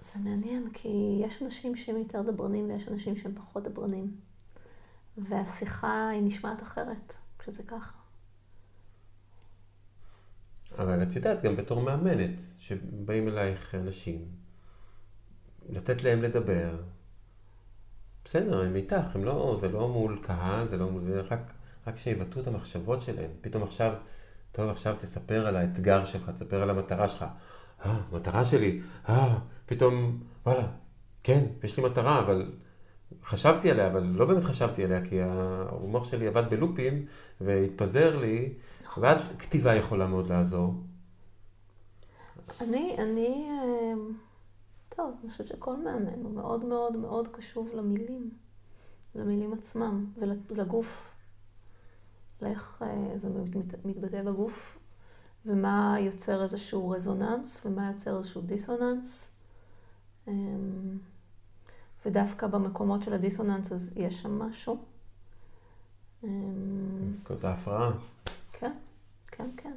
זה מעניין, כי יש אנשים שהם יותר דברנים ויש אנשים שהם פחות דברנים. והשיחה היא נשמעת אחרת כשזה ככה. אבל את יודעת, גם בתור מאמנת, שבאים אלייך אנשים, לתת להם לדבר, בסדר, הם איתך, הם לא, זה לא מול קהל, זה לא מול זה, רק, רק שיבטאו את המחשבות שלהם. פתאום עכשיו, טוב, עכשיו תספר על האתגר שלך, תספר על המטרה שלך. אה, מטרה שלי, אה, פתאום, וואלה, כן, יש לי מטרה, אבל חשבתי עליה, אבל לא באמת חשבתי עליה, כי המוח שלי עבד בלופים והתפזר לי, ואז כתיבה יכולה מאוד לעזור. אני, אני... אה, טוב, אני חושבת שכל מאמן הוא מאוד מאוד מאוד קשוב למילים, למילים עצמם ולגוף, לאיך אה, זה מתבטא בגוף, ומה יוצר איזשהו רזוננס ומה יוצר איזשהו דיסוננס. אמ, ודווקא במקומות של הדיסוננס אז יש שם משהו. אמ, קודם ההפרעה. כן, כן, כן.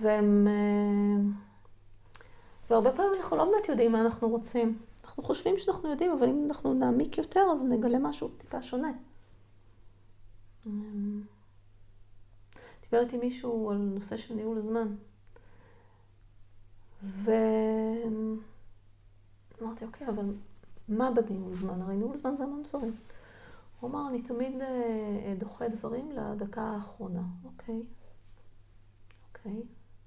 והם... והרבה פעמים אנחנו לא באמת יודעים מה אנחנו רוצים. אנחנו חושבים שאנחנו יודעים, אבל אם אנחנו נעמיק יותר, אז נגלה משהו טיפה שונה. אמ, דיבר איתי מישהו על נושא של ניהול הזמן. ואמרתי, אוקיי, אבל מה בניהול זמן? הרי ניהול זמן זה המון דברים. הוא אמר, אני תמיד אה, דוחה דברים לדקה האחרונה. אוקיי, אוקיי,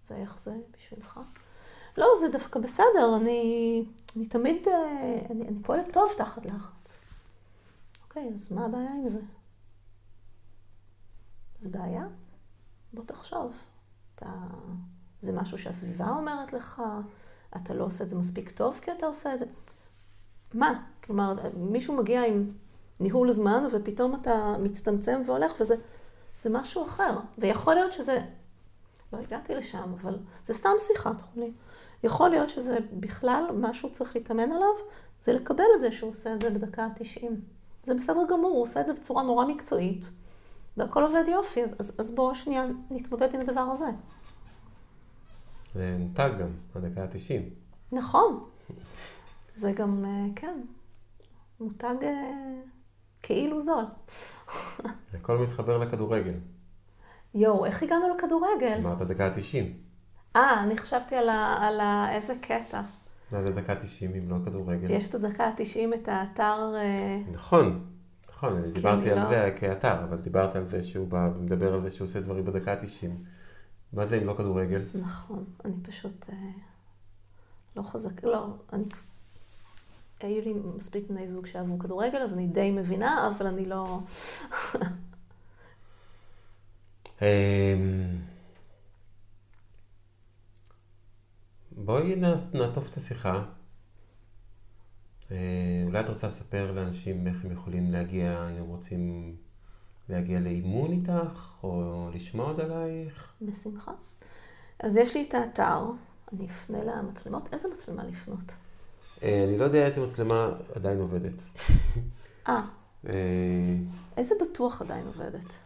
ואיך זה בשבילך? לא, זה דווקא בסדר, אני, אני תמיד, אה, אני, אני פועלת טוב תחת לחץ. אוקיי, אז מה הבעיה עם זה? זה בעיה? בוא תחשוב. אתה... זה משהו שהסביבה אומרת לך, אתה לא עושה את זה מספיק טוב כי אתה עושה את זה. מה? כלומר, מישהו מגיע עם ניהול זמן ופתאום אתה מצטמצם והולך וזה זה משהו אחר. ויכול להיות שזה, לא הגעתי לשם, אבל זה סתם שיחת חולים. יכול להיות שזה בכלל, מה שהוא צריך להתאמן עליו, זה לקבל את זה שהוא עושה את זה בדקה ה-90. זה בסדר גמור, הוא עושה את זה בצורה נורא מקצועית, והכל עובד יופי, אז, אז, אז בואו שנייה נתמודד עם הדבר הזה. זה מותג גם, בדקה ה-90. נכון. זה גם, אה, כן, מותג אה, כאילו זול. הכל מתחבר לכדורגל. יואו, איך הגענו לכדורגל? אמרת דקה ה-90. אה, אני חשבתי על, ה, על ה, איזה קטע. מה זה דקה 90 אם לא כדורגל? יש את הדקה ה-90 את האתר... אה, נכון, נכון, אני דיברתי על לא... זה כאתר, אבל דיברת על זה שהוא בא ומדבר על זה שהוא עושה דברים בדקה ה-90. מה זה אם לא כדורגל? נכון, אני פשוט אה, לא חזק, לא, אני... היו לי מספיק בני זוג שאהבו כדורגל, אז אני די מבינה, אבל אני לא... [laughs] אמ, בואי נעטוף את השיחה. אה, אולי את רוצה לספר לאנשים איך הם יכולים להגיע, אם הם רוצים להגיע לאימון איתך, או לשמוע עוד עלייך? בשמחה. אז יש לי את האתר, אני אפנה למצלמות. איזה מצלמה לפנות? אה, אני לא יודע איזה מצלמה עדיין עובדת. אה, אה, איזה בטוח עדיין עובדת?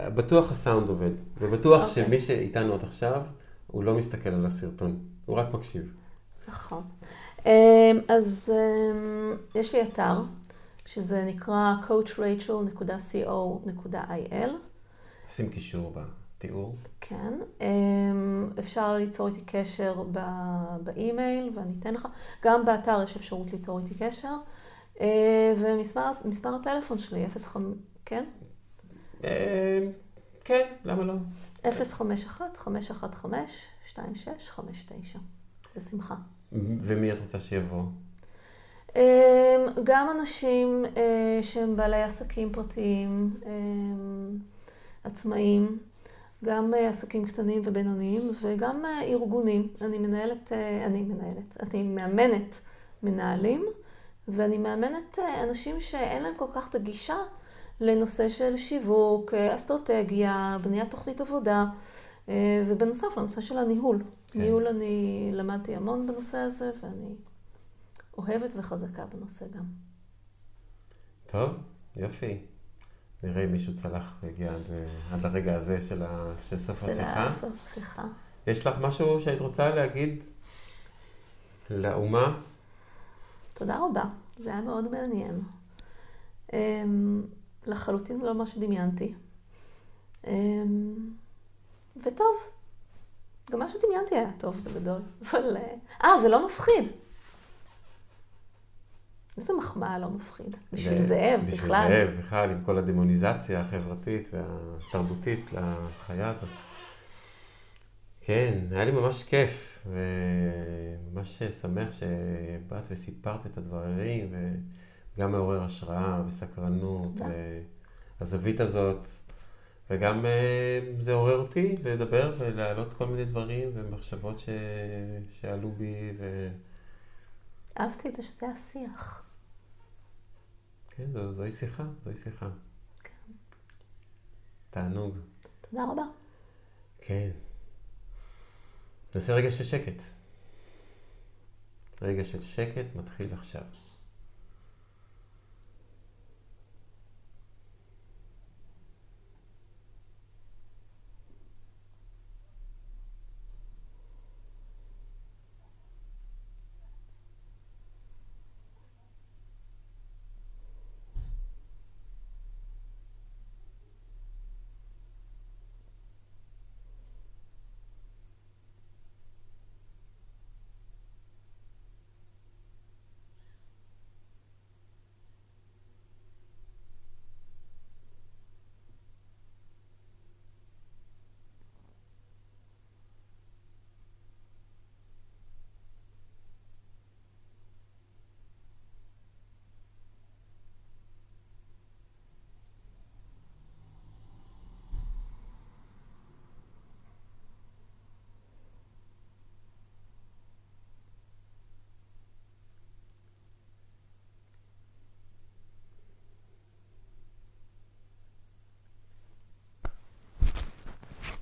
בטוח הסאונד עובד, ובטוח אוקיי. שמי שאיתנו עד עכשיו, הוא לא מסתכל על הסרטון, הוא רק מקשיב. נכון. אמ, אז אמ, יש לי אתר, שזה נקרא coachrachel.co.il. שים קישור בתיאור. כן. אמ, אפשר ליצור איתי קשר באימייל, ואני אתן לך. גם באתר יש אפשרות ליצור איתי קשר. ומספר מספר הטלפון שלי, 05, כן? כן, למה לא? 051-515-2659. בשמחה. ומי את רוצה שיבוא? אמ, גם אנשים אה, שהם בעלי עסקים פרטיים, אמ, עצמאים, גם אה, עסקים קטנים ובינוניים וגם אה, ארגונים. אני מנהלת, אני מנהלת, אני מאמנת מנהלים ואני מאמנת אנשים שאין להם כל כך את הגישה לנושא של שיווק, אה, אסטרטגיה, בניית תוכנית עבודה אה, ובנוסף לנושא של הניהול. כן. ניהול אני למדתי המון בנושא הזה ואני אוהבת וחזקה בנושא גם. טוב, יופי. נראה אם מישהו צלח והגיע עד, אה, עד לרגע הזה של, ה, של סוף של השיחה. הסוף שיחה. יש לך משהו שהיית רוצה להגיד לאומה? תודה רבה, זה היה מאוד מעניין. לחלוטין לא מה שדמיינתי. אמ, וטוב, גם מה שדמיינתי היה טוב בגדול, [laughs] אבל... אה, אה, ולא מפחיד. איזה מחמאה לא מפחיד. בשביל זה- זאב בשביל בכלל. זאב בכלל, עם כל הדמוניזציה החברתית והתרבותית לחיה הזאת. כן, היה לי ממש כיף, וממש שמח שבאת וסיפרת את הדברים, וגם מעורר השראה וסקרנות, תודה. והזווית הזאת, וגם אה, זה עורר אותי לדבר ולהעלות כל מיני דברים ומחשבות ש... שעלו בי, ו... אהבתי את זה שזה השיח. כן, זו, זוהי שיחה, זוהי שיחה. תענוג. תודה רבה. כן. נעשה רגע של שקט. רגע של שקט מתחיל עכשיו.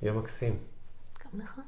יום מקסים. גם לך.